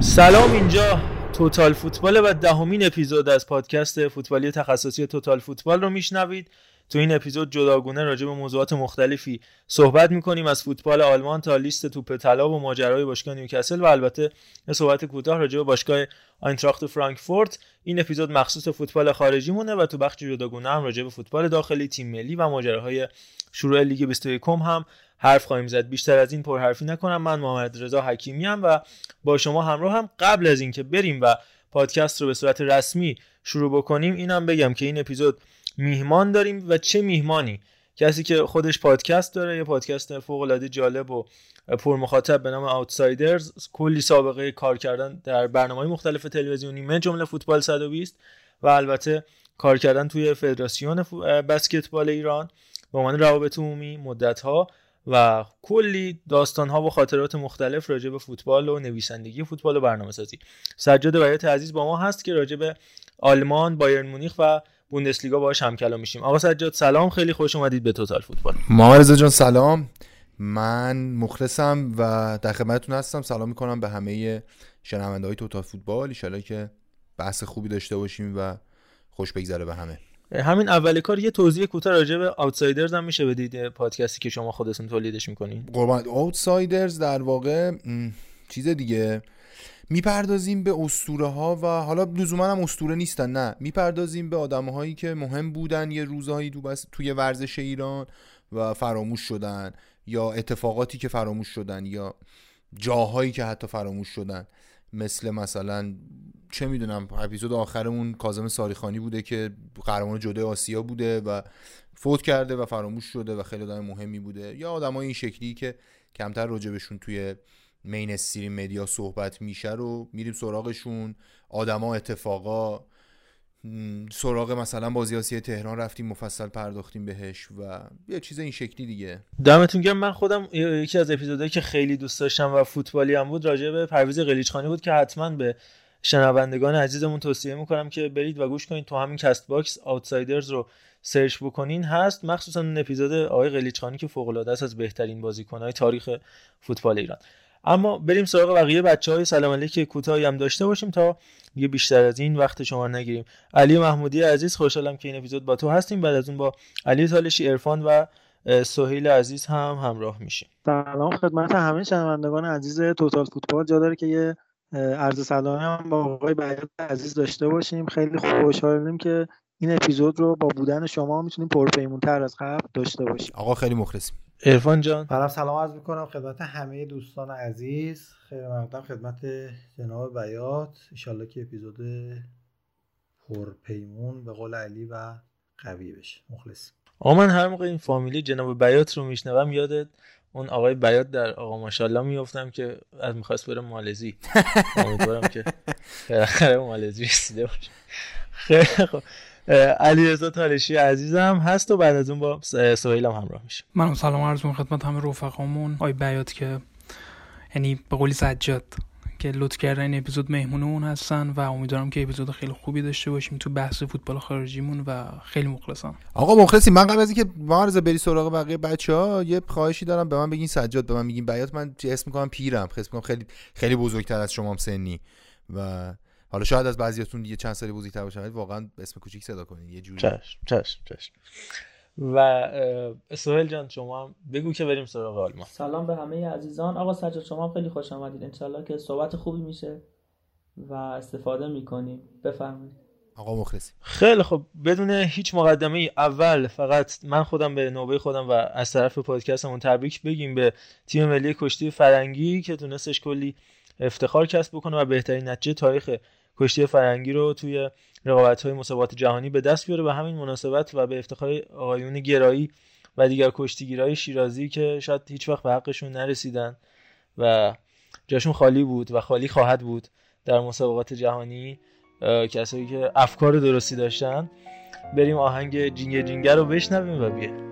سلام اینجا توتال فوتبال و دهمین اپیزود از پادکست فوتبالی تخصصی توتال فوتبال رو میشنوید. تو این اپیزود جداگونه راجع به موضوعات مختلفی صحبت می‌کنیم. از فوتبال آلمان تا لیست توپ طلا و ماجرای باشگاه نیوکاسل و البته یه صحبت کوتاه راجع به باشگاه آینتراخت فرانکفورت. این اپیزود مخصوص فوتبال خارجی مونه و تو بخش جداگونه هم راجع به فوتبال داخلی تیم ملی و ماجراهای شروع لیگ 21 هم حرف خواهیم زد. بیشتر از این پرحرفی نکنم. من محمد رضا حکیمی ام و با شما همراه هم قبل از اینکه بریم و پادکست رو به صورت رسمی شروع بکنیم اینم بگم که این اپیزود میهمان داریم و چه میهمانی؟ کسی که خودش پادکست داره یه پادکست فوق العاده جالب و پر مخاطب به نام آوتسایدرز کلی سابقه کار کردن در برنامه مختلف تلویزیونی من جمله فوتبال 120 و البته کار کردن توی فدراسیون بسکتبال ایران به عنوان روابط عمومی مدت ها و کلی داستان ها و خاطرات مختلف راجع به فوتبال و نویسندگی فوتبال و برنامه سازی سجاد بیات عزیز با ما هست که راجع به آلمان بایرن مونیخ و بوندسلیگا باهاش هم کلام میشیم. آقا سجاد سلام. خیلی خوش اومدید به توتال فوتبال. محمد جان سلام. من مخلصم و در خدمتتون هستم. سلام می‌کنم به همه شنونده های توتال فوتبال. ان که بحث خوبی داشته باشیم و خوش بگذره به همه. همین اول کار یه توضیح کوتاه راجع به آوتسایدرز هم میشه بدید پادکستی که شما خودتون تولیدش می‌کنین. قربان. آوتسایدرز در واقع چیز دیگه. می‌پردازیم به اسطوره ها و حالا لزوما هم اسطوره نیستن نه. می‌پردازیم به آدم هایی که مهم بودن یه روزهایی تو بس توی ورزش ایران و فراموش شدن یا اتفاقاتی که فراموش شدن یا جاهایی که حتی فراموش شدن. مثل مثلا چه می‌دونم اپیزود آخرمون کازم ساریخانی بوده که قهرمان جده آسیا بوده و فوت کرده و فراموش شده و خیلی آدم مهمی بوده. یا آدمای این شکلی که کمتر راجبشون توی مین استریم مدیا صحبت میشه رو میریم سراغشون. آدما اتفاقا سراغ مثلا بازی تهران رفتیم مفصل پرداختیم بهش و یه چیز این شکلی دیگه. دمتون گرم. من خودم یکی از اپیزودهایی که خیلی دوست داشتم و فوتبالی هم بود راجع به پرویز قلیچ‌خانی بود که حتما به شنوندگان عزیزمون توصیه می‌کنم که برید و گوش کنید تو همین Castbox Outsiders رو search بکنین. هست مخصوصا اون اپیزود آقای قلیچ‌خانی که فوق العاده است از بهترین بازیکنهای تاریخ فوتبال ایران. اما بریم سراغ بقیه بچه های سلام علیک کوتاهی هم داشته باشیم تا دیگه بیشتر از این وقت شما نگیریم. علی محمودی عزیز خوشحالم که این اپیزود با تو هستیم. بعد از اون با علی تالشی ارفان و سهیل عزیز هم همراه میشیم. سلام خدمت همه شنوندگان عزیز توتال فوتبال. جا داره که یه عرض سلامی هم با آقای بیات عزیز داشته باشیم. خیلی خوشحالیم که این اپیزود رو با بودن شما می‌تونیم پرپیمونتر از قبل داشته باشیم. آقا خیلی مخلصیم. ارفان جان. منم سلام عرض می‌کنم خدمت همه دوستان عزیز. خیلی ممنونم خدمت جناب بیات. ایشالله که اپیزود پرپیمون به قول علی و قوی بشه. مخلص. آقا من هر موقع این فامیلی جناب بیات رو میشنوم یادت اون آقای بیات در آقا ماشاءالله میفتم که از می‌خواست بره مالزی. امیدوارم که بالاخره مالزی رسیده باشه. خیلی خب علی رضا تالشی عزیزم هست و بعد از اون با سهیلم همراه میشه. من سلام عرض خدمت همه رفقامون. آی بیات که یعنی به قولی سجاد که لطف کردن این اپیزود مهمونمون هستن و امیدوارم که اپیزود خیلی خوبی داشته باشیم تو بحث فوتبال خارجیمون و خیلی مخلصم. آقا مخلصی من قبل از اینکه رضا بری سراغ بقیه بچه ها یه خواهشی دارم به من بگین سجاد به من میگین بیات. من اسم می‌کنم پیرم حس می‌کنم خیلی خیلی بزرگتر از شما سنی و حالا شاید از بعضیاتون دیگه چند سالی بزرگتر باشن ولی واقعا اسم کوچیک صدا کنین یه جوری. چش چش چش و سهیل جان شما بگو که بریم سراغ آلمان. سلام به همه عزیزان. آقا سجاد شما خیلی خوش آمدید. انشالله که صحبت خوبی میشه و استفاده می‌کنیم. بفرمایید. آقا مخلصی خیلی خب بدون هیچ مقدمه ای اول فقط من خودم به نوبه خودم و از طرف پادکستمون تبریک بگیم به تیم ملی کشتی فرنگی که تونستش کلی افتخار کسب بکنه و بهترین نتیجه تاریخ کشتی فرنگی رو توی رقابت های مسابقات جهانی به دست بیاره. به همین مناسبت و به افتخار آقایون گرایی و دیگر کشتیگیرای شیرازی که شاید هیچ وقت به حقشون نرسیدن و جاشون خالی بود و خالی خواهد بود در مسابقات جهانی کسایی که افکار درستی داشتن. بریم آهنگ جینگ جینگر رو بشنویم و بیایم.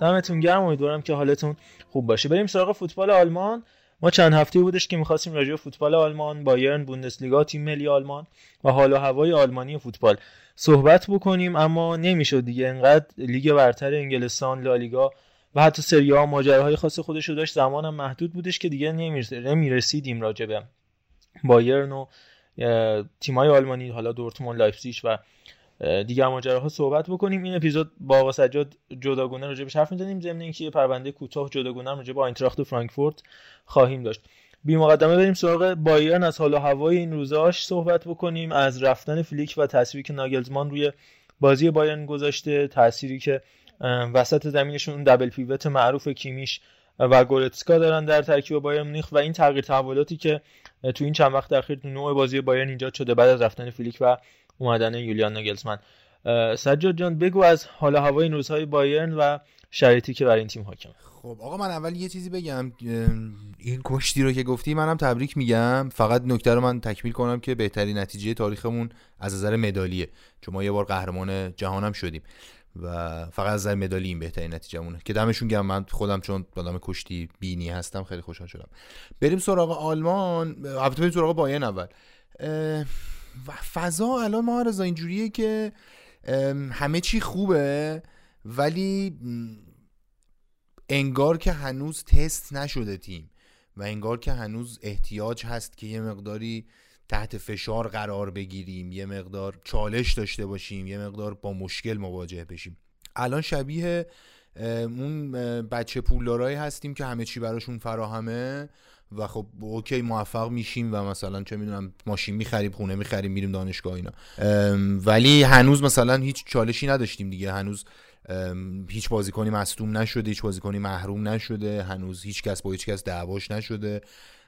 دمتون گرم. امیدوارم که حالتون خوب باشه. بریم سراغ فوتبال آلمان. ما چند هفته بودش که می‌خواستیم راجع به فوتبال آلمان بایرن بوندسلیگا تیم ملی آلمان و حال و هوای آلمانی فوتبال صحبت بکنیم. اما نمی‌شد دیگه. انقدر لیگ برتر انگلستان لالیگا و حتی سری آ ماجراهای خاص خودش رو داشت. زمانم محدود بودش که دیگه نمی‌رسیدیم راجع به بایرن و تیمای آلمانی حالا دورتموند لایپزیگ و دیگر ماجراها صحبت بکنیم. این اپیزود با آقا سجاد جداگونه راجع به حرف می‌زنیم. ضمن اینکه پرونده کوتاه جداگونه راجع به آینتراخت فرانکفورت خواهیم داشت. بی مقدمه بریم سراغ بایرن. از حال و هوای این روزاش صحبت بکنیم. از رفتن فلیک و تأثیری که ناگلزمان روی بازی بایرن گذاشته تأثیری که وسط زمینشون اون دبل پیوت معروف کیمیش و گورتسکا دارن در ترکیب بایرن مونیخ و این تغییر تحولاتی که تو این چند وقت اخیر نوع بازی بایرن ایجاد شده بعد از رفتن فلیک و اومدن یولیان ناگلزمن سجاد جان بگو از حال هوای این روزهای بایرن و شرایطی که برای این تیم حاکم خب آقا من اول یه چیزی بگم. این کشتی رو که گفتی منم تبریک میگم. فقط نکته رو من تکمیل کنم که بهترین نتیجه تاریخمون از نظر مدالیه. چون ما یه بار قهرمان جهانم شدیم و فقط از نظر مدالی این بهترین نتیجهمونه. که دمشون گرم. من خودم چون آدم کشتی بینی هستم خیلی خوشحال شدم. بریم سراغ آلمان. البته بریم سراغ بایرن اول. فضا الان ما رضا اینجوریه که همه چی خوبه ولی انگار که هنوز تست نشده تیم و انگار که هنوز احتیاج هست که یه مقداری تحت فشار قرار بگیریم یه مقدار چالش داشته باشیم یه مقدار با مشکل مواجه بشیم. الان شبیه اون بچه پولدارایی هستیم که همه چی براشون فراهمه و خب اوکی موفق میشیم و مثلا چه می‌دونم ماشین می‌خریم خونه می‌خریم میریم دانشگاه اینا. ولی هنوز مثلا هیچ چالشی نداشتیم دیگه. هنوز هیچ بازیکنی مصدوم نشده هیچ بازیکنی محروم نشده هنوز هیچ کس با هیچ کس دعواش نشده.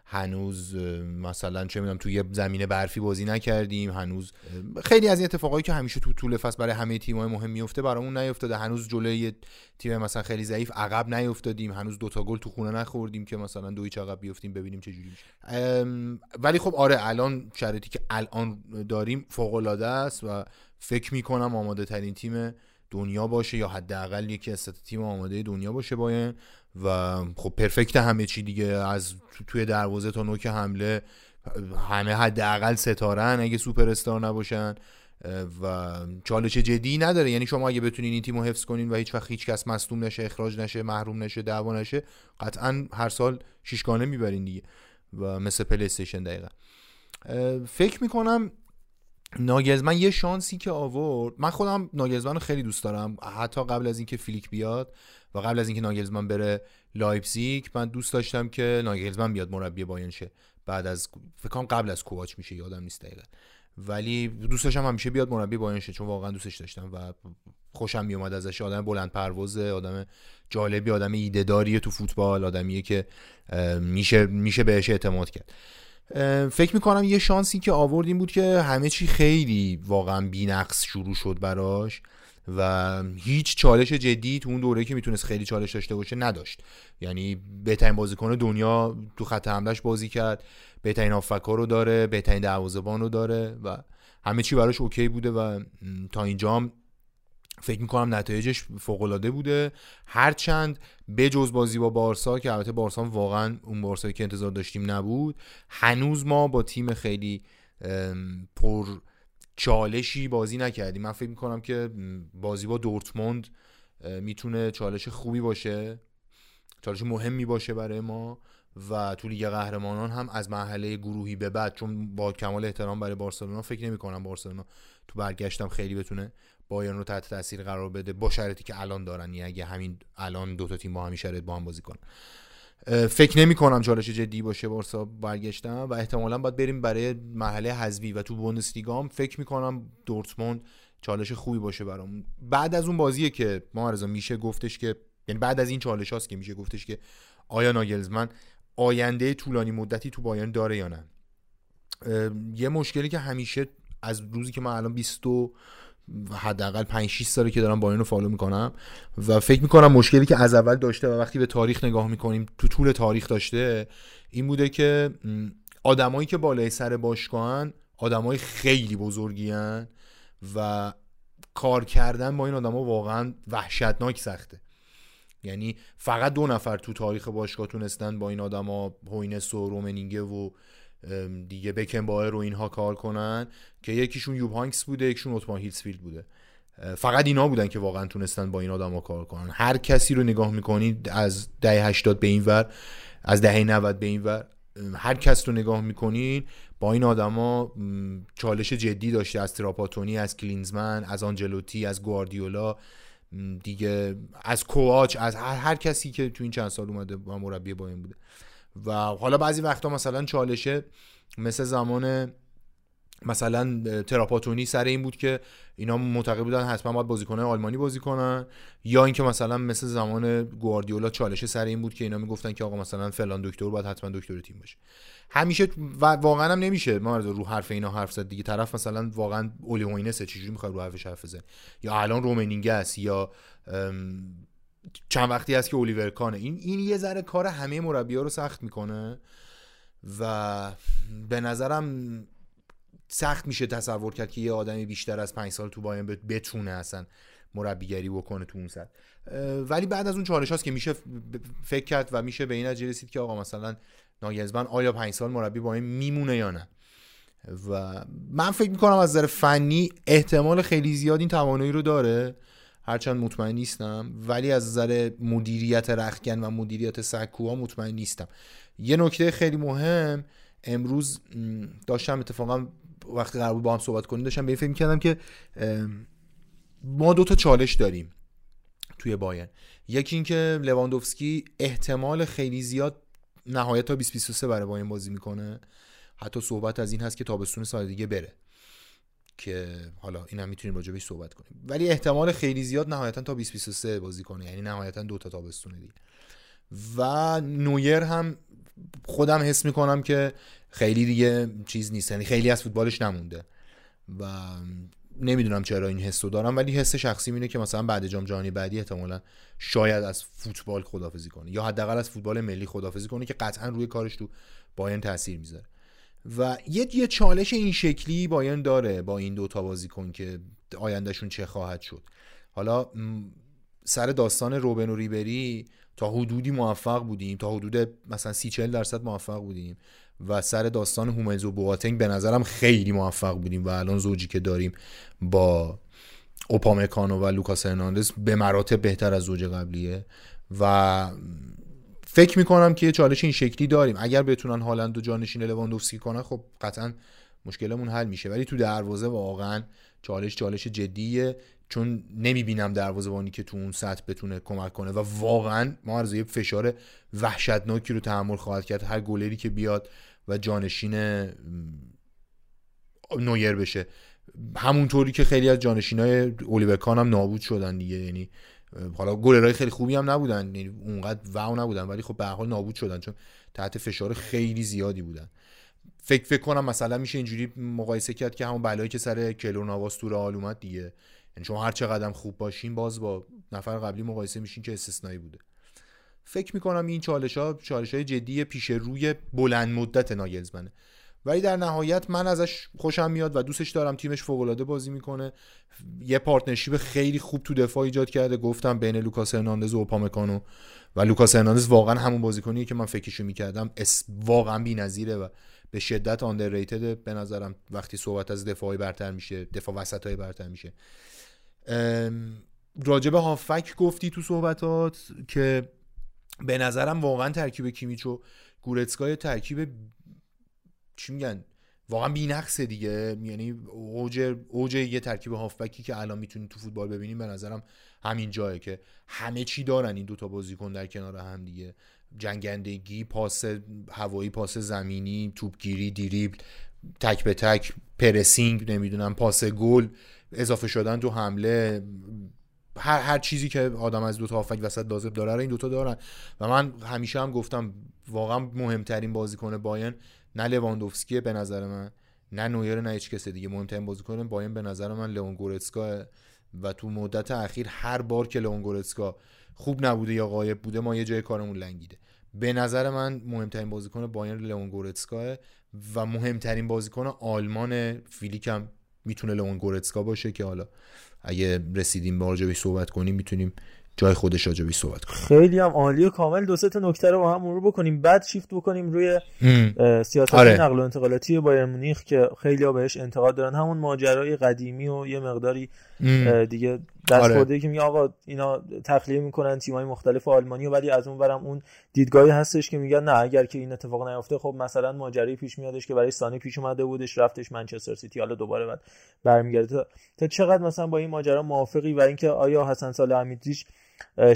هنوز مثلا چه می‌دونم توی زمین برفی بازی نکردیم. هنوز خیلی از این اتفاقایی که همیشه تو طول فصل برای همه تیم‌های مهم میفته برامون نیفتاده. هنوز جلوی تیم مثلا خیلی ضعیف عقب نیفتادیم. هنوز دوتا گل تو خونه نخوردیم که مثلا دویچ عقب بیفتیم ببینیم چه جوری ولی خب آره الان شرایطی که الان داریم فوق العاده است و فکر می‌کنم آماده ترین تیم دنیا باشه یا حداقل یکی از تیم آماده دنیا باشه باید و خب پرفکت همه چی دیگه از توی دروازه تا نوک حمله همه حداقل ستارن اگه سوپر استار نباشن و چالش جدی نداره. یعنی شما اگه بتونین این تیمو حفظ کنین و هیچ وقت هیچ کس مصدوم نشه اخراج نشه محروم نشه دعوا نشه قطعا هر سال شیشگانه می‌برین دیگه و مثل پلی استیشن دقیقا فکر می‌کنم ناگلزمن یه شانسی که آورد من خودم ناگلزمن رو خیلی دوست دارم. حتی قبل از اینکه فلیک بیاد و قبل از اینکه ناگلزمن بره لایپزیگ من دوست داشتم که ناگلزمن بیاد مربی بایرن شه. بعد از فکر قبل از کوواچ میشه یادم نیست دقیقا. ولی دوست داشتم همیشه بیاد مربی بایرن شه چون واقعا دوستش داشتم و خوشم میومد ازش. آدم بلند پروازه آدم جالبی آدم ایده تو فوتبال آدمیه که میشه میشه بهش اعتماد کرد. فکر می‌کنم یه شانسی که آورد این بود که همه چی خیلی واقعا بینقص شروع شد براش و هیچ چالش جدی تو اون دوره که می‌تونست خیلی چالش داشته باشه نداشت. یعنی بهترین بازیکن دنیا تو خط حملش بازی کرد بهترین آفکار رو داره بهترین دروازه‌بان رو داره و همه چی براش اوکی بوده و تا اینجا فکر می‌کنم نتایجش فوق بوده. هرچند جز بازی با بارسا که البته بارسا واقعا اون بارسایی که انتظار داشتیم نبود هنوز ما با تیم خیلی پر چالشی بازی نکردیم. من فکر می‌کنم که بازی با دورتموند می‌تونه چالش خوبی باشه چالش مهمی باشه برای ما و تو لیگ قهرمانان هم از مرحله گروهی به بعد چون با کمال احترام برای بارسلونا فکر نمی کنم بارسلونا تو برگشتم خیلی بتونه بایرن رو تحت تاثیر قرار بده با شرایطی که الان دارن. یعنی اگه همین الان دو تا تیم با همین شرایط با هم بازی کنن. فکر نمی کنم چالش جدی باشه بارسا برگشتم و احتمالا باید بریم برای مرحله حذفی و تو بوندسلیگا هم فکر می کنم دورتموند چالش خوبی باشه برام. بعد از اون بازیه که ما میشه گفتش که یعنی بعد از این چالش هاست که میشه گفتش که آیا ناگلزمن آینده طولانی مدتی تو بایرن داره یا نه. یه مشکلی که همیشه از روزی که من الان 20 حداقل 5 6 ساله که دارم بایرن رو فالو می‌کنم. و فکر می‌کنم مشکلی که از اول داشته و وقتی به تاریخ نگاه می‌کنیم تو طول تاریخ داشته این بوده که آدمایی که بالای سر باشگاهن آدمای خیلی بزرگی و کار کردن با این آدما واقعا وحشتناک سخته. یعنی فقط دو نفر تو تاریخ باشگاه تونستن با این آدما هوینس و رومنیگه و دیگه بکن‌باوئر رو اینها کار کنن که یکیشون یوپ هاینکس بوده یکیشون اوتمار هیتسفلد بوده. فقط اینا بودن که واقعا تونستن با این آدما کار کنن. هر کسی رو نگاه می‌کنید از دهه 80 به این ور از دهه 90 به این ور هر کس رو نگاه می‌کنین با این آدما چالش جدی داشته از تراپاتونی از کلینزمن از آنجلوتی از گواردیولا دیگه از کوآچ از هر, هر کسی که تو این چند سال اومده با مربی با این بوده. و حالا بعضی وقتا مثلا چالشه مثل زمان مثلا تراپاتونی سر این بود که اینا معتقد بودن حتما باید بازیکن آلمانی بازی کنن. یا اینکه مثلا مثل زمان گواردیولا چالش سر این بود که اینا می‌گفتن که آقا مثلا فلان دکتر باید حتما دکتر تیم باشه. همیشه و واقعا هم نمیشه. ما رو حرف اینا حرف زد دیگه. طرف مثلا واقعا اولیوینسه چجوری می‌خواد رو حرفش حرف بزنه؟ یا الان رومنینگه است یا چند وقتی هست که اولیور کانه. این این یه ذره کار همه مربی ها رو سخت می‌کنه و به نظرم سخت میشه تصور کرد که یه آدمی بیشتر از پنج سال تو باین بتونه اصلا مربیگری بکنه تو اون سطح. ولی بعد از اون چالش هاست که میشه فکر کرد و میشه به این نتیجه رسید که آقا مثلا ناگزمن آیا پنج سال مربی با این میمونه یا نه. و من فکر می‌کنم از نظر فنی احتمال خیلی زیاد این توانایی رو داره. هرچند مطمئن نیستم ولی از نظر مدیریت رخکن و مدیریت سکوها مطمئن نیستم. یه نکته خیلی مهم امروز داشتم اتفاقا وقتی قرار با هم صحبت کنیم داشتم به فکر کردم که ما دو تا چالش داریم توی باین یکی اینکه لواندوفسکی احتمال خیلی زیاد نهایت تا 2023 برای باین بازی می‌کنه. حتی صحبت از این هست که تابستون سال دیگه بره. که حالا اینم می‌تونیم راجع بهش صحبت کنیم. ولی احتمال خیلی زیاد نهایتا تا 2023 بازی کنه. یعنی نهایتا دو تا تابستون دیگه. و نویر هم خودم حس می‌کنم که خیلی دیگه چیز نیست. یعنی خیلی از فوتبالش نمونده. و نمی‌دونم چرا این حس رو دارم ولی حس شخصی اینه که مثلا بعد جام جهانی بعدی احتمالا شاید از فوتبال خدافزی کنه. یا حداقل از فوتبال ملی خدافزی کنه که قطعا روی کارش تو باین تاثیر می‌ذاره. و یه یه چالش این شکلی باین داره با این دوتا بازیکن که آیندهشون چه خواهد شد. حالا سر داستان روبن و ریبری تا حدودی موفق بودیم. تا حدود مثلا سی چل درصد موفق بودیم. و سر داستان هومز و بواتنگ به نظرم خیلی موفق بودیم و الان زوجی که داریم با اوپامکانو و لوکاس هرناندز به مراتب بهتر از زوج قبلیه. و فکر می‌کنم که چالش این شکلی داریم. اگر بتونن هالند و جانشین لواندوفسکی کنن خب قطعا مشکلمون حل میشه. ولی تو دروازه واقعا چالش چالش جدیه. چون نمی‌بینم دروازه‌بانی که تو اون سطح بتونه کمک کنه. و واقعا ما یه فشار وحشتناکی رو تحمل خواهد کرد. هر گلری که بیاد و جانشین نویر بشه. همونطوری که خیلی از جانشینای الیور کان هم نابود شدن دیگه. یعنی حالا گلرهای خیلی خوبی هم نبودن. یعنی اونقدر واو نبودن ولی خب به حال نابود شدن چون تحت فشار خیلی زیادی بودن. فکر فکر کنم مثلا میشه اینجوری مقایسه کرد که همون بلایی که سر کلور نواس تور آل اومد دیگه. یعنی شما هر چقدر خوب باشین باز با نفر قبلی مقایسه میشین که استثنایی بوده. فکر می‌کنم این چالش ها چالش های جدی پیش روی بلند مدت ناگلزمنه. ولی در نهایت من ازش خوشم میاد و دوستش دارم تیمش فوق بازی می‌کنه. یه partnership خیلی خوب تو دفاع ایجاد کرده. گفتم بین لوکاس هرناندز و اوپامکانو. و لوکاس هرناندز واقعا همون بازیکنیه که من فکرشو می‌کردم. اس واقعا بی‌نظیره و به شدت underrated به نظرم وقتی صحبت از دفاعی برتر میشه دفاع وسط های برتر میشه. راجب هافک گفتی تو صحبتات که به نظرم واقعا ترکیب کیمیچ و گورتسکا ترکیب چی میگن؟ واقعا بی‌نقصه دیگه. یعنی اوج اوج یه ترکیب هافبکی که الان می‌تونید تو فوتبال ببینیم به نظرم همین جایه که همه چی دارن این دوتا بازیکن در کنار هم دیگه. جنگندگی پاس هوایی پاس زمینی توپگیری دیریبل تک به تک pressing نمی‌دونم پاس گل اضافه شدن تو حمله هر هر چیزی که آدم از دو تا هافبک وسط لازم داره رو این دوتا دارن. و من همیشه هم گفتم واقعا مهمترین بازیکن بایرن نه لواندوفسکی به نظر من نه نویر نه هیچ کس دیگه. مهمترین بازیکن بایرن به نظر من لئون گورتسکا و تو مدت اخیر هر بار که لئون گورتسکا خوب نبوده یا غایب بوده ما یه جای کارمون لنگیده. به نظر من مهمترین بازیکن بایرن لئون گورتسکا و مهمترین بازیکن آلمان فیلیکم می‌تونه لئون گورتسکا باشه که حالا اگه رسیدیم به صحبت کنیم می‌تونیم جای خودش راجبی صحبت کنیم. خیلی هم عالی و کامل دو تا نکته رو با هم مرور بکنیم. بعد شیفت بکنیم روی سیاست آره. نقل و انتقالاتی بایر مونیخ که خیلی ها بهش انتقاد دارن. همون ماجرای قدیمی و یه مقداری دیگه دست آره. که میگه آقا اینا تخلیه می‌کنن تیمای مختلف آلمانی و ولی از اون برم اون دیدگاهی هستش که میگن نه اگر که این اتفاق نیافته خب مثلا ماجرایی پیش میادش که برای سانی پیش اومده بودش رفتش منچستر سیتی حالا دوباره بعد برمیگرده. تا چقدر مثلا با این ماجرا موافقی و اینکه آیا حسن سال امیدیش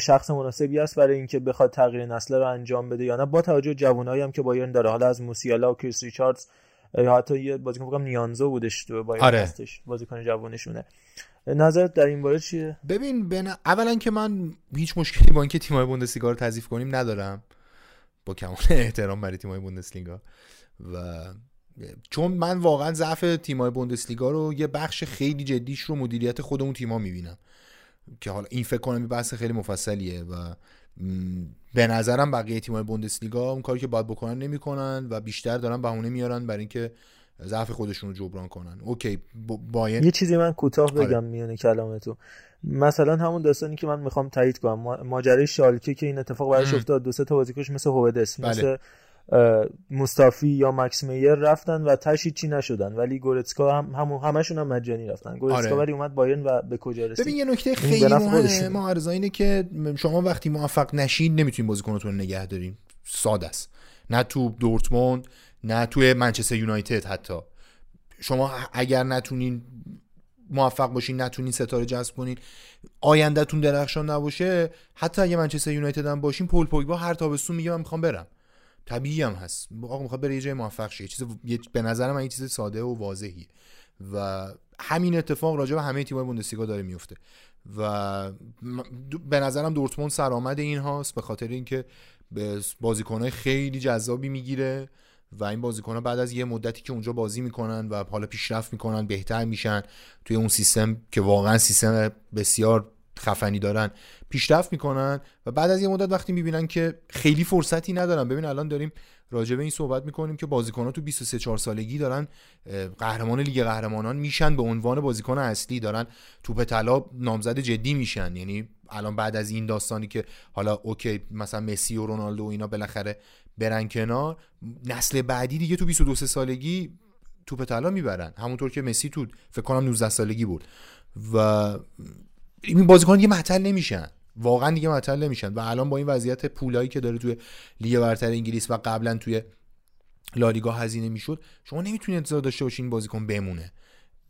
شخص مناسبی است برای اینکه بخواد تغییر نسل رو انجام بده یا نه. با توجه جوانایی هم که بایرن داره. حالا از موسیالا و کریس ریچاردز یا حتی یه بازیکن فکر نیانزو بودش تو بایرن آره. هستش. بازیکن جوانشونه. نظرت در این باره چیه؟ ببین بین اولا که من هیچ مشکلی با اینکه تیم‌های بوندسلیگا رو تضیف کنیم ندارم. با کمال احترام برای تیم‌های بوندسلیگا. و چون من واقعا ضعف تیم‌های بوندسلیگا رو یه بخش خیلی جدیش رو مدیریت خود اون تیم‌ها می‌بینم. که حالا این فکر کنم بحث خیلی مفصلیه و به نظرم بقیه تیم‌های بوندسلیگا اون کاری که باید بکنن نمی‌کنن و بیشتر دارن بهونه میارن برای اینکه ضعف خودشون رو جبران کنن اوکی باین یه چیزی من کوتاه آره. بگم آره. میونه کلامتو مثلا همون داستانی که من می‌خوام تایید کنم ماجرای شالکه که این اتفاق براش افتاد دو سه تا بازیکنش مثل هوودس بله. مثل مصطفی یا مکس میر رفتن و تشی چی نشدن. ولی گورتسکا هم همون همشون هم مجانی رفتن. گورتسکا آره. ولی اومد بایرن و به کجا رسید؟ ببین یه نکته خیلی مهمه. ما اینه که شما وقتی موفق نشین نمی‌تونید بازیکناتون رو نگه دارین. ساده است. نه تو دورتموند نه تو منچستر یونایتد حتی. شما اگر نتونین موفق باشین نتونین ستاره جذب کنین آیندهتون درخشان نباشه. حتی اگه منچستر یونایتد هم باشین پول پوگبا هر تابستون میگه من می‌خوام برم. طبیعی هم هست. آقا می‌خواد بره یه جای موفق شه. چیز به نظر من این چیز ساده و واضحی. و همین اتفاق راجع به همه تیم‌های بوندسلیگا داره میفته و به نظرم دورتموند سرآمد این هاست به خاطر اینکه بازیکنهای خیلی جذابی می‌گیره و این بازیکنها بعد از یه مدتی که اونجا بازی می‌کنن و حالا پیشرفت می‌کنن بهتر میشن توی اون سیستم که واقعا سیستم بسیار خفنی دارن پیشرفت می‌کنن و بعد از یه مدت وقتی می‌بینن که خیلی فرصتی ندارن. ببین الان داریم راجع به این صحبت می‌کنیم که بازیکن‌ها تو 23 4 سالگی دارن قهرمان لیگ قهرمانان میشن به عنوان بازیکن اصلی دارن توپ طلا نامزد جدی میشن. یعنی الان بعد از این داستانی که حالا اوکی مثلا مسی و رونالدو و اینا بالاخره برن کنار نسل بعدی دیگه تو 22 سالگی توپ طلا می‌برن. همونطور که مسی تو فکر کنم 19 سالگی بود. و این بازیکن دیگه معطل نمیشن. واقعا دیگه معطل نمیشن. و الان با این وضعیت پولایی که داره توی لیگ برتر انگلیس و قبلا توی لالیگا هزینه می‌شد شما نمی‌تونید انتظار داشته باشین بازیکن بمونه.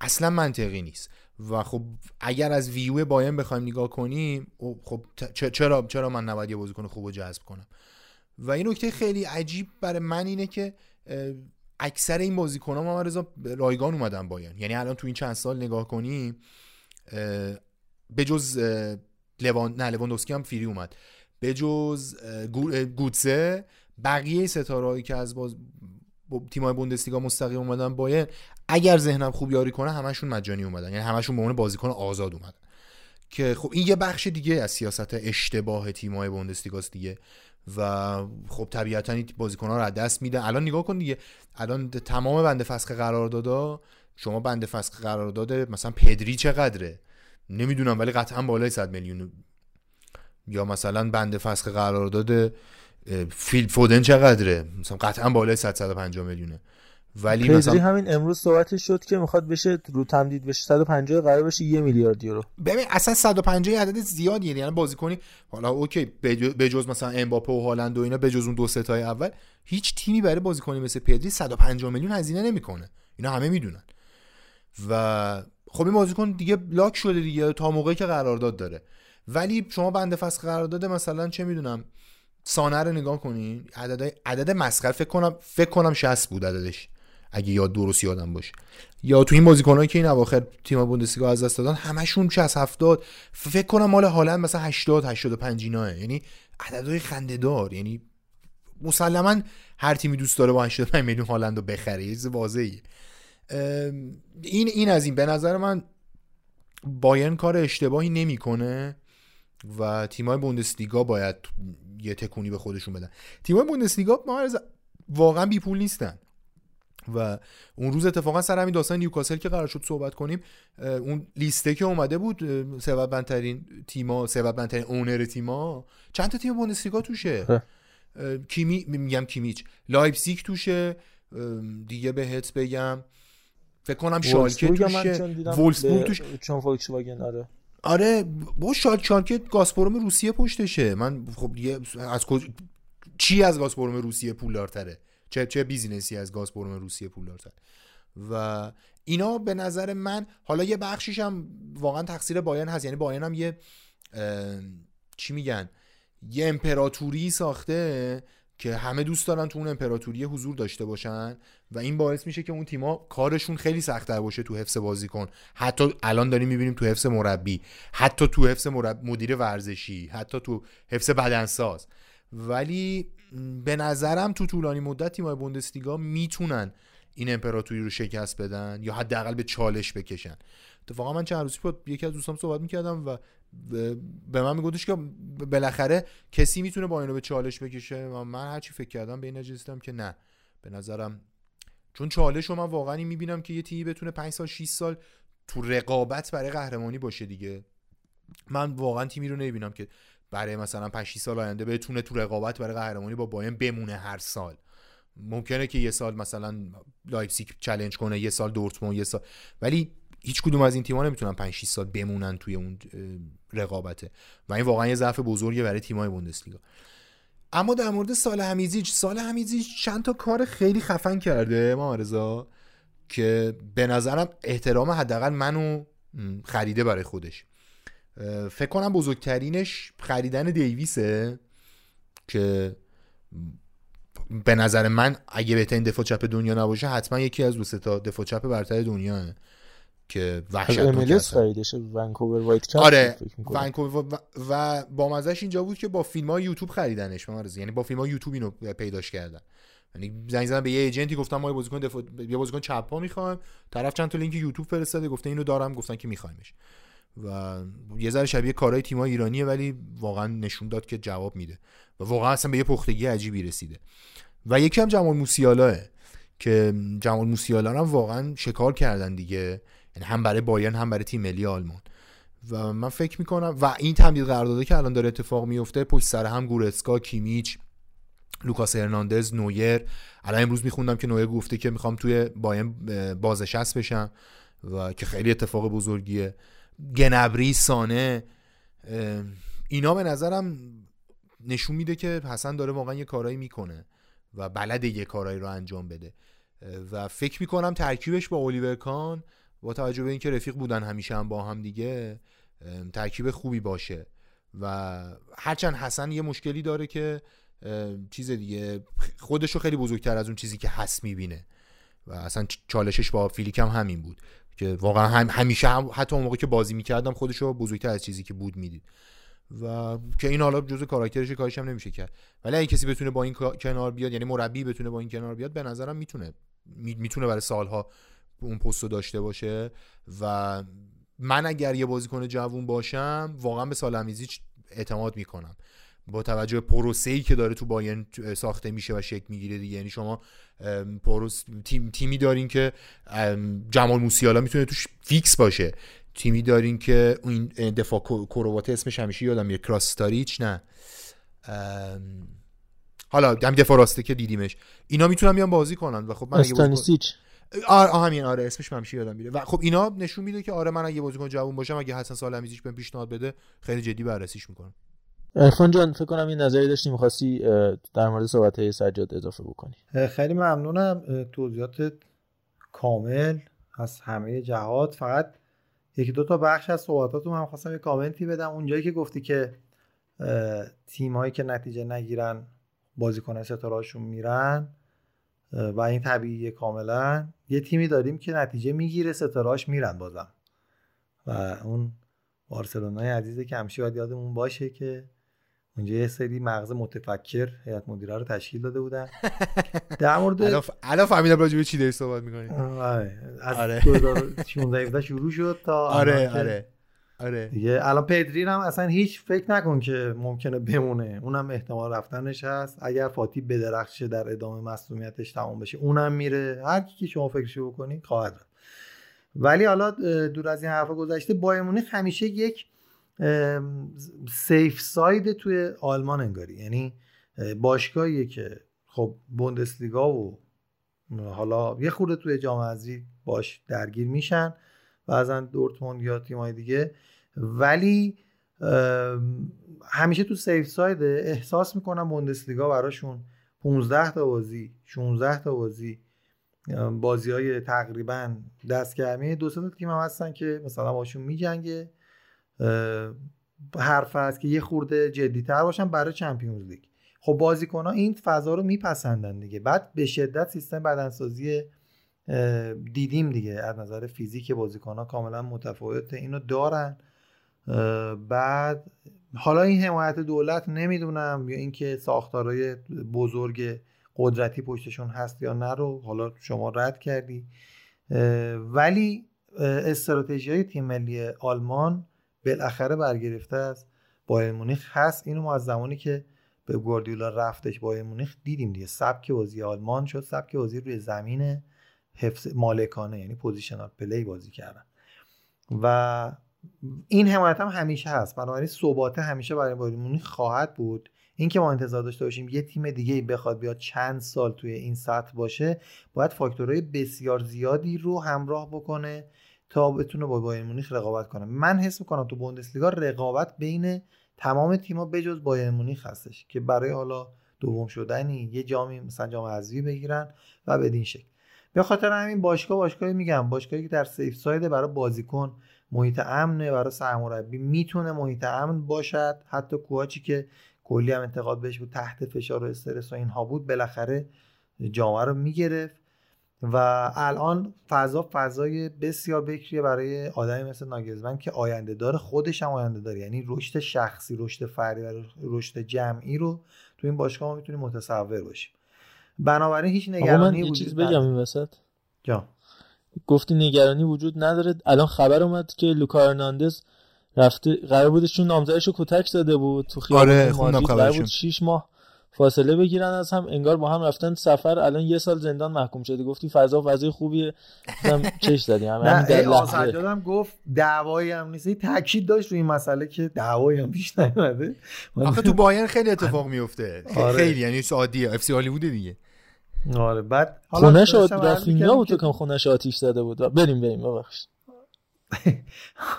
اصلا منطقی نیست. و خب اگر از ویو باین بخوایم نگاه کنیم خب چرا چرا من نباید یه بازیکن خوب جذب کنم؟ و این نکته خیلی عجیب برای من اینه که اکثر این بازیکن ها رضا رایگان اومدن باین یعنی الان تو این چند سال نگاه کنیم به جز لوان نه لواندوسکی هم فری اومد. به جز گوتسه بقیه ستارهایی که از باز تیمای بوندسلیگا مستقیم اومدن باین اگر ذهنم خوب یاری کنه همشون مجانی اومدن. یعنی همشون به عنوان بازیکن آزاد اومدن. که خب این یه بخش دیگه از سیاست اشتباه تیم‌های بوندسلیگاست دیگه. و خب طبیعتا این بازیکن‌ها رو از دست میدن الان نگاه کن دیگه. الان تمام بند فسخ قراردادا شما بند فسخ قرارداد مثلا پدری چقدره؟ نمی‌دونم ولی قطعا بالای 100 میلیون. یا مثلا بند فسخ قرارداد فیل فودن چقدره؟ مثلا قطعا بالای 100 150 میلیونه. ولی مثلا همین امروز صحبتش شد که می‌خواد بشه رو تمدید بشه. 150 قرار بشه یه میلیارد یورو. ببین اصلا 150 عدد زیادیه. یعنی بازیکنی حالا اوکی بجز مثلا امباپه و هالند و اینا بجز اون دو ستای اول هیچ تیمی برای بازیکنی مثل پدری 150 میلیون هزینه نمی‌کنه. اینا همه می‌دونن. و خب این بازیکن دیگه لاک شده دیگه تا موقعی که قرارداد داره. ولی شما بنده فسخ قرارداد مثلا چه می‌دونم سانه رو نگاه کنین عدد عدد مسخره فکر کنم فکر کنم 60 بود عددش اگه یاد درست یادم باشه. یا تو این بازیکنایی که این اواخر تیم بوندسلیگا از دست دادن همشون 60 70 فکر کنم مال هالند مثلا 80 85 ایناه یعنی عددهای خنده‌دار. یعنی مسلما هر تیمی دوست داره با 85 میلیون هالند رو بخره یه واضحه این این از این. به نظر من بایرن کار اشتباهی نمی‌کنه و تیمای بوندسلیگا باید یه تکونی به خودشون بدن. تیمای بوندسلیگا واقعا بی پول نیستن. و اون روز اتفاقا سر همین داستان نیوکاسل که قرار شد صحبت کنیم اون لیسته که اومده بود ثروتمندترین تیما ثروتمندترین owner تیما چند تا تیم بوندسلیگا توشه؟ کیمی میگم کیمیچ. لایپزیگ توشه دیگه بهت بگم. فکر کنم شالکه توشه وولفسبورگ توشه. چون فولکس واگن آره. آره با شال شالکه گازپروم روسیه پشتشه. من خب از کج... چی از گازپروم روسیه پولدارتره؟ چه چه business ی از گازپروم روسیه پولدارتر و اینا به نظر من حالا یه بخشیش هم واقعا تقصیر بایان هست. یعنی بایان هم یه چی میگن؟ یه امپراتوری ساخته که همه دوست دارن تو اون امپراتوری حضور داشته باشن و این باعث میشه که اون تیما کارشون خیلی سختتر باشه تو حفظ بازیکن. حتی الان داریم می‌بینیم تو حفظ مربی حتی تو حفظ مرب... مدیر ورزشی حتی تو حفظ بدنساز. ولی به نظرم تو طولانی مدت تیمای بوندسلیگا می‌تونن این امپراتوری رو شکست بدن یا حداقل به چالش بکشن. اتفاقا من چند روزی با یکی از دوستام صحبت می‌کردم و به من میگفتش که بالاخره کسی می‌تونه با اینو به چالش بکشه؟ و من هرچی فکر کردم به این نجستم که نه. به نظرم چون چالش رو من واقعا می‌بینم که یه تیمی بتونه 5 سال 6 سال تو رقابت برای قهرمانی باشه دیگه. من واقعا تیمی رو نمی‌بینم که برای مثلا 5 6 سال آینده بتونه تو رقابت برای قهرمانی با بایرن بمونه هر سال. ممکنه که یه سال مثلا لایپزیگ چالش کنه یه سال دورتموند یه سال. ولی هیچ کدوم از این تیم‌ها نمی‌تونن 5 6 سال بمونن توی اون رقابته. و این واقعا یه ضعف بزرگی برای تیم‌های بوندسلیگا. اما در مورد صالح حمیدزیچ صالح حمیدزیچ چند تا کار خیلی خفن کرده محمدرضا که به نظرم احترام حداقل منو خریده برای خودش. فکر کنم بزرگترینش خریدن دیویسه که به نظر من اگه بهترین دفاع چپ دنیا نباشه حتما یکی از دو تا دفاع چپ برتر دنیا که وحشتناک خریدش ونکوور وایت آره ونکوور و, و با مزهش اینجا بود که با فیلم های یوتیوب خریدنش یعنی با فیلم های یوتیوب اینو پیداش کردن. یعنی زنگ زدن به یه ایجنتی گفتم ما یه بازیکن دفاع یه بازیکن چپ می‌خوایم. طرف چند تا لینک یوتیوب فرستاده گفته اینو دارم گفتن که میخوایمش. و یه ذره شبیه کارهای تیم‌های ایرانیه ولی واقعا نشون داد که جواب میده. و واقعا اصلا به یه پختگی عجیبی رسیده. و یکی هم جمال موسیالاه که جمال موسیالا هم واقعا شکار کردن دیگه. یعنی هم برای بایرن هم برای تیم ملی آلمان. و من فکر می‌کنم و این تمدید قرارداده که الان داره اتفاق میفته پشت سر هم گورسکا کیمیچ لوکاس هرناندز نویر. الان امروز میخوندم که نویر گفته که می‌خوام توی باین بازنشست بشم و که خیلی اتفاق بزرگیه. گنبری سانه اینا به نظرم نشون میده که حسن داره واقعا یه کارایی می‌کنه و بلده یه کارایی رو انجام بده. و فکر می‌کنم ترکیبش با الیور کان با توجه به اینکه رفیق بودن همیشه هم با هم دیگه ترکیب خوبی باشه. و هرچند حسن یه مشکلی داره که چیز دیگه خودشو خیلی بزرگتر از اون چیزی که هست می‌بینه. و اصلا چالشش با فیلیک هم همین بود که واقعا هم همیشه هم حتی اون موقع که بازی می‌کردم خودشو بزرگتر از چیزی که بود می‌دید. و که این حالا جزء کاراکترش کارش هم نمیشه کرد. ولی اگه کسی بتونه با این کنار بیاد یعنی مربی بتونه با این کنار بیاد به نظرم می‌تونه می‌تونه برای سالها اون پست رو داشته باشه و من اگر یه بازیکن جوون باشم واقعا به سالمیزیچ اعتماد می‌کنم. با توجه به پروسه ای که داره تو باین ساخته میشه و شکل می‌گیره دیگه. یعنی شما پروس تیم تیمی دارین که جمال موسیالا می‌تونه توش فیکس باشه. تیمی دارین که این دفاع کرواته اسمش همیشه یادم میره کراستاریچ نه. حالا هم دفاع راسته که دیدیمش. اینا می‌تونن بیان بازی کنن و خب من استانیسیچ. آره همین آره اسمش همیشه یادم میره. و خب اینا نشون میده که آره من اگه بازیکن جوون باشم اگه حسن سالمیزیش بهم پیشنهاد بده خیلی جدی بررسیش می‌کنم. ارفان جان فکر کنم این نظری داشتی می‌خواستی در مورد صحبت های سجاد اضافه بکنی. خیلی ممنونم. توضیحات کامل از همه جهات. فقط یکی دو تا بخش از صحبتاتون هم خواستم یه کامنتی بدم. اونجایی که گفتی که تیمایی که نتیجه نگیرن بازیکن ستارهاشون میرن و این طبیعیه کاملا. یه تیمی داریم که نتیجه می‌گیره ستارهاش میرن بازم. و اون بارسلونای عزیزه که همیشه باید یادمون باشه که اونجا یه سری مغز متفکر هیئت مدیره رو تشکیل داده بودن. در مورد الان فهمیدم راجع به چی داری صحبت می‌کنی. آره از 2016 شروع شد تا آره آره. آره. دیگه الان پدری هم اصلا هیچ فکر نکن که ممکنه بمونه. اونم احتمال رفتنش هست. اگر فاتی بدرخشه در ادامه مسئولیتش تمام بشه اونم میره. هر کی که شما فکرشو بکنی خواهد رفت. ولی حالا دور از این حرفا گذشته بایرن همیشه یک safe side توی آلمان انگاری. یعنی باشگاهیه که خب بوندسلیگا و حالا یه خورده توی جام باهاش درگیر میشن. بعضا دورتموند یا تیمای دیگه. ولی همیشه تو safe side احساس می‌کنم بوندسلیگا براشون 15 تا بازی 16 تا بازی بازی های تقریبا دستگرمی دو تا تیم هم هستن که مثلا باشون میجنگه. حرف هست که یه خورده جدیتر باشن برای چمپیونز لیگ. خب بازیکن ها این فضا رو میپسندن دیگه. بعد به شدت سیستم بدنسازی دیدیم دیگه از نظر فیزیک بازیکن ها کاملا متفاوت اینو دارن. بعد حالا این حمایت دولت نمی‌دونم یا اینکه ساختارهای بزرگ قدرتی پشتشون هست یا نه رو حالا شما رد کردی. ولی استراتژی های تیم ملی آلمان بالاخره برگرفته از بایرن مونیخ. هست اینو ما از زمانی که به گواردیولا رفتش بایرن مونیخ دیدیم دیگه. سبک بازی آلمان شد سبک بازی روی زمین حفظ مالکانه یعنی positional play بازی کردن. و این حمایت هم همیشه هست. بنابراین ثبات همیشه برای بایرن مونیخ خواهد بود. اینکه ما انتظار داشته باشیم یه تیم دیگه بخواد بیاد چند سال توی این سطح باشه باید فاکتورهای بسیار زیادی رو همراه بکنه تا بتونه با بایر مونیخ رقابت کنه. من حس می‌کنم تو بوندسلیگا رقابت بین تمام تیم‌ها بجز بایر مونیخ هستش که برای حالا دوم شدنی یه جامی مثلا جام حذفی بگیرن و بدین شکل. به خاطر همین باشگاه باشگاهی میگم باشگاهی که در سیف ساید برای بازیکن محیط امنه برای سرمربی می‌تونه محیط امن باشد. حتی کوچی که کلی هم انتقاد بهش بود تحت فشار و استرس و اینها بود بالاخره جامعه رو می‌گرفت. و الان فضا فضای بسیار بکریه برای آدمی مثل ناگزمن که آینده داره خودش هم آینده داره یعنی رشد شخصی رشد فردی و رشد جمعی رو تو این باشگاه ما می‌تونیم متصور باشیم. بنابراین هیچ نگرانی وجود چیز بگم این وسط. جا گفتی نگرانی وجود نداره. الان خبر اومد که لوکا هرناندز رفته قرار بودش چون نامزدش رو کتک زده بود تو خیابون آره مادرید قرار بود 6 ماه فاصله بگیرن از هم. انگار با هم رفتن سفر. الان یه سال زندان محکوم شده. گفتی فضا فضای خوبیه. هم چش زدی هم نه در لحظه. هم گفت دعوایی هم نیست. تاکید داشت روی این مسئله که دعوایی هم پیش نیومده. آخه تو باین خیلی اتفاق میفته. خیلی یعنی عادیه. اف سی هالیوود دیگه. آره بعد خونش رافینیا بود که خونش آتیش زده بود. بریم بریم ببخشید.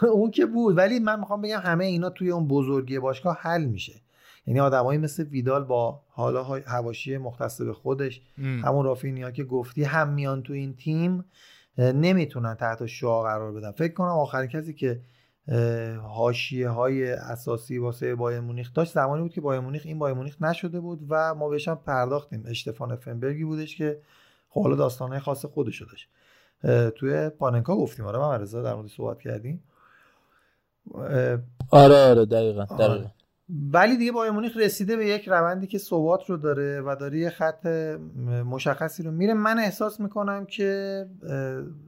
اون که بود. ولی من می‌خوام بگم همه اینا توی اون بزرگی باشگاه حل میشه. یعنی آدمایی مثل ویدال با حالا هواشی مختص به خودش ام. همون رافینیا که گفتی هم میان تو این تیم نمی‌تونن تحت شعا قرار بدن. فکر کنم آخرین کسی که حاشیه های اساسی واسه بایر مونیخ داشت. زمانی بود که بایر مونیخ این بایر مونیخ نشده بود و ما بهش هم پرداختیم. اشتفان فنبرگی بودش که خب حالا داستانهای خاص خودشو داشت. توی پاننکا گفتیم. آره من رضا در مورد صحبت کردیم. آره آره دقیقا دقیقا. ولی دیگه بایر مونیخ رسیده به یک روندی که ثبات رو داره و داره یه خط مشخصی رو میره. من احساس می‌کنم که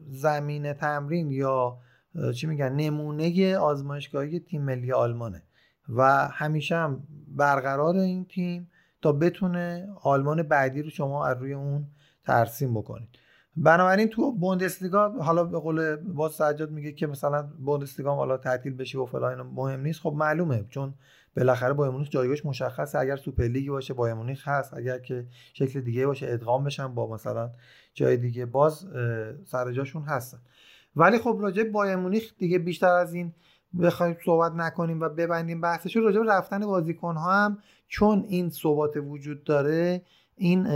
زمین تمرین یا چی میگن نمونه آزمایشگاهی تیم ملی آلمانه. و همیشه هم برقرار این تیم تا بتونه آلمان بعدی رو شما از روی اون ترسیم بکنید. بنابراین تو بوندسلیگا حالا به قول باز سجاد میگه که مثلا بوندسلیگا حالا تعطیل بشه و فلان مهم نیست. خب معلومه چون بالاخره بایر مونیخ جایگاهش مشخصه. اگر سوپر لیگی باشه بایر مونیخ هست. اگر که شکل دیگه باشه ادغام بشن با مثلا جای دیگه باز سر جاشون هستن. ولی خب راجع بایر مونیخ دیگه بیشتر از این بخوایم صحبت نکنیم و ببندیم بحثش رو راجع رفتن بازیکن ها هم چون این ثبات وجود داره این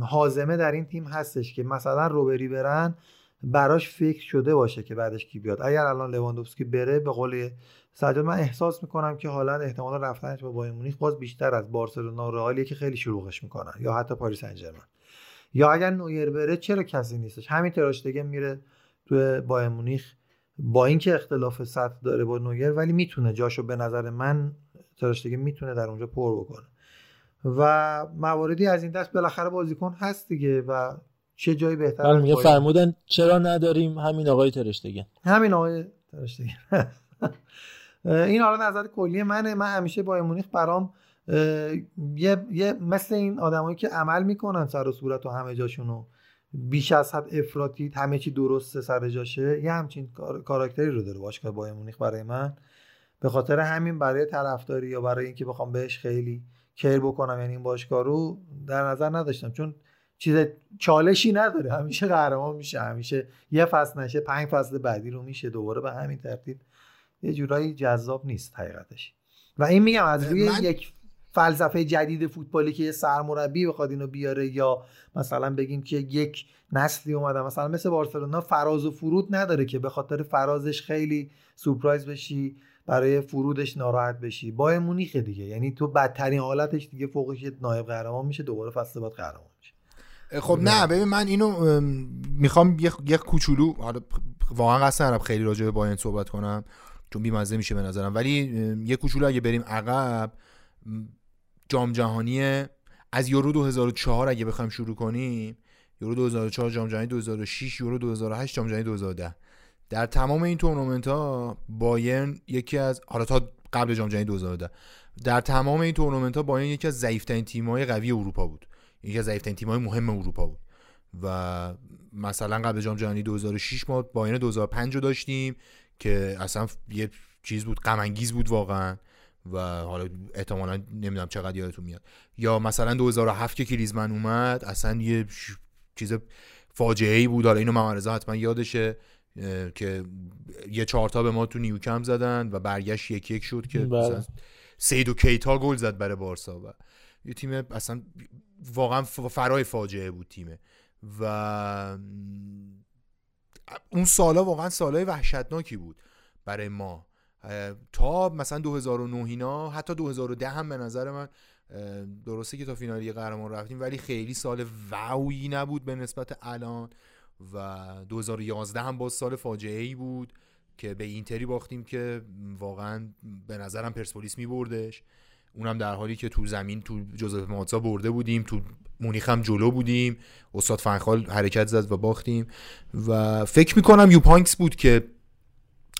حازمه در این تیم هستش که مثلا روبری برن براش فکر شده باشه که بعدش کی بیاد. اگر الان لواندوفسکی بره به قول سجاد من احساس می‌کنم که حالا احتمال رفتنش با بایر مونیخ باز بیشتر از بارسلونا و رئالیه که خیلی شلوغش می‌کنن یا حتی پاریس سن یا اگر نویر بره چرا کسی نیستش؟ همین تراشتگن میره تو بایر مونیخ با اینکه اختلاف سطح داره با نویر ولی می‌تونه جاشو به نظر من تراشتگن می‌تونه در اونجا پر بکنه. و مواردی از این دست بالاخره بازیکن هست دیگه و چه جایی بهتر بله میگه فرمودن چرا نداریم همین آقای ترشتگن. همین آقای ترشتگن. این حالا نظر کلی منه. من همیشه با مونیخ برام یه،, یه مثل این آدمایی که عمل می‌کنن سر و صورت و همه جاشونو بیش از حد افراطی همه چی درسته سر جاشه. یه همچین کاراکتری رو داره باشگاه بایر مونیخ برای من. به خاطر همین برای طرفداری یا برای اینکه بخوام بهش خیلی کیر بکنم یعنی این باشگاه رو در نظر نداشتم. چون چیز چالشی نداره. همیشه قهرمان میشه. همیشه یه فصل نشه پنج فصل بعدی رو میشه. دوباره به همین ترتیب یه جورایی جذاب نیست حقیقتش. و این میگم از روی من... یک فلسفه جدید فوتبالی که یه سرمربی بخواد اینو بیاره یا مثلا بگیم که یک نسلی اومده مثلا مثل بارسلونا فراز و فرود نداره که به خاطر فرازش خیلی سورپرایز بشی برای فرودش ناراحت بشی. با مونیخ دیگه یعنی تو بدترین حالتش دیگه فوقش نایب قهرمان میشه دوباره فصل بعد قهرمان میشه. خب نه ببین من اینو می‌خوام یه کوچولو واقعا قصد ندارم خیلی راجع به باین صحبت کنم چون بیمزه میشه به نظرم. ولی یه کوچولو اگه بریم عقب جام جهانی از یورو 2004 اگه بخوایم شروع کنیم یورو 2004 جام جهانی 2006 یورو 2008 جام جهانی 2010 در تمام این تورنمنت ها بایرن یکی از حالا تا قبل جام جهانی 2010 در تمام این تورنمنت ها بایرن یکی از ضعیفترین تیم‌های قوی اروپا بود. یکی از ضعیفترین تیم‌های مهم اروپا بود. و مثلا قبل جام جهانی 2006 ما بایرن 2005 رو داشتیم که اصلا یه چیز بود غم بود واقعا. و حالا احتمالا نمی‌دونم چقدر یادتون میاد. یا مثلا 2007 که کریزمن اومد اصلا یه چیز فاجعه ای بود. حالا اینو محمد حتما یادشه که یه چهارتا به ما تو نیوکم زدن و برگشت یک یک شد که بله. سیدو کیتا گل زد برای بارسا و یه تیم اصلا واقعا فرای فاجعه بود تیمه و اون سالا واقعا سالای وحشتناکی بود برای ما. تا مثلا 2009 اینا حتی 2010 هم به نظر من درسته که تا فینالی قهرمان رفتیم ولی خیلی سال واوی نبود به نسبت الان و 2011 هم باز سال فاجعه ای بود که به اینتری باختیم که واقعا به نظرم پرسپولیس می بردش اونم در حالی که تو زمین تو جوزف ماتزا برده بودیم تو مونیخ هم جلو بودیم استاد فنخال حرکت زد و باختیم. و فکر می‌کنم یوپانکس بود که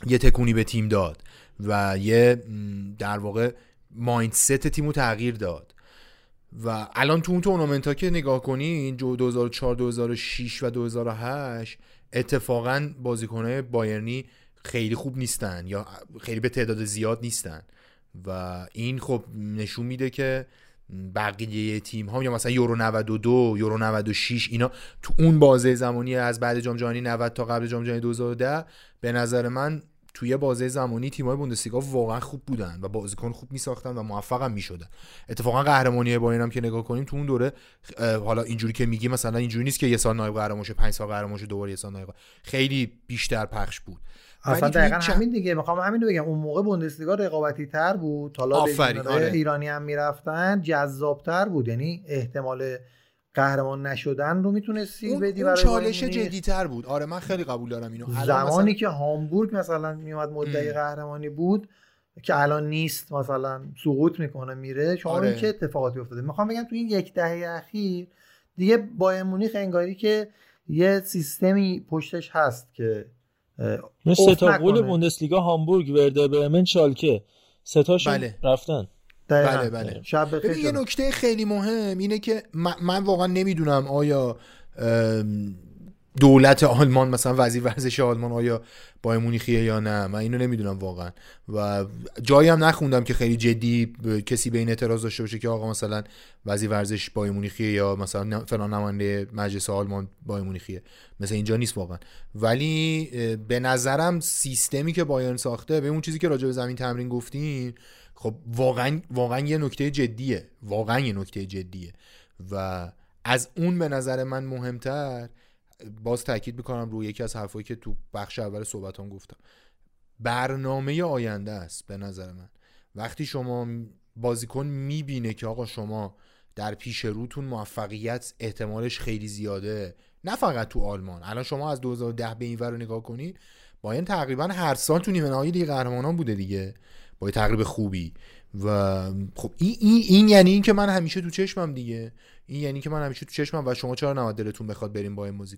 یه تکونی به تیم داد و یه در واقع مایندست تیمو تغییر داد. و الان تو اون تورنمنت ها که نگاه کنین 2004 2006 و 2008 اتفاقا بازیکنهای بایرنی خیلی خوب نیستن یا خیلی به تعداد زیاد نیستن. و این خب نشون میده که بقیه تیم ها یا مثلا یورو 92 یورو 96 اینا تو اون بازه زمانی از بعد جام جهانی 90 تا قبل جام جهانی 2010 به نظر من توی بازه زمانی تیم‌های بوندسلیگا واقعا خوب بودن و بازیکن خوب میساختن و موفق هم می‌شدن. اتفاقا قهرمانی با اینم که نگاه کنیم تو اون دوره حالا اینجوری که میگی مثلا اینجوری نیست که یه سال نایب قهرمان شه 5 سال قهرمان شه دوباره یه سال نایب خیلی بیشتر پخش بود. اصلا دقیقا همین دیگه. می‌خوام همین رو بگم. اون موقع بوندسلیگا رقابتی تر بود. حالا آره. ایرانی هم می‌رفتن جذابتر بود. یعنی احتمال قهرمان نشدن رو می‌تونستی بدی برای چالش جدیتر بود. آره من خیلی قبول دارم اینو. زمانی که هامبورگ مثلا میومد مدعی قهرمانی بود که الان نیست مثلا سقوط می‌کنه میره شما آره. چه اتفاقاتی افتاده؟ می‌خوام بگم تو این یک دهه اخیر دیگه با مونیخ انگاری که یه سیستمی پشتش هست که سه تا قول بوندسلیگا هامبورگ ورده برمن شالکه. سه تاشون بله. رفتن. بله بله. شب بخیر یه. نکته خیلی مهم اینه که من, من واقعا نمی‌دونم آیا دولت آلمان مثلا وزیر ورزش آلمان آیا با مونیخیه یا نه؟ من اینو نمی‌دونم واقعا. و جایی هم نخوندم که خیلی جدی کسی به این اعتراض داشته باشه که آقا مثلا وزیر ورزش با مونیخیه یا مثلا فلان نماینده مجلس آلمان با مونیخیه. مثل اینجا نیست واقعا. ولی به نظرم سیستمی که بایرن ساخته به اون چیزی که راجع به زمین تمرین گفتین خب واقعا واقعا یه نکته جدیه. واقعا یه نکته جدیه. و از اون به نظر من مهمتر باز تاکید می‌کنم روی یکی از حرفایی که تو بخش اول صحبتام گفتم. برنامه آینده است به نظر من. وقتی شما بازیکن می‌بینه که آقا شما در پیش روتون موفقیت احتمالش خیلی زیاده نه فقط تو آلمان. الان شما از 2010 به این ور رو نگاه کنید باین تقریبا هر سال تو نیمه نهایی لیگ قهرمانان بوده دیگه. با تقریب خوبی. و خب این, این, این یعنی این که من همیشه تو چشمم دیگه. این یعنی که من همیشه تو چشمم و شما چرا نباید دلتون بخواد بریم با این بازی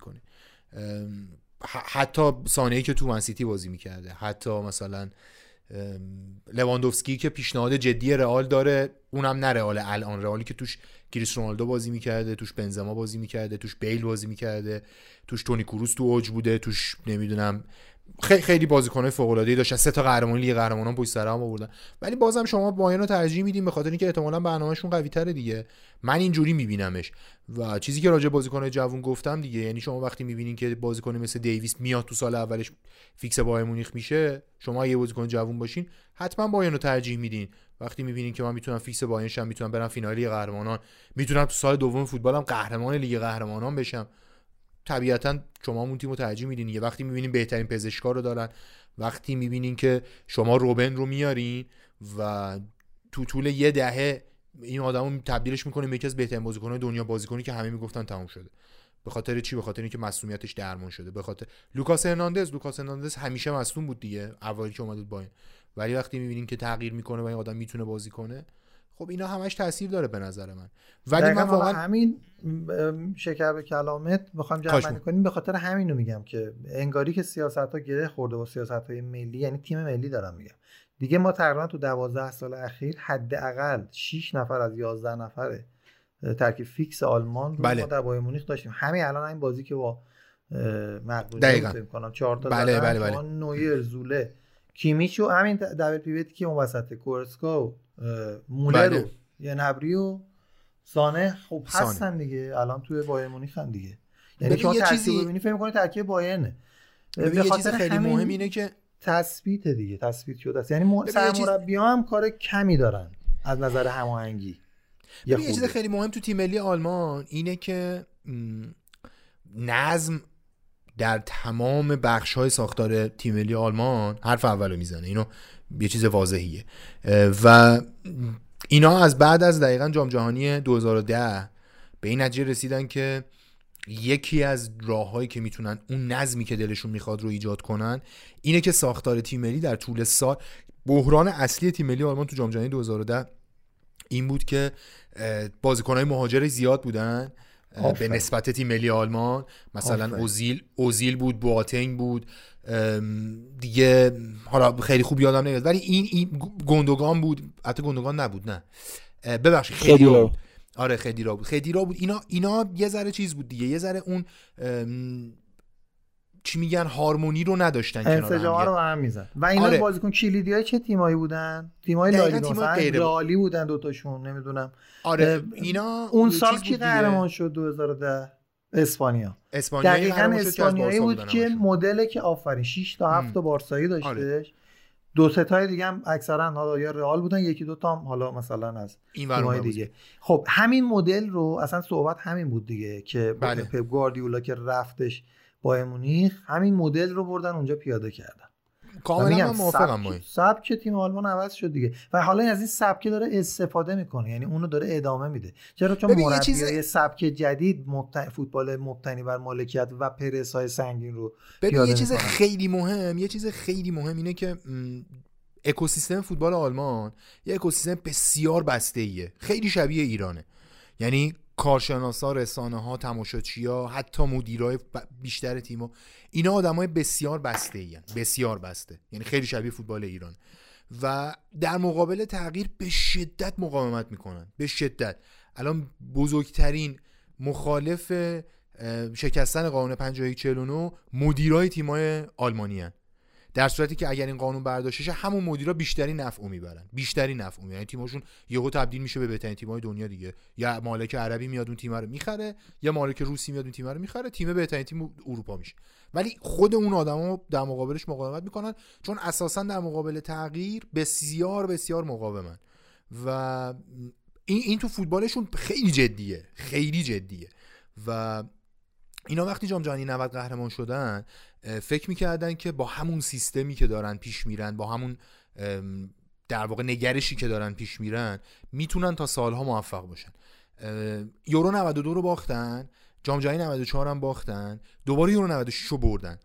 ح- حتی سانه‌ای که تو منسیتی بازی می‌کرده. حتی مثلا لواندوفسکی که پیشنهاد جدی رئال داره اونم نه رئال الان رئالی که توش کریس رونالدو بازی می‌کرده توش بنزما بازی می‌کرده توش بیل بازی می‌کرده توش تونی کروس تو اوج بوده توش نمی‌دونم خیلی خیلی بازیکن‌های فوق‌العاده‌ای داشتن. سه تا قهرمانی لیگ قهرمانان پشت سر هم آوردن. ولی بازم شما بایرن رو ترجیح میدیم به خاطر اینکه احتمالاً برنامه‌شون قوی‌تره دیگه. من اینجوری میبینمش. و چیزی که راجع به بازیکن‌های جوون گفتم دیگه یعنی شما وقتی می‌بینین که بازیکن مثل دیویس میاد تو سال اولش فیکس بایرن مونیخ میشه شما اگه بازیکن جوون باشین حتما بایرن رو ترجیح میدین. وقتی می‌بینین که من می‌تونم فیکس بایرن شم می‌تونم برم فینال لیگ قهرمانان می‌تونم تو سال دوم فوتبالم قهرمان لیگ قهرمانان بشم. طبیعتا شما اون تیم رو ترجیح میدین یه وقتی می‌بینین بهترین پزشکا رو دارن وقتی می‌بینین که شما روبن رو میارین و تو طول یه دهه این آدمو تبدیلش می‌کنه به یکی از بهترین بازیکن‌های دنیا بازیکنی که همه می‌گفتن تموم شده. به خاطر چی؟ به خاطر اینکه مصدومیتش درمان شده. به خاطر لوکاس هرناندز لوکاس هرناندز همیشه مصدوم بود دیگه اولی که اومد بایرن ولی وقتی می‌بینین که تغییر می‌کنه و این آدم می‌تونه بازی کنه خب اینا همش تاثیر داره به نظر من ولی من واقعا همین شکر به کلامت خواهش جمع کنیم به خاطر همین رو میگم که انگاری که سیاست ها گره خورده با سیاست های ملی یعنی تیم ملی دارم میگم دیگه ما تقریبا تو دوازده سال اخیر حداقل 6 نفر از 11 نفر اه، ترکیب فیکس آلمان رو بله. ما در بایر مونیخ داشتیم همین الان این بازی که با مقدونیه. فکر کنم 4 تا بله،. بله، بله. نویر زوله کیمیچ و همین دبل پیوتی که اون وسط کورسکا و مولر بله. و یه نبری و سانه خب. هستن دیگه. الان توی بایر مونیخ هم دیگه. یعنی شما یه چیزی- ببینی فکر می‌کنی ترکیب بایرنه. یه چیز خیلی همین مهم اینه که تثبیت دیگه. تثبیت شده است. یعنی م... ببین یه چیز- سرمربی هم کار کمی دارن از نظر هماهنگی. یه چیز. خیلی مهم تو تیم ملی آلمان اینه که نظم در تمام بخش های ساختار تیم ملی آلمان حرف اولو می‌زنه. اینو یه چیز واضحیه. و اینا از بعد از دقیقا جام جهانی 2010 به این نتیجه رسیدن که یکی از راههایی که می‌تونن اون نظمی که دلشون می‌خواد رو ایجاد کنن اینه که ساختار تیم ملی در طول سال بحران اصلی تیم ملی آلمان تو جام جهانی 2010 این بود که بازیکنهای مهاجر زیاد بودن. به. نسبت تیم ملی آلمان مثلا. اوزیل اوزیل بود بواتنگ بود دیگه حالا خیلی خوب یادم نمیاد ولی این, این گندگان بود حتی گندگان نبود نه ببخشید خیلی. بود آره خدیرا بود خدیرا بود اینا اینا یه ذره چیز بود دیگه یه ذره اون چی میگن هارمونی رو نداشتن انسجام. رو هم میزن و اینا آره. بازیکن کلیدی های چه تیمایی بودن تیمای مثلا غیر بود. رئالی بودن دوتاشون نمی‌دونم آره اینا اون سال کی. قهرمان شد 2010 اسپانیا اسپانیایی دقیقا اسپانیایی بود که. مدل که آفرین 6 تا 7 تا بارسایی داشتش آره. دو ستای دیگه هم اکثرا حالا یا رئال بودن یکی دو تا هم حالا مثلا از این دیگه خب همین مدل رو اصلا صحبت همین بود دیگه که بله. پپ گواردیولا که رفتش با مونیخ همین مدل رو بردن اونجا پیاده کردن. کاملا موافقم سبک- سبک تیم آلمان عوض شد دیگه. و حالا از این سبک داره استفاده می‌کنه. یعنی اونو داره ادامه میده. چرا؟ چون مربیای چیز- سبک جدید مبت... فوتبال مبتنی بر مالکیت و پرس های سنگین رو ببین یه چیز. خیلی مهم یه چیز خیلی مهم اینه که م، اکوسیستم فوتبال آلمان یه اکوسیستم بسیار بسته ایه خیلی شبیه ایرانه. یعنی کارشناسا رسانه ها تماشاچی ها حتی مدیرای بیشتر تیم‌ها اینا آدمای بسیار بسته این بسیار بسته. یعنی خیلی شبیه فوتبال ایران. و در مقابل تغییر به شدت مقاومت می‌کنن. به شدت. الان بزرگترین مخالف شکستن قانون 5149 مدیرای تیمای آلمانی هن. در صورتی که اگر این قانون برداشته همون مدیرا بیشتری نفع می‌برن. بیشتری نفع می‌برن یعنی تیمشون یهو تبدیل میشه به بهترین تیمای دنیا دیگه. یا مالک عربی میاد اون تیم رو می‌خره یا مالک روسی میاد اون تیم رو می‌خره تیم بهترین تیم اروپا میشه. ولی خود اون آدما در مقابلش مقاومت می‌کنن چون اساسا در مقابل تغییر بسیار بسیار مقاومن. و این, این تو فوتبالشون خیلی جدیه. خیلی جدیه. و اینا وقتی جام جهانی 90 قهرمان شدن فکر می‌کردن که با همون سیستمی که دارن پیش میرن با همون در واقع نگرشی که دارن پیش میرن می‌تونن تا سالها موفق باشن. یورو 92 رو باختن جام جهانی 94 هم باختن دوباره یورو 96 رو بردن.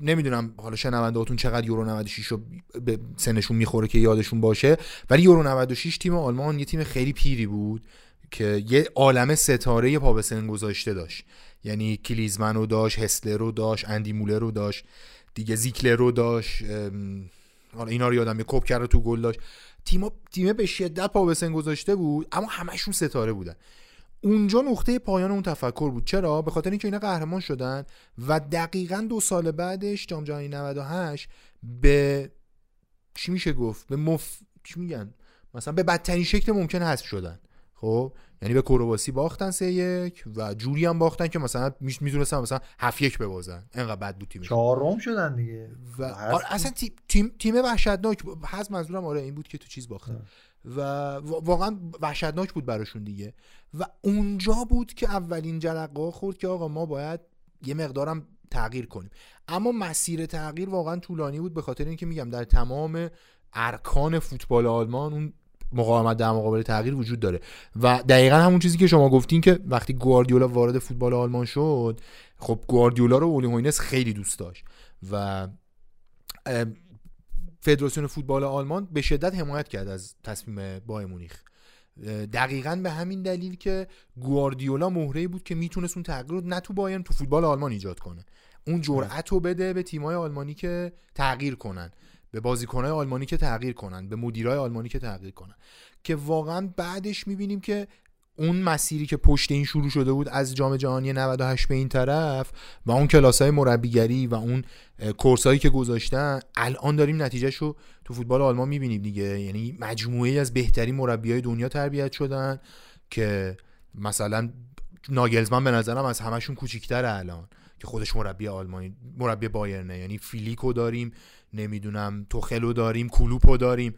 نمی‌دونم حالا شنوندهاتون چقدر یورو 96 رو به سنشون می‌خوره که یادشون باشه ولی یورو 96 تیم آلمان یه تیم خیلی پیری بود که یه عالم ستاره پا به سن گذاشته داشت. یعنی کلیزمن رو داشت هسلر رو داشت اندی مولر رو داشت. دیگه زیکلر رو داشت حالا اینا رو یادم کوب کرده تو گل داشت. تیم تیم به شدت پا به سن گذاشته بود اما همشون ستاره بودن. اونجا نقطه پایان اون تفکر بود. چرا؟ به خاطر اینکه اینا قهرمان شدن و دقیقا دو سال بعدش جام جهانی 98 به چی میشه گفت؟ به مف چی میگن؟ مثلا به بدترین شکل ممکن هست شدن. خب؟ یعنی به کرواسی باختن سه یک و جوری هم باختن که مثلا می‌تونستن مثلا هفت یک ببازن. انقدر بد بود تیمش. چهارم شدن دیگه. و آره اصلا تیم تیم وحشتناک هست منظورم آره این بود که تو چیز باختن. و واقعا وحشتناک بود براشون دیگه. و اونجا بود که اولین جرقه خورد که آقا ما باید یه مقدارم تغییر کنیم. اما مسیر تغییر واقعا طولانی بود به خاطر اینکه میگم در تمام ارکان فوتبال آلمان اون مقاومت در مقابل تغییر وجود داره. و دقیقا همون چیزی که شما گفتین که وقتی گواردیولا وارد فوتبال آلمان شد خب گواردیولا رو اولی خیلی دوست داشت و فدراسیون فوتبال آلمان به شدت حمایت کرد از تصمیم بایر مونیخ. دقیقا به همین دلیل که گواردیولا مهره بود که می‌تونست اون تغییر رو نه تو بایرن تو فوتبال آلمان ایجاد کنه. اون جرأت رو بده به تیمای آلمانی که تغییر کنن. به بازیکنهای آلمانی که تغییر کنن به مدیرای آلمانی که تغییر کنن. که واقعا بعدش می‌بینیم که اون مسیری که پشت این شروع شده بود از جام جهانی 98 به این طرف و اون کلاس های مربیگری و اون کورس هایی که گذاشتن الان داریم نتیجهش رو تو فوتبال آلمان می‌بینیم دیگه. یعنی مجموعه از بهترین مربی های دنیا تربیت شدن که مثلا ناگلزمن به نظرم از همشون کوچیکتره الان که خودش مربی آلمانی مربی بایرنه. یعنی فیلیکو داریم نمی‌دونم توخلو داریم کلوپو داریم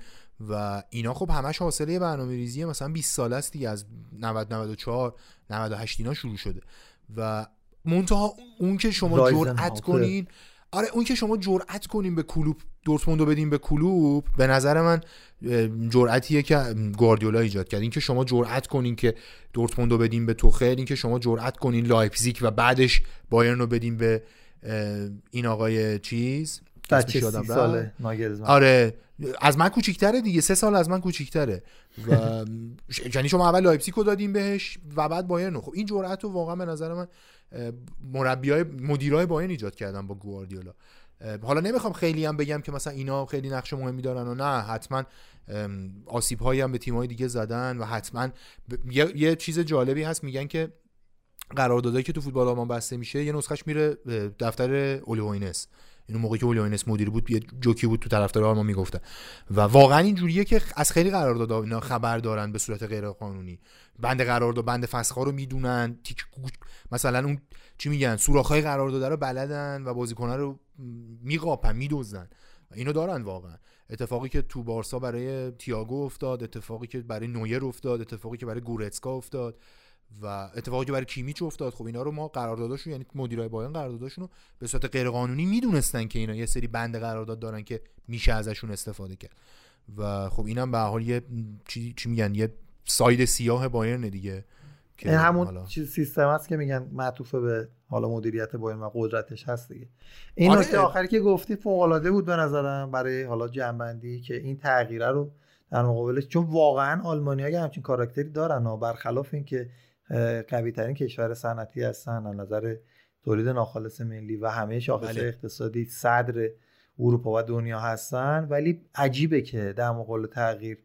و اینا. خب همش حاصل برنامه ریزیه مثلا 20 سال است دیگه از 90 94 98 اینا شروع شده. و منتها اون که شما جرأت کنین آره اون که شما جرأت کنین به کلوب دورتموند رو بدین به کلوب به نظر من جرأتیه که گواردیولا ایجاد کرد. این که شما جرأت کنین که دورتموند رو بدین به توخل این که شما جرأت کنین لایپزیگ و بعدش بایرن رو بدین به این آقای چیز؟ بچه سی ساله. آره. از من کوچیکتره دیگه. سه سال از من کوچیکتره. و یعنی شما اول لایپزیگ رو دادیم بهش و بعد بایرن خب این جرأت رو واقعا به نظر من مربیای مدیرای بایرن ایجاد کردن با گواردیولا. حالا نمی‌خوام خیلی هم بگم که مثلا اینا خیلی نقش مهمی دارن و نه حتما آسیب هایی هم به تیم های دیگه زدن و حتما یه،, یه چیز جالبی هست. میگن که قراردادایی که تو فوتبال آلمان بسته میشه یه نسخش میره دفتر اولیوینس اینو موقعی که اولیانس مدیر بود یه جوکی بود تو طرفدار ما می‌گفته. و واقعا اینجوریه که از خیلی قرارداد اینا خبر دارن به صورت غیر قانونی بند قرارداد بند فسخ رو می‌دونن تیک مثلا اون چی میگن سوراخ‌های قرارداد رو بلدن و بازیکن‌ها رو میقاپن میدوزن اینو دارن واقعا. اتفاقی که تو بارسا برای تییاگو افتاد اتفاقی که برای نویر افتاد اتفاقی که برای گورتسکا افتاد. و اتفاقی که برای کیمیچ افتاد خب اینا رو ما قرارداداشون یعنی مدیرای بایرن قرارداداشون رو به صورت غیر قانونی می‌دونستن که اینا یه سری بند قرارداد دارن که میشه ازشون استفاده کرد و خب اینم به حال یه چی, چی میگن یه ساید سیاه بایرن دیگه که این همون حالا... چیز سیستم هست که میگن معطوف به حالا مدیریت بایرن و قدرتش هست دیگه این آره. نکته آخری که گفتی فوق العاده بود به نظرم برای حالا جنبندی که این تغییره رو در مقابلش چون واقعا آلمانی‌ها همچین کاراکتری دارن و برخلاف اینکه قوی ترین کشور صنعتی هستن از نظر تولید ناخالص ملی و همه شاخص بله. اقتصادی صدر اروپا و دنیا هستن ولی عجیبه که در مقابل تغییر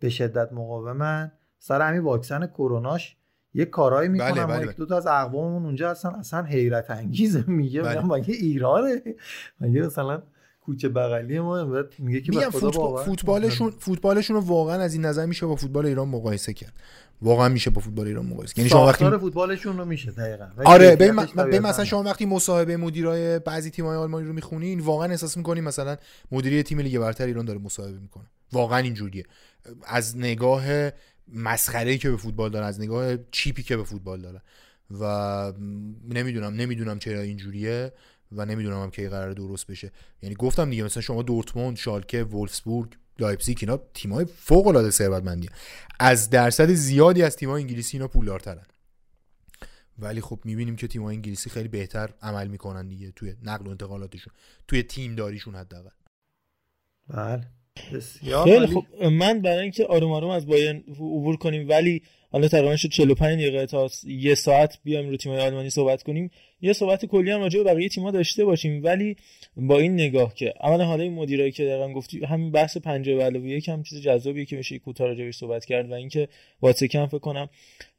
به شدت مقاومن سر همین واکسن کروناش یه کارایی می‌کنن بله، بله. یک دو تا از اقواممون اونجا هستن اصلا حیرت انگیزه میگه بله. مگه ایرانه مگه مثلا کوچه بغلی ما بعد میگه که به میگم فوتبال- باور فوتبالشون فوتبالشون رو واقعا از این نظر میشه با فوتبال ایران مقایسه کرد. واقعا میشه با فوتبال ایران مقایسه کرد. یعنی شما وقتی فوتبالشون رو میشه دقیقاً. آره ببین م- مثلا. شما وقتی مصاحبه مدیرای بعضی تیم‌های آلمانی رو می‌خونین واقعا احساس می‌کنین مثلا مدیری تیم لیگ برتر ایران داره مصاحبه می‌کنه. واقعا اینجوریه. از نگاه مسخره‌ای که به فوتبال داره از نگاه چیپی که به فوتبال داره و نمی‌دونم نمی‌دونم چرا اینجوریه. و نمی‌دونم هم کی قرار درست بشه. یعنی گفتم دیگه مثلا شما دورتموند شالکه وولفسبورگ لایپزیگ اینا تیم‌های فوق العاده ثروتمندی از درصد زیادی از تیم‌های انگلیسی اینا پولدارترن. ولی خب می‌بینیم که تیم‌های انگلیسی خیلی بهتر عمل می‌کنن دیگه توی نقل و انتقالاتشون توی تیم داریشون حداقل. بله. بسیار خیلی عالی. خب من برای اینکه آروم آروم از بایرن عبور کنیم ولی حالا تقریبا شد 45 دقیقه تا یه ساعت بیایم رو تیم‌های آلمانی صحبت کنیم. یه صحبت کلی هم راجع به بقیه تیم‌ها داشته باشیم ولی با این نگاه که اولا حالا این مدیرایی که دقیقا گفتی همین بحث 50 به علاوه یک هم چیز جذابیه که میشه کوتاه راجعش صحبت کرد و اینکه واتسکن فکر کنم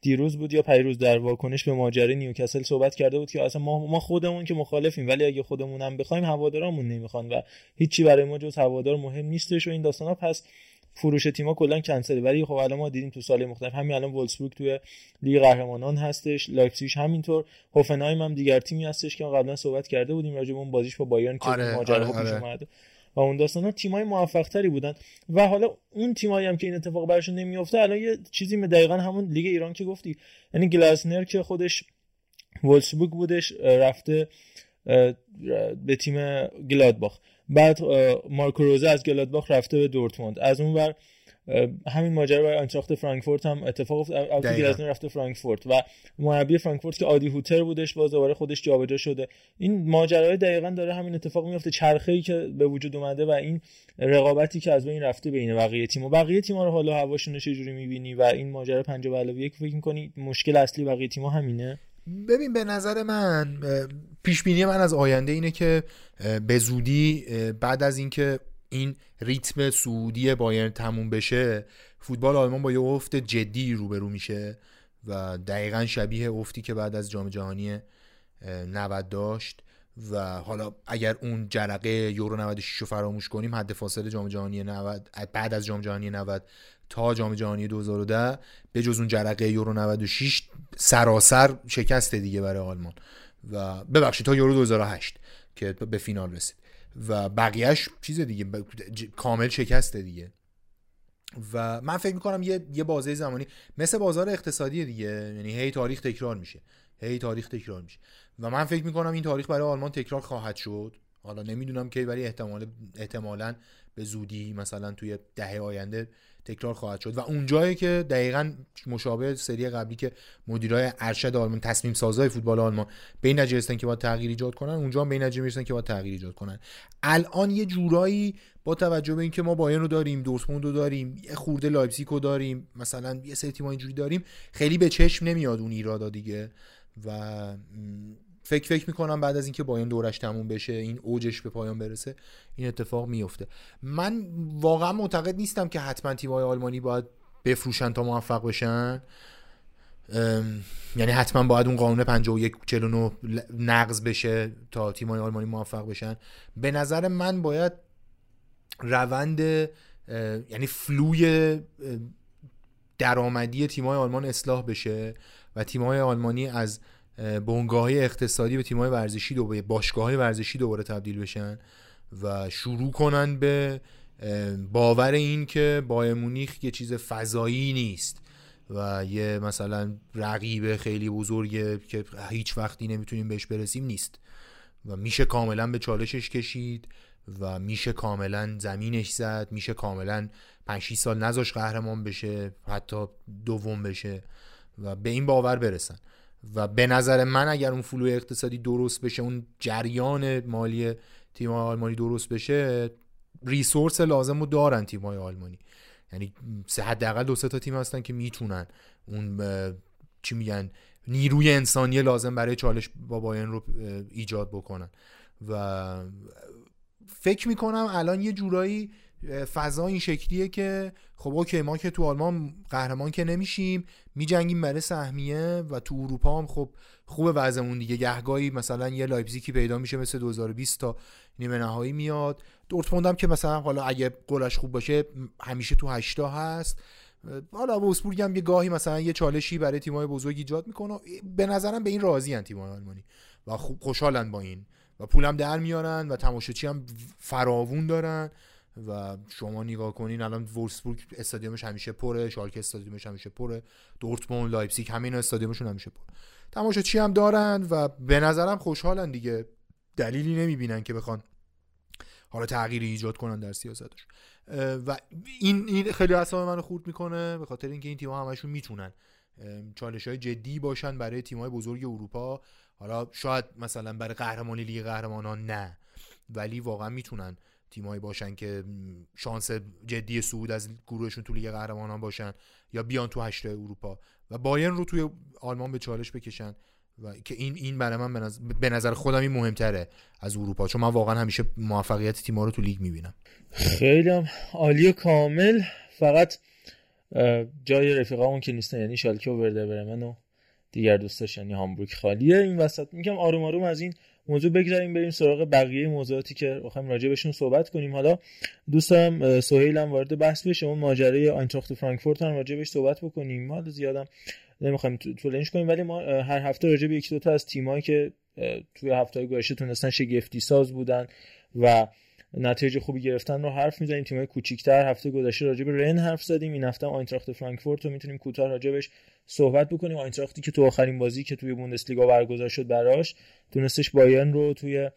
دیروز بود یا پیروز در واکنش به ماجرای نیوکاسل صحبت کرده بود که اصلا ما ما خودمون که مخالفیم ولی اگه خودمون هم بخوایم هوادارمون نمی‌خوان و هیچی برای ما جز هوادار مهم نیستش و این داستانا. پس فروش تیما کلا کنسله. ولی خب الان ما دیدیم تو سال مختلف همین الان وولفسبورگ توی لیگ قهرمانان هستش لایپزیگ همینطور هوفنهایم هم دیگر تیمی هستش که قبلا صحبت کرده بودیم راجع به اون بازیش با بایرن که آره، ماجراها آره، پیش آره. اومده و اون داستانا تیمای موفق تری بودن. و حالا اون تیمایی هم که این اتفاق براشون نمیافته الان یه چیزی به دقیقا همون لیگ ایران که گفتی. یعنی گلاسنر که خودش وولفسبورگ بودش رفته به تیم گلادباخ. بعد مارکو روزه از گلادباخ رفته به دورتموند. از اون ور همین ماجرا برای آنتراخت فرانکفورت هم اتفاق افتاد. گلاسنر رفته فرانکفورت و مربی فرانکفورت که آدی هوتر بودش باز دوباره خودش جابجا شده. این ماجرای دقیقا داره همین اتفاق میفته. چرخه ای که به وجود اومده و این رقابتی که از بین رفته بین بقیه تیم و بقیه تیم‌ها رو حالا هواشون رو چجوری می‌بینی؟ و این ماجرا 50 به علاوه یک فکر می‌کنی مشکل اصلی بقیه تیم‌ها همینه؟ ببین به نظر من پیش بینی من از آینده اینه که به زودی بعد از اینکه این ریتم سعودی بایرن تموم بشه فوتبال آلمان با یه افت جدی روبرو میشه و دقیقا شبیه افتی که بعد از جام جهانی اه، 90 داشت و حالا اگر اون جرقه یورو 96 رو فراموش کنیم حد فاصله جام جهانی 90 بعد از جام جهانی 90 تا جام جهانی 2010 به جز اون جرقه یورو 96 سراسر شکست دیگه برای آلمان. و ببخشید تا یورو 2008 که به فینال رسید. و بقیهش چیز دیگه ب- ج- کامل شکسته دیگه. و من فکر می‌کنم یه یه بازه زمانی مثل بازار اقتصادی دیگه یعنی هی تاریخ تکرار میشه. هی تاریخ تکرار میشه. و من فکر می‌کنم این تاریخ برای آلمان تکرار خواهد شد. حالا نمی‌دونم کی ولی احتمال احتمالا به زودی مثلا توی دهه آینده تکرار خواهد شد. و اونجایی که دقیقا مشابه سری قبلی که مدیرای ارشد آلمان تصمیم سازای فوتبال آلمان به این که باید تغییر ایجاد کنن اونجا هم به این که باید تغییر ایجاد کنن. الان یه جورایی با توجه به اینکه ما بایرن رو داریم دورتموند رو داریم یه خورده لایپزیگ رو داریم مثلا یه سری تیم‌ها اینجوری داریم خیلی به چشم نمیاد اون ایرادا دیگه. و فکر فکر می‌کنم بعد از اینکه بایرن دورش تموم بشه این اوجش به پایان برسه این اتفاق میفته من واقعا معتقد نیستم که حتما تیم‌های آلمانی باید بفروشن تا موفق بشن. یعنی حتما باید اون قانون 51 49 ل- نقض بشه تا تیم‌های آلمانی موفق بشن. به نظر من باید روند یعنی فلوی درآمدی تیم‌های آلمان اصلاح بشه و تیم‌های آلمانی از بنگاه اقتصادی به تیم‌های ورزشی دو به باشگاه‌های ورزشی دوباره تبدیل بشن و شروع کنن به باور این که بایر مونیخ یه چیز فضایی نیست و یه مثلا رقیب خیلی بزرگه که هیچ وقتی نمی‌تونیم بهش برسیم نیست. و میشه کاملا به چالشش کشید و میشه کاملا زمینش زد میشه کاملا 5 6 سال نذاش قهرمان بشه حتی دوم بشه و به این باور برسن. و به نظر من اگر اون فلو اقتصادی درست بشه اون جریان مالی تیم آلمانی درست بشه ریسورس لازم رو دارن تیم های آلمانی. یعنی حداقل دو سه تا تیم هستن که می‌تونن اون چی میگن نیروی انسانی لازم برای چالش با باین رو ایجاد بکنن. و فکر می‌کنم الان یه جورایی فضا این شکلیه که خب اوکی ما که تو آلمان قهرمان که نمیشیم میجنگیم برای سهمیه و تو اروپا هم خب خوب وضعمون دیگه. گهگاهی مثلا یه لایپزیگی پیدا میشه مثل 2020 تا نیمه نهایی میاد. دورتموند هم که مثلا حالا اگه گلش خوب باشه همیشه تو هشتا هست. حالا وولفسبورگ هم یه گاهی مثلا یه چالشی برای تیمای بزرگ ایجاد می‌کنه. به نظرم به این راضی ان تیمای آلمانی و خوب خوشحالن با این. و پولم در میارن و تماشاچی هم فراوون دارن. و شما نگاه کنین الان وولفسبورگ استادیومش همیشه پره شالکه استادیومش همیشه پره دورتموند لایپزیگ همین استادیومشون همیشه پر تماشاچی هم دارن و به نظرم خوشحالن دیگه. دلیلی نمی‌بینن که بخوان حالا تغییری ایجاد کنن در سیاستش. و این این خیلی اصلا منو خورد می‌کنه به خاطر اینکه این تیم همشون می‌تونن. چالش های جدی باشن برای تیم های بزرگ اروپا. حالا شاید مثلا برای قهرمانی لیگ قهرمانان نه ولی واقعا می‌تونن تیمایی باشن که شانس جدی صعود از گروهشون تو لیگ قهرمانان باشن یا بیان تو هشت اروپا. و باین رو توی آلمان به چالش بکشن و که این این برای من به نظر خودم این مهمتره از اروپا چون من واقعا همیشه موفقیت تیم‌ها رو تو لیگ می‌بینم. خیلی عالی و کامل. فقط جای رفیقامون که نیستن یعنی شالکه و ورده برمن و دیگر دوستاش یعنی هامبورگ خالیه. این وسط میگم آروم آروم از این موضوع بگذاریم بریم سراغ بقیه موضوعاتی که بخوایم راجع بهشون صحبت کنیم. حالا دوستم سهیل هم وارد بحث بشه. اون ماجرای آینتراخت فرانکفورت هم راجع بهش صحبت بکنیم. ما زیادم نمی‌خوایم طولنیش کنیم ولی ما هر هفته راجع به یکی دو تا از تیمایی که توی هفته گذشته تونستن شگفتی ساز بودن و نتیجه خوبی گرفتن رو حرف می‌زنیم. تیمای کوچیک‌تر هفته گذشته راجع به رن حرف زدیم. این هفته آینتراخت فرانکفورت رو می‌تونیم کوتاه راجع صحبت بکنیم. آینتراختی که تو آخرین بازی که توی بوندسلیگا برگزار شد براش تونستش بایرن رو توی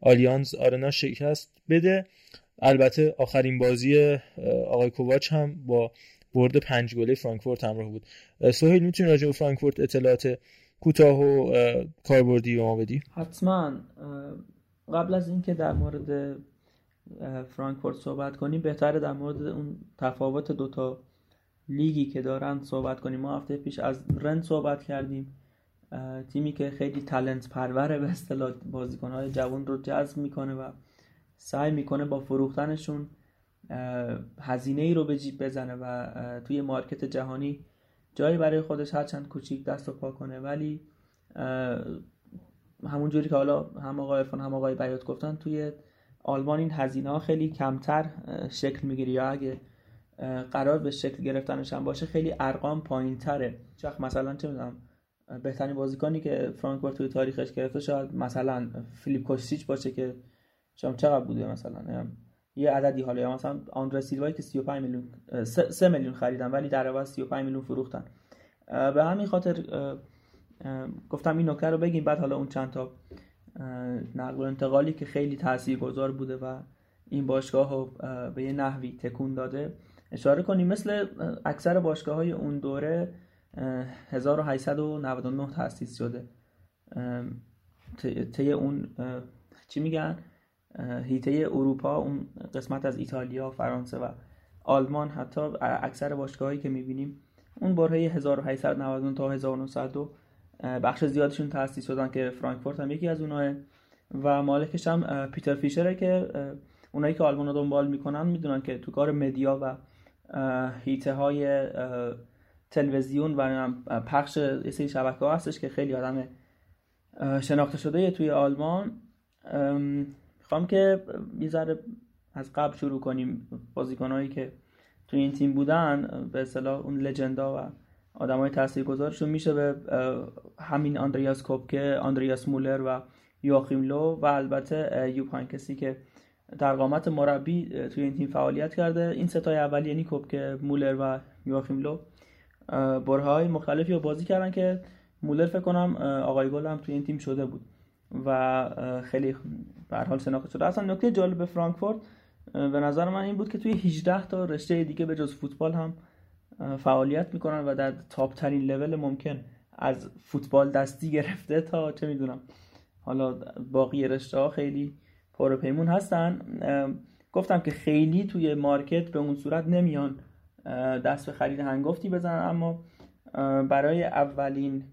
آلیانز آرنا شکست بده. البته آخرین بازی آقای کوواچ هم با برد پنج گله فرانکفورت همراه بود. سهیل می‌تونی راجع به فرانکفورت اطلاعات کوتاه و کاربردی به ما بدی؟ حتما. قبل از اینکه در مورد فرانکفورت صحبت کنیم بهتره در مورد اون تفاوت دوتا لیگی که دارن صحبت کنیم. ما هفته پیش از رن صحبت کردیم. تیمی که خیلی تلنت پروره به اصطلاح بازیکنهای جوان رو جذب می‌کنه و سعی می‌کنه با فروختنشون هزینه ای رو به جیب بزنه و توی مارکت جهانی جایی برای خودش هرچند کوچیک دست و پا کنه. ولی همون جوری که حالا هم آقای فون هم آقای بیات گفتن توی آلمان این هزینه ها خیلی کمتر شکل می‌گیره یا اگه قرار به شکل گرفتنش هم باشه خیلی ارقام پایین تره چخ مثلا چه می‌دونم بهترین بازیکنی که فرانکفورت توی تاریخش گرفته شاید مثلا فیلیپ کوستیچ باشه که شما چقدر بوده مثلا یه عددی حالا یا مثلا آندره سیلوایی که 35 میلیون 3 میلیون خریدن ولی در عوض 35 میلیون فروختن. به همین خاطر گفتم این نکته رو بگیم بعد حالا اون چند تا نقل و انتقالی که خیلی تاثیرگذار بوده و این باشگاه رو به یه نحوی تکون داده. اشاره کنیم مثل اکثر باشگاه های اون دوره 1899 تأسیس شده. طی اون چی میگن؟ هیته اروپا اون قسمت از ایتالیا فرانسه و آلمان حتی اکثر باشگاهایی که می‌بینیم اون باره 1899 تا 1902 بخش زیادشون تأسیس شدن که فرانکفورت هم یکی از اوناه. و مالکش هم پیتر فیشره که اونایی که آلمان رو دنبال می‌کنن می‌دونن که تو کار مدیا و هیته های تلویزیون و پخش یه سری شبکه ها هستش که خیلی آدم شناخته شده توی آلمان. می‌خوام که یه ذره از قبل شروع کنیم بازیکنهایی که توی این تیم بودن به اصطلاح اون لجندا و آدمای تاثیرگذارشون میشه به همین آندریاس کوپکه آندریاس مولر و یواخیم لو و البته یوب کسی که در قامت مربی توی این تیم فعالیت کرده. این ستای اولی یعنی کوپکه مولر و یواخیم لو برهای مختلفی رو بازی کردن که مولر فکر کنم آقای گل هم توی این تیم شده بود و خیلی به حال شناخته شده. اصلا نکته جالب فرانکفورت به نظر من این بود که توی 18 تا رشته دیگه به جز فوتبال هم فعالیت می‌کنن و در تاپ ترین لول ممکن از فوتبال دستی گرفته تا چه می‌دونم. حالا باقی رشته ها خیلی پر پیمون هستن. گفتم که خیلی توی مارکت به اون صورت نمیان دست به خرید هنگفتی بزنن. اما برای اولین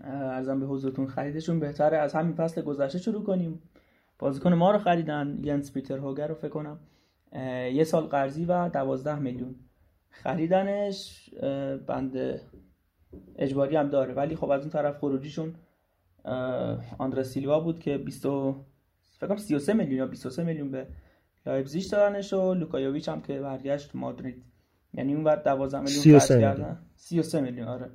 ارزم به حضورتون خریدشون بهتره از همین فصل گذشته شروع کنیم. بازیکن ما رو خریدن ینس پیتر هوگر رو فکر کنم. یه سال قرضی و دوازده میلیون. خریدنش بند اجباری هم داره. ولی خب از اون طرف خروجیشون آندرا سیلوا بود که 20 فکر کنم 33 میلیون یا 23 میلیون به لایپزیگ دادنش و لوکایوویچ هم که برگشت مادرید. یعنی اون بعد 12 میلیون خرج کردن. 33 میلیون آره.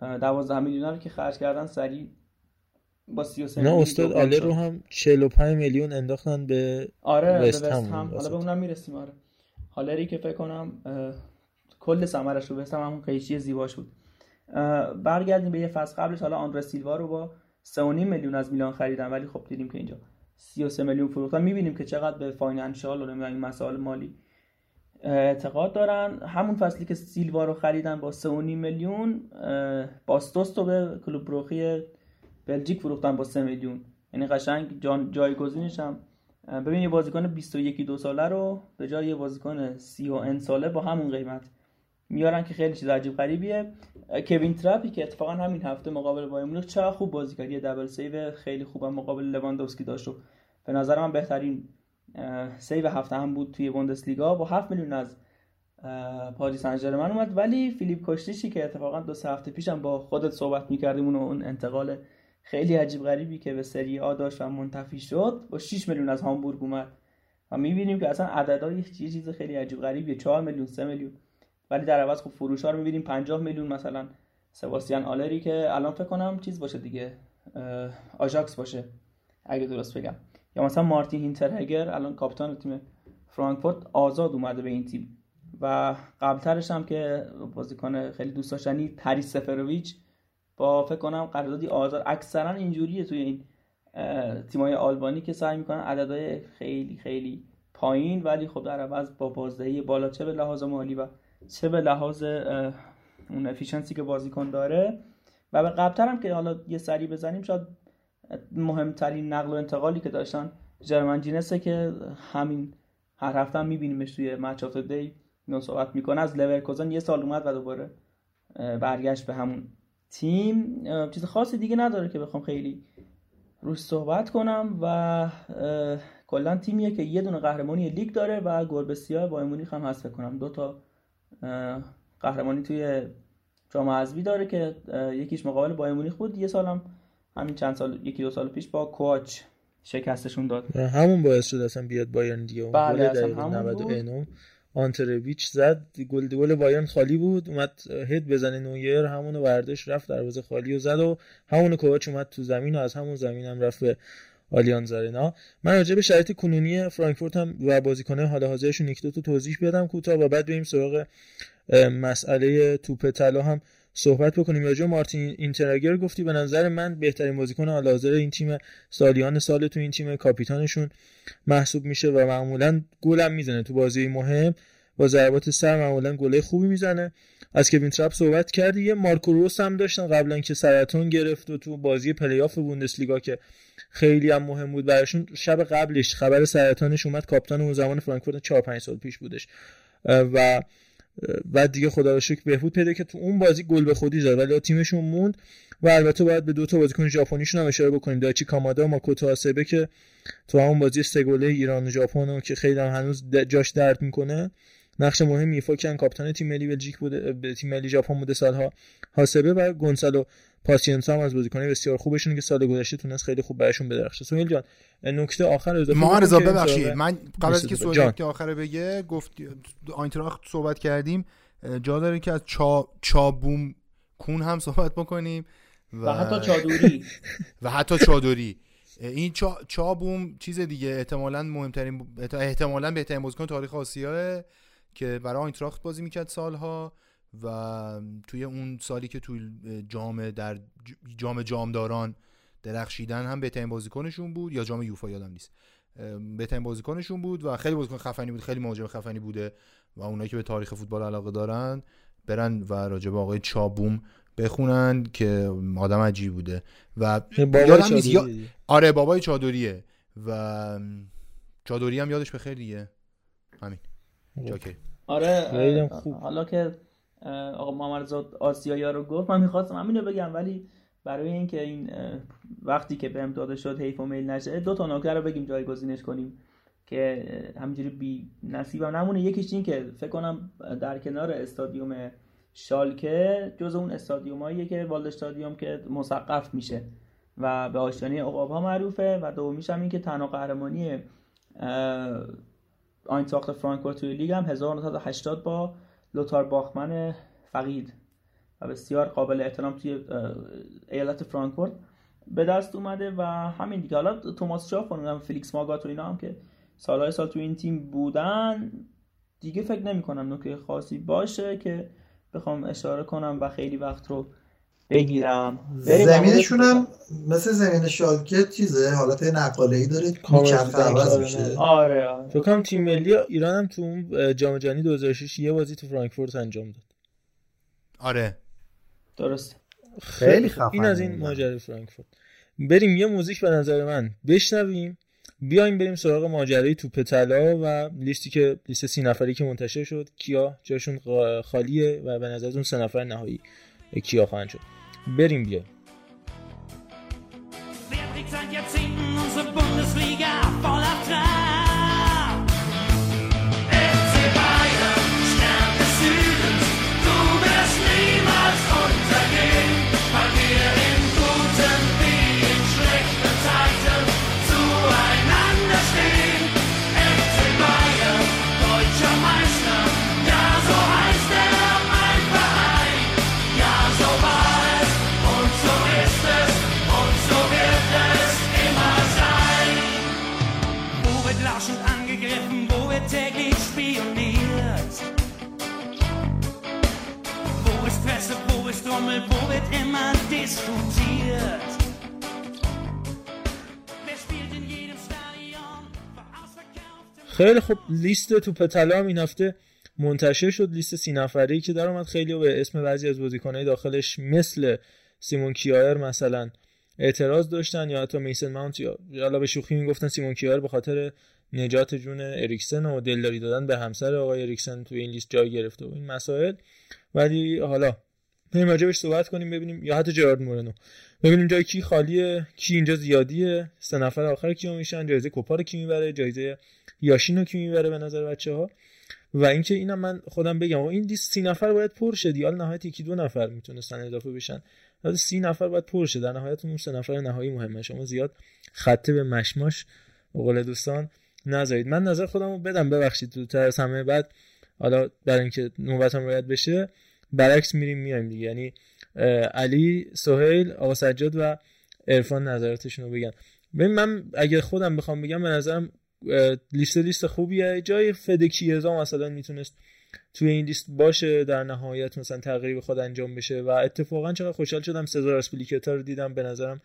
12 میلیون رو که خرج کردن سری با 33 نه استاد آله رو هم 45 میلیون انداختن به آره وست هم. حالا به اونم می‌رسیم آره. هالری که فکر کنم کل ثمرش رو به همون قیچی زیباش بود. برگردیم به یه فصل قبلش حالا آندره سیلوا رو با 3.5 میلیون از میلان خریدن ولی خب دیدیم که اینجا 33 میلیون فروختن. می‌بینیم که چقدر به فاینانشال و این مسائل مالی اعتقاد دارن. همون فصلی که سیلوا رو خریدن با 3.5 میلیون باستوس رو به کلوب بروخی بلژیک فروختن با 3 میلیون. یعنی قشنگ جایگزینش هم. ببین یه بازیکن 21 دو ساله رو به جای یه بازیکن 30 ساله با همون قیمت. میارن که خیلی چیز عجیب غریبیه. کوین ترپی که اتفاقا همین هفته مقابل بایر مونیخ چقدر خوب بازی کرد. یه double save خیلی خوبم مقابل لواندوفسکی داشت و به نظر من بهترین save هفته هم بود توی بوندسلیگا. با 7 میلیون از پاریس سن اومد. ولی فیلیپ کوستیچی که اتفاقا دو سه هفته پیشم با خودت صحبت می‌کردیم اون انتقال خیلی عجیب غریبی که به سری آ داشت و منتفی شد با 6 میلیون از هامبورگ اومد. و می‌بینیم که اصلا عددها یه چیز خیلی عجیب غریبیه. 4 میلیون 3 میلیون. ولی در عوض خب فروش ها رو می‌بینیم. 50 میلیون مثلا سباستیان آلری که الان فکر کنم چیز باشه دیگه آژاکس باشه اگه درست بگم. یا مثلا مارتین هینترهگر الان کاپیتان تیم فرانکفورت آزاد اومده به این تیم. و قبلترش هم که بازیکن خیلی دوست داشتنی تری سفرویچ با فکر کنم قراردادی آزاد اکثرا اینجوریه توی این تیمای آلبانی که سعی می‌کنن عددهای خیلی خیلی پایین ولی خب در عوض با بازدهی بالا چه به لحاظ مالی و چه به لحاظ اون افیشنسی که بازیکن داره. و به قبلتر هم که حالا یه سری بزنیم شاید مهمترین نقل و انتقالی که داشتن جرمن جینسه که همین هر هفته هم میبینیمش توی Match of the Day صحبت می‌کنه. از لورکوزن یه سال اومد و دوباره برگشت به همون تیم. چیز خاصی دیگه نداره که بخوام خیلی روش صحبت کنم و کلا تیمیه که یه دونه قهرمانی لیگ داره و گربه سیاه بایر مونیخ هم هست کنم. دو تا قهرمانی توی جام حذفی داره که یکیش مقابل بایر مونیخ بود. یه سالم همین چند سال یکی دو سال پیش با کواچ شکستشون داد. همون باعث شد اصلا بیاد بایرن دیگه. بله اصلا آنترویچ زد. گل گل بایرن خالی بود. اومد هد بزنه نویر. همونو برداشت رفت دروازه خالی و زد و همونو کوچ اومد تو زمین و از همون زمین هم رفت به آلیانز آرنا من راجع به شرایط کنونی فرانکفورت هم و بازیکن‌های حال حاضرشون یک دو تا توضیح بدم کوتاه و بعد بریم سراغ مسئله توپ طلا هم صحبت بکنیم. راجع مارتین اینتراگر گفتی به نظر من بهترین بازیکن حال حاضر این تیم سالیان سال تو این تیم کاپیتانشون محسوب میشه و معمولا گلم می‌زنه تو بازی مهم. با ضربات سر معمولا گله خوبی می‌زنه. از کوین ترپ صحبت کردی. یه مارکو روس هم داشتن قبلا که سرطان گرفت و تو بازی پلی‌آف بوندسلیگا که خیلی هم مهم بود براشون. شب قبلش خبر سرطانش اومد. کاپیتان اون زمان فرانکفورت 4 5 سال پیش بودش. و بعد دیگه خدا رو شکر بهبود پیدا که تو اون بازی گل به خودی زد ولی تیمشون موند و البته باید به دو تا بازیکن ژاپنیشون هم اشاره بکنیم. داچی کامادا و ماکوتو آسبه که تو همون بازی سه گله ایران و ژاپن که خیلی هم هنوز جاش درد می‌کنه. نقش مهم ایفا کن کاپیتان تیم ملی بلژیک بوده تیم ملی ژاپن بوده سالها. حاسبه و گونسالو پاسینس هم از بازیکنای بسیار خوبشون که سال گذشته تونست خیلی خوب براشون بدرخشه. سهیل جان نکته آخر اضافه ما رضا ببخشید. من قبل از که سوال نکته آخر بگه گفت آینتراخت صحبت کردیم. جا داره که از چا چابوم کون هم صحبت بکنیم و, و حتی چادوری و حتی چادوری این چا... چابوم چیز دیگه احتمالاً مهمترین احتمالاً بهترین بازیکن تاریخ آسیا که برای آینتراخت بازی می‌کرد سالها. و توی اون سالی که توی جام در جام جامداران درخشیدن هم بهترین بازیکنشون بود یا جام یوفا یادم نیست. بهترین بازیکنشون بود و خیلی بازیکن خفنی بود خیلی مهاجم خفنی بوده و اونایی که به تاریخ فوتبال علاقه دارن برن و راجع به آقای چابوم بخونن که آدم عجیب بوده. و یادم نیست یا... آره بابای چادریه و چادری هم یادش بخیر دیگه. همین. آره حالا که آقا محمد آسیایی رو گفت. من می‌خواستم همینو بگم ولی برای اینکه این وقتی که بهم داده شد حیف و میل نشه دو تا نکته رو بگیم جایگزینش کنیم که همینجوری بی نصیبم نمونه. یکیش این که فکر کنم در کنار استادیوم شالکه جز اون استادیوماییه که والد استادیوم که مسقف میشه و به آشیانه عقاب ها معروفه و دومیش هم این که تنها قهرمانی آینتراخت فرانکفورت توی لیگ هم 1980 با لوتار باخمن فقید و بسیار قابل احترام توی ایالت فرانکفورت به دست اومده و همین دیگه. حالا توماس شاف و فلیکس ماگات و اینا هم که سالهای سال تو این تیم بودن دیگه فکر نمی کنم نکته خاصی باشه که بخوام اشاره کنم و خیلی وقت رو بگیرم زمینشون هم مثل زمین شالکه چیزه حالت نقاله ای داره میچرخه عوض میشه. آره آره. فکر کنم تیم ملی ایران هم تو اون جام جهانی 2006 یه بازی تو فرانکفورت انجام داد. آره. درست خیلی خفن این از این ماجرای فرانکفورت. بریم یه موزیک به نظر من بشنویم. بیایم بریم سراغ ماجرای توپ طلا و لیستی که لیست سی نفری که منتشر شد. کیا؟ جاشون خالیه و به نظرتون سه نفر نهایی کیا خواهند شد؟ Berimbia. Wer prägt seit Jahrzehnten unsere Bundesliga? خیلی خب لیست توپ طلا هم این هفته منتشر شد لیست سی نفره که در اومد. خیلی به اسم بعضی از بازیکنهای داخلش مثل سیمون کیایر مثلا اعتراض داشتن یا حتی میسن ماونت یا حالا به شوخی می‌گفتن سیمون کیایر به خاطر نجات جون اریکسن و دلداری دادن به همسر آقای اریکسن تو این لیست جای گرفته و این مسائل. ولی حالا بریم راجبش صحبت کنیم ببینیم. یا حتی جرارد مورنو. ببینیم جای کی خالیه کی اینجا زیادیه. سه نفر آخر کیو میشن جایزه کوپا رو کی می‌بره جایزه یاشین رو کی می‌بره به نظر بچه ها و اینکه اینم من خودم بگم این لیست سی نفر باید پر شه دیال نهایت یکی دو نفر می‌تونستن اضافه بشن. بعد سی نفر باید پر شه. در نهایت اون سه نفر نهایی مهمه. شما زیاد خطه به مشماش قول دوستان نذارید. من نظر خودم رو بدم. ببخشید تو همه. بعد حالا برای اینکه نوبتم رعایت بشه برعکس میریم میایم دیگه. یعنی علی سهیل آقا سجاد و عرفان نظراتشون رو بگن. ببین من اگه خودم بخوام بگم به نظرم لیست لیست خوبیه. جای فدکیزا مثلا می‌تونست توی این لیست باشه در نهایت مثلا تغییر خود انجام بشه. و اتفاقا چقدر خوشحال شدم سزار اسپلیکتا رو دیدم. به نظرم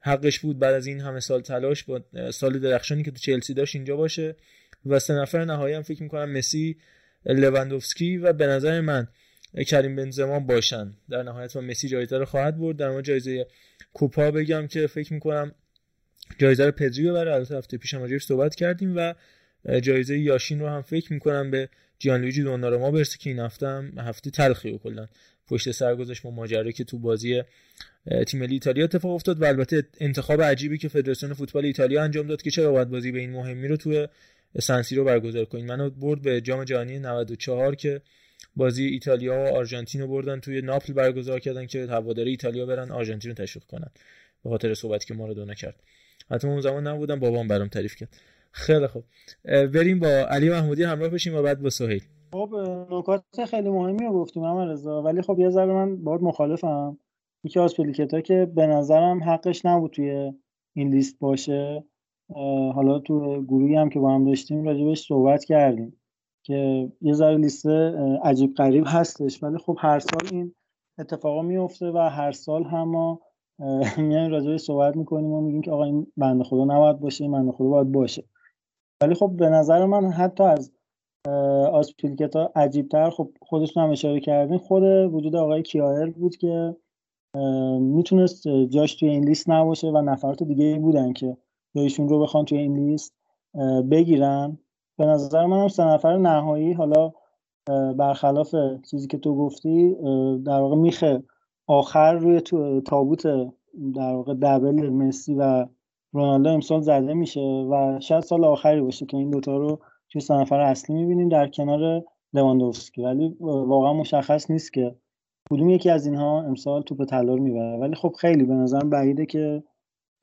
حقش بود بعد از این همه سال تلاش با سال درخشانی که تو چلسی داشت اینجا باشه. و سه نفر نهایی هم فکر می‌کنم مسی لواندوفسکی و به نظر من کریم بنزما باشن. در نهایت و مسی جایزه رو خواهد برد. در مورد جایزه کوپا بگم که فکر می‌کنم جایزه رو پدری ببره. البته هفته پیش هم صحبت کردیم و جایزه یاشین رو هم فکر می‌کنم به جیان لویجی دوناروما برسه که این هفته هم هفته تلخی و کلا پشت سر گذاشت با ماجرایی که تو بازی تیم ملی ایتالیا اتفاق افتاد و البته انتخاب عجیبی که فدراسیون فوتبال ایتالیا انجام داد که چرا باید بازی به این مهمی رو تو سنسی رو برگزار کنید منو برد به جام جهانی 94 که بازی ایتالیا و آرژانتین رو بردن توی ناپل برگزار کردن که هواداری ایتالیا برن آرژانتین رو تشویق کنن. به خاطر صحبتی که ما رو دونا کرد. حتی اون زمان نبودم بابام برام تعریف کرد. خیلی خوب. بریم با علی محمودی همراه بشیم و بعد با سهیل. خب نکات خیلی مهمی رو گفتیم محمد رضا ولی خب یه ذره من باید مخالفم. یکی از پلیکتا که به نظرم حقش نبود توی این لیست باشه حالا تو گروهی هم که با هم داشتیم راجبش صحبت کردیم. که یه ذره لیست عجیب غریب هستش. ولی خب هر سال این اتفاقا میفته و هر سال هم ما میایم راجبش صحبت می‌کنیم و میگیم که آقا این بنده خدا نباید باشه این بنده خدا باید باشه. ولی خب به نظر من حتی از آسپیلکت ها عجیب تر خب خودشون هم اشاره کردین خود وجود آقای کیایر بود که می‌تونست جاش توی این لیست نباشه و نفرات دیگه بودن که جایشون رو بخوان توی این لیست بگیرن. به نظر من هم سه نفر نهایی حالا برخلاف چیزی که تو گفتی در واقع میخه آخر روی تو تابوت در واقع دبل مسی و رونالدو امسال زده میشه و شاید سال آخری باشه که این دوتا رو توی سه نفر اصلی می‌بینیم در کنار لواندوفسکی. ولی واقعا مشخص نیست که کدوم یکی از اینها امسال توپ طلا رو می‌بره. ولی خب خیلی به نظر بعیده که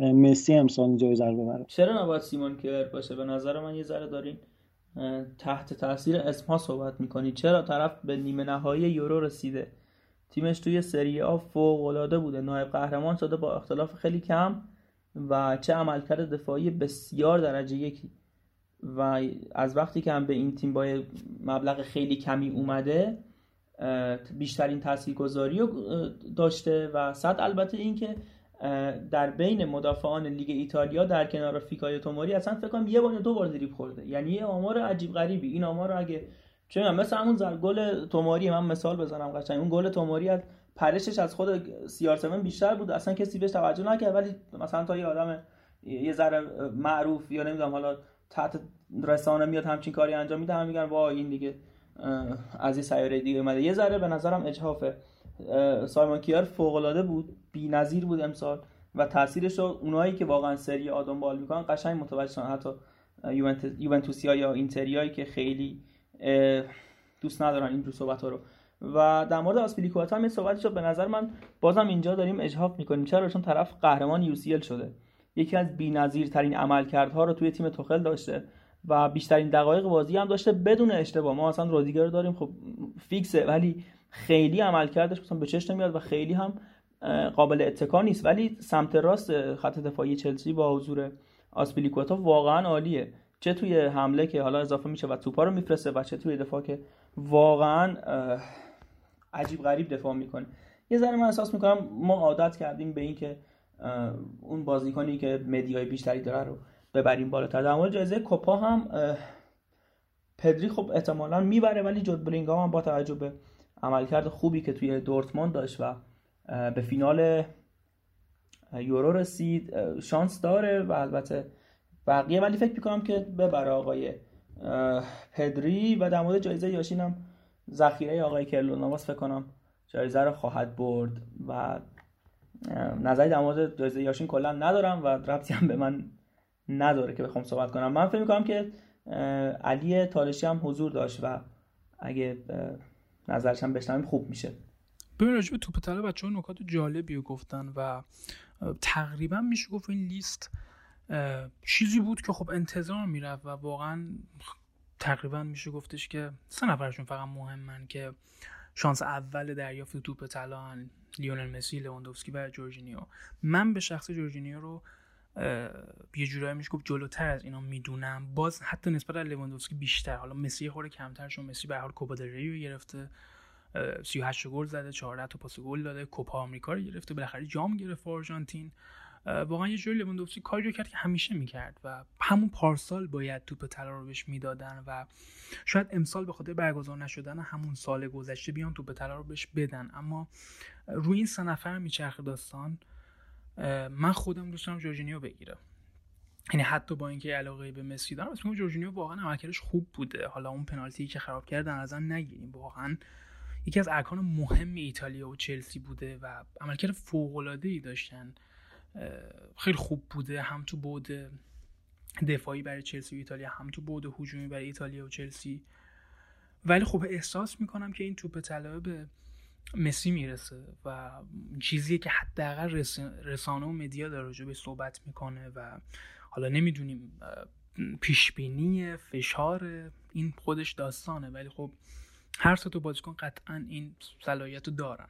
مسی امسال جایزه رو ببره. چرا نباید سیمون کیر باشه؟ به نظر من یه ذره دارین تحت تاثیر اسمها صحبت می‌کنی. چرا طرف به نیمه نهایی یورو رسیده؟ تیمش توی سری آ فوق العاده بوده. نایب قهرمان شده با اختلاف خیلی کم و چه عملکرد دفاعی بسیار درجه یکی. و از وقتی که هم به این تیم با مبلغ خیلی کمی اومده بیشترین تاثیرگذاری رو داشته و صد البته اینکه در بین مدافعان لیگ ایتالیا در کنار فیکای توموری اصلا فکر کنم یه بار دو بار دریب خورده. یعنی یه آمار عجیب غریبی. این آمار رو اگه چه مثل همون زل گل توموری من مثال بزنم قشنگ. اون گل توموری از پرشش از خود سی آر بیشتر بود. اصلا کسی بهش توجه نکرد. ولی مثلا تا یه آدم یه ذره معروف یا نمی‌دونم حالا تحت رسانه میاد همچین کاری انجام میده هم میگن وا این دیگه از این سیاره دیگه اومده. یه ذره به نظرم اجحافه. سایمون کیار فوق العاده بود بی‌نظیر بود امسال و تاثیرش رو اونایی که واقعا سری آدم بال می‌کنن قشنگ متوجه شدن. حتی یوونتوسیا یا اینتریایی که خیلی دوست ندارن این جور صحبت ها رو. و در مورد آسپیلیکوتا هم یه صحبتی به نظر من بازم اینجا داریم اجحاف می‌کنیم. چرا؟ چون طرف قهرمان یو شده. یکی از بی‌نظیرترین عملکردها رو توی تیم توخل داشته و بیشترین دقایق بازی هم داشته بدون اشتباه. ما اصلا رودیگر داریم خب فیکسه. ولی خیلی عملکردش مثلا به چشم نمیاد و خیلی هم قابل اتکا نیست. ولی سمت راست خط دفاعی چلسی با حضور آسپیلیکوتا واقعا عالیه. چه توی حمله که حالا اضافه میشه و توپا رو میفرسته و چه توی دفاع که واقعا عجیب غریب دفاع می‌کنه. یه ذره من احساس می‌کنم ما عادت کردیم به اینکه اون بازیکنی که مدیای بیشتری داره رو ببریم بالاتر. در مورد جایزه کوپا هم پدری خب احتمالا می‌بره ولی جود بلینگام هم با توجه به عملکرد خوبی که توی دورتموند داشت و به فینال یورو رسید. شانس داره و البته بقیه ولی فکر می‌کنم که ببره آقای پدری و در مورد جایزه یاشین هم ذخیره آقای کرلو نواس فکر کنم جایزه رو خواهد برد و نظری در مورد جایزه یاشین کلا ندارم و ربطی هم به من نداره که بخوام صحبت کنم. من فکر می‌کنم که علی تالشی هم حضور داشت و اگه نظرش هم بشنویم خوب میشه. ببین راجب توپ طلا بچه ها نکات جالبی رو گفتن و تقریبا میشه گفت این لیست چیزی بود که خب انتظار می‌رفت و واقعا تقریبا میشه گفتش که سه نفرشون فقط مهمن که شانس اول دریافت توپ طلا لیونل مسی لواندوفسکی و جورجینیو. من به شخص جورجینیو رو یه جورایی میشه گفت جلوتر از اینا می‌دونم. باز حتی نسبت به لواندوفسکی بیشتر. حالا مسی خورده کمتر چون مسی به حال کوپا ریو گرفته. 38 گل زده 14 تا پاس گل داده کوپا آمریکا رو گرفته. بالاخره جام گرفت آرژانتین. واقعا یه جوری لواندوفسکی کاری رو کرد که همیشه می‌کرد و همون پارسال باید توپ طلا رو بهش می‌دادن و شاید امسال به خاطر برگزار نشدن همون سال گذشته بیان توپ طلا رو بهش بدن. اما روی این سه نفر میچرخه داستان. من خودم دوست دارم جورجینیو بگیرم. یعنی حتی با اینکه علاقه به مسی دارم اسم جورجینیو واقعا عملکردش خوب بوده. حالا اون پنالتی که خراب کردن از نگیریم. واقعا یکی از ارکان مهم ایتالیا و چلسی بوده و عملکرد فوق العاده ای داشتن خیلی خوب بوده. هم تو بود دفاعی برای چلسی و ایتالیا هم تو بود هجومی برای ایتالیا و چلسی. ولی خب احساس می‌کنم که این توپ طلا به مسی می‌رسه و چیزیه که حداقل رسانه و مدیا در به صحبت می‌کنه و حالا نمی‌دونیم پیشبینی فشار این خودش داستانه ولی خب هر سه تا بازیکن قطعا این صلاحیت رو دارن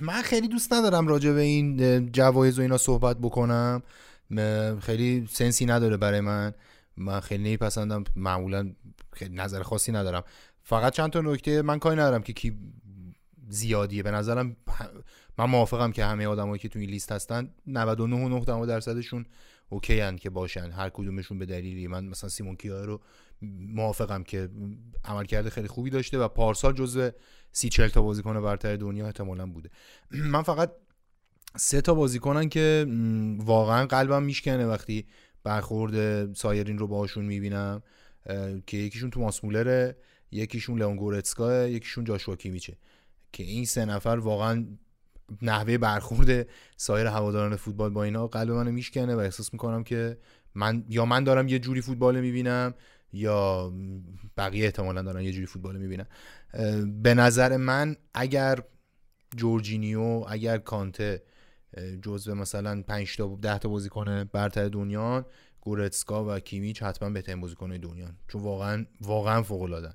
من خیلی دوست ندارم راجع به این جوایز و اینا صحبت بکنم. خیلی سنسی نداره برای من. من خیلی نمیپسندم. معمولا نظر خاصی ندارم. فقط چند تا نکته من کاری ندارم که کی زیادیه. به نظرم من موافقم که همه آدمایی که تو این لیست هستن 99.9 درصدشون اوکی هن که باشن. هر کدومشون به دلیلی. من مثلا سیمون کیا رو موافقم که عملکرد خیلی خوبی داشته و پارسال جزو سی چل تا بازیکن برتر دنیا احتمالا بوده. من فقط سه تا بازیکنن که واقعا قلبم میشکنه وقتی برخورد سایرین رو باهاشون می‌بینم که یکیشون تو ماسمولره یکیشون لئون گورتسکا یکیشون جاشوا کیمیچه که این سه نفر واقعا نحوه برخورد سایر هواداران فوتبال با اینا قلب منو میشکنه و احساس می‌کنم که من یا من دارم یه جوری فوتبال می‌بینم یا بقیه احتمالا دارن یه جوری فوتبال می‌بینن. به نظر من اگر جورجینیو اگر کانته جزو مثلا 5 تا 10 تا بازیکن برتر دنیا گورتسکا و کیمیچ حتما بهترین بازیکن دنیا چون واقعا واقعا فوق العاده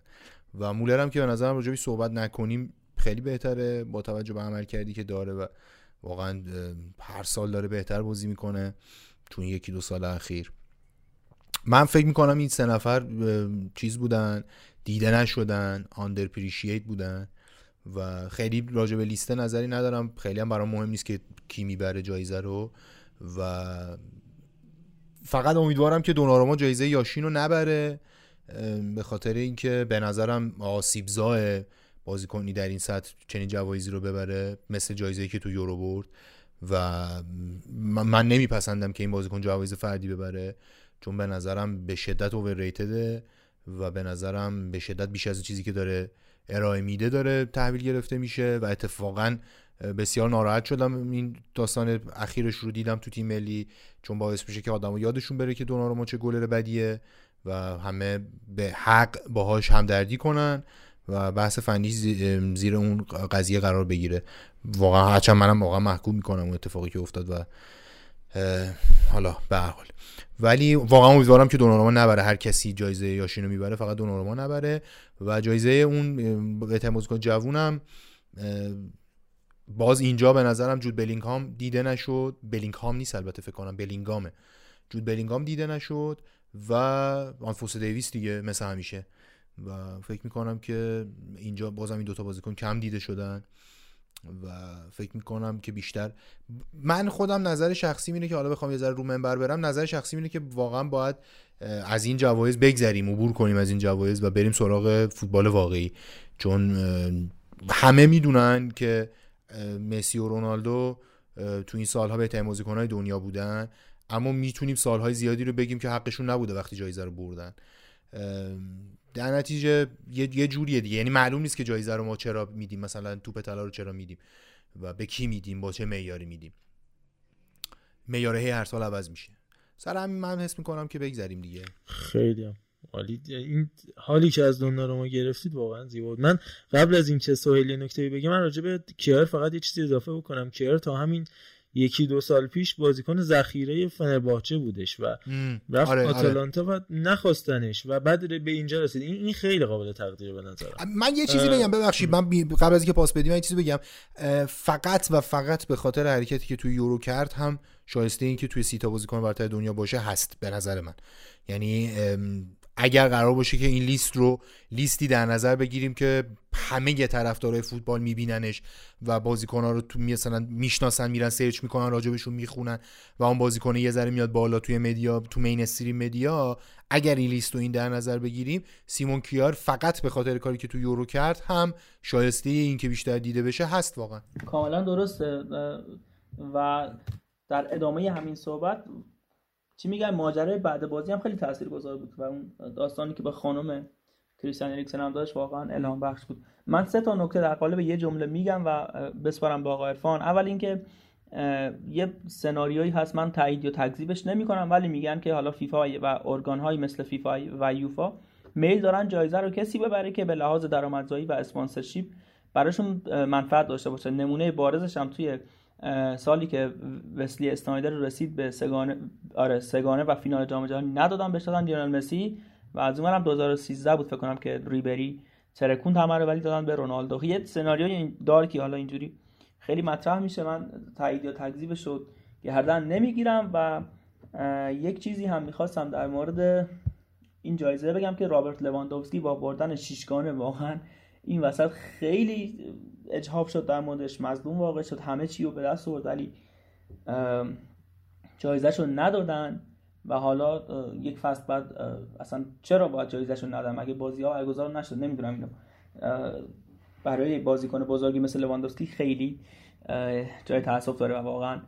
و مولر هم که به نظرم راجبی صحبت نکنیم خیلی بهتره با توجه به عمل کردی که داره و واقعا هر سال داره بهتر بازی می‌کنه چون یکی دو سال اخیر. من فکر می‌کنم این سه نفر چیز بودن دیده نشدن آندر پریشیت بودن و خیلی راجع به لیست نظری ندارم. خیلی هم برام مهم نیست که کی می‌بره جایزه رو و فقط امیدوارم که دوناروما جایزه یاشین رو نبره به خاطر اینکه به نظرم آسیبزاه بازیکنی در این سطح چنین جوایزی رو ببره مثل جایزه که تو یورو برد و من نمیپسندم که این بازیکن جوایز فردی ببره چون به نظرم به شدت اوورریتده و به نظرم به شدت بیش از چیزی که داره ارائه میده داره تحویل گرفته میشه و اتفاقا بسیار ناراحت شدم این داستان اخیرش رو دیدم تو تیم ملی چون باعث میشه که آدمو یادشون بره که دوناروما چه گلر بدیه و همه به حق باهاش همدردی کنن و بحث فنی زیر اون قضیه قرار بگیره. واقعا هرچند منم واقعا محکوم می‌کنم اون اتفاقی که افتاد و حالا به حال. ولی واقعا امیدوارم که دوناروما نبره. هر کسی جایزه یاشینو می‌بره فقط دوناروما نبره. و جایزه اون بهترین بازیکن جوونم باز اینجا به نظرم جود بلینگهام دیده نشد. بلینگهام نیست البته فکر کنم. بلینگامه جود بلینگهام دیده نشد و آنفوس دیویس دیگه مثل همیشه. و فکر می‌کنم که اینجا بازم این دوتا بازیکن کم دیده شدن و فکر می‌کنم که بیشتر من خودم نظر شخصی اینه که حالا بخوام یه ذره رو منبر برم نظر شخصی اینه که واقعا باید از این جوایز بگذریم عبور کنیم از این جوایز و بریم سراغ فوتبال واقعی. چون همه می‌دونن که مسی و رونالدو تو این سالها بهترین بازیکنهای دنیا بودن اما می‌تونیم سالهای زیادی رو بگیم که حقشون نبوده وقتی جایزه رو بردن. در نتیجه یه, یه جوریه دیگه. یعنی معلوم نیست که جایزه رو ما چرا میدیم. مثلا توپ طلا رو چرا میدیم و به کی میدیم با چه معیاری میدیم. معیار هر سال عوض میشه. سر همین من حس می‌کنم که بگذریم دیگه. خیلی حالی این حالی که از دنیا ما گرفتید واقعا زیبا بود. من قبل از اینکه سهیلی نکته بگم من راجع به کیر فقط یه چیزی اضافه بکنم. کیر تا همین یکی دو سال پیش بازیکن ذخیره فنرباچه بودش و رفت آره،, آره، آتالانتا و نخواستنش و بعد به اینجا رسید. این این خیلی قابل تقدیر به نظر من یه چیزی بگم ببخشید من قبل از اینکه پاس بدیم من یه چیزی بگم. فقط و فقط به خاطر حرکتی که توی یورو کرد هم شایسته این که توی سی تا بازیکن برتر دنیا باشه هست به نظر من. یعنی اگر قرار باشه که این لیست رو لیستی در نظر بگیریم که همه طرفدارای فوتبال میبیننش و بازیکن‌ها رو تو مثلا می‌شناسن میرن سرچ می‌کنن راجبشون می‌خونن و اون بازیکن یه ذره میاد بالا توی media تو mainstream media. اگر این لیست رو این در نظر بگیریم سیمون کیایر فقط به خاطر کاری که تو یورو کرد هم شایسته این که بیشتر دیده بشه هست واقعا. کاملا درسته. و در ادامه همین صحبت چی میگن؟ ماجرای بعد بازی هم خیلی تاثیرگذار بود و اون داستانی که با خانم کریستیان اریکسن هم داشت واقعا الهام بخش بود. من سه تا نکته در قالب یه جمله میگم و بسپارم با آقا عرفان. اول اینکه یه سناریویی هست من تایید یا تکذیبش نمی‌کنم ولی میگن که حالا فیفا و ارگان های مثل فیفا و یوفا میل دارن جایزه رو کسی ببره که به لحاظ درآمدزایی و اسپانسرشیپ براشون منفعت داشته باشه. نمونه بارزش هم توی سالی که وسلی استایدر رسید به سگانه آره سگانه و فینال جام جهانی ندادن بهش دادن لیونل مسی و از اونورم 2013 بود فکر کنم که ریبری ترکون رو ولی دادن به رونالدو. یه سناریوی دارکی حالا اینجوری خیلی مطرح میشه من تایید یا تکذیب شد گردن نمی‌گیرم و یک چیزی هم می‌خواستم در مورد این جایزه بگم که رابرت لواندوفسکی با بردن شیشگانه واقعا این وسط خیلی اجهاب شد در موردش مظلوم واقع شد همه چی رو به دست آورد ولی جایزش رو ندادن و حالا یک فصل بعد اصلا چرا باید جایزش رو ندادن؟ مگه بازی ها برگزار نشد؟ نمی‌دونم اینو. برای بازیکن بزرگی مثل لواندوفسکی خیلی جای تاسف داره و واقعا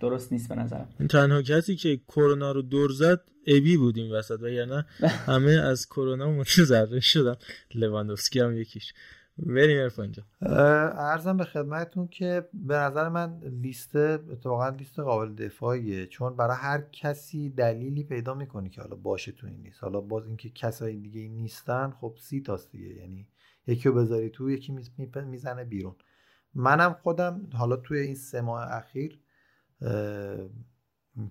درست نیست به نظرم. این تنها کسی که کرونا رو دور زد ابی بود این وسط وگرنه همه از کرونا متضرر شدن. لواندوفسکی هم یکیش. بریم ارفان ارزم به خدمتتون که به نظر من لیست اتفاقا لیست قابل دفاعیه چون برای هر کسی دلیلی پیدا می‌کنی که حالا باشه تو این لیست. حالا باز اینکه کسای دیگه نیستن خب سی تاست دیگه. یعنی یکی رو بذاری تو یکی می‌زنه بیرون. منم خودم حالا توی این سه ماه اخیر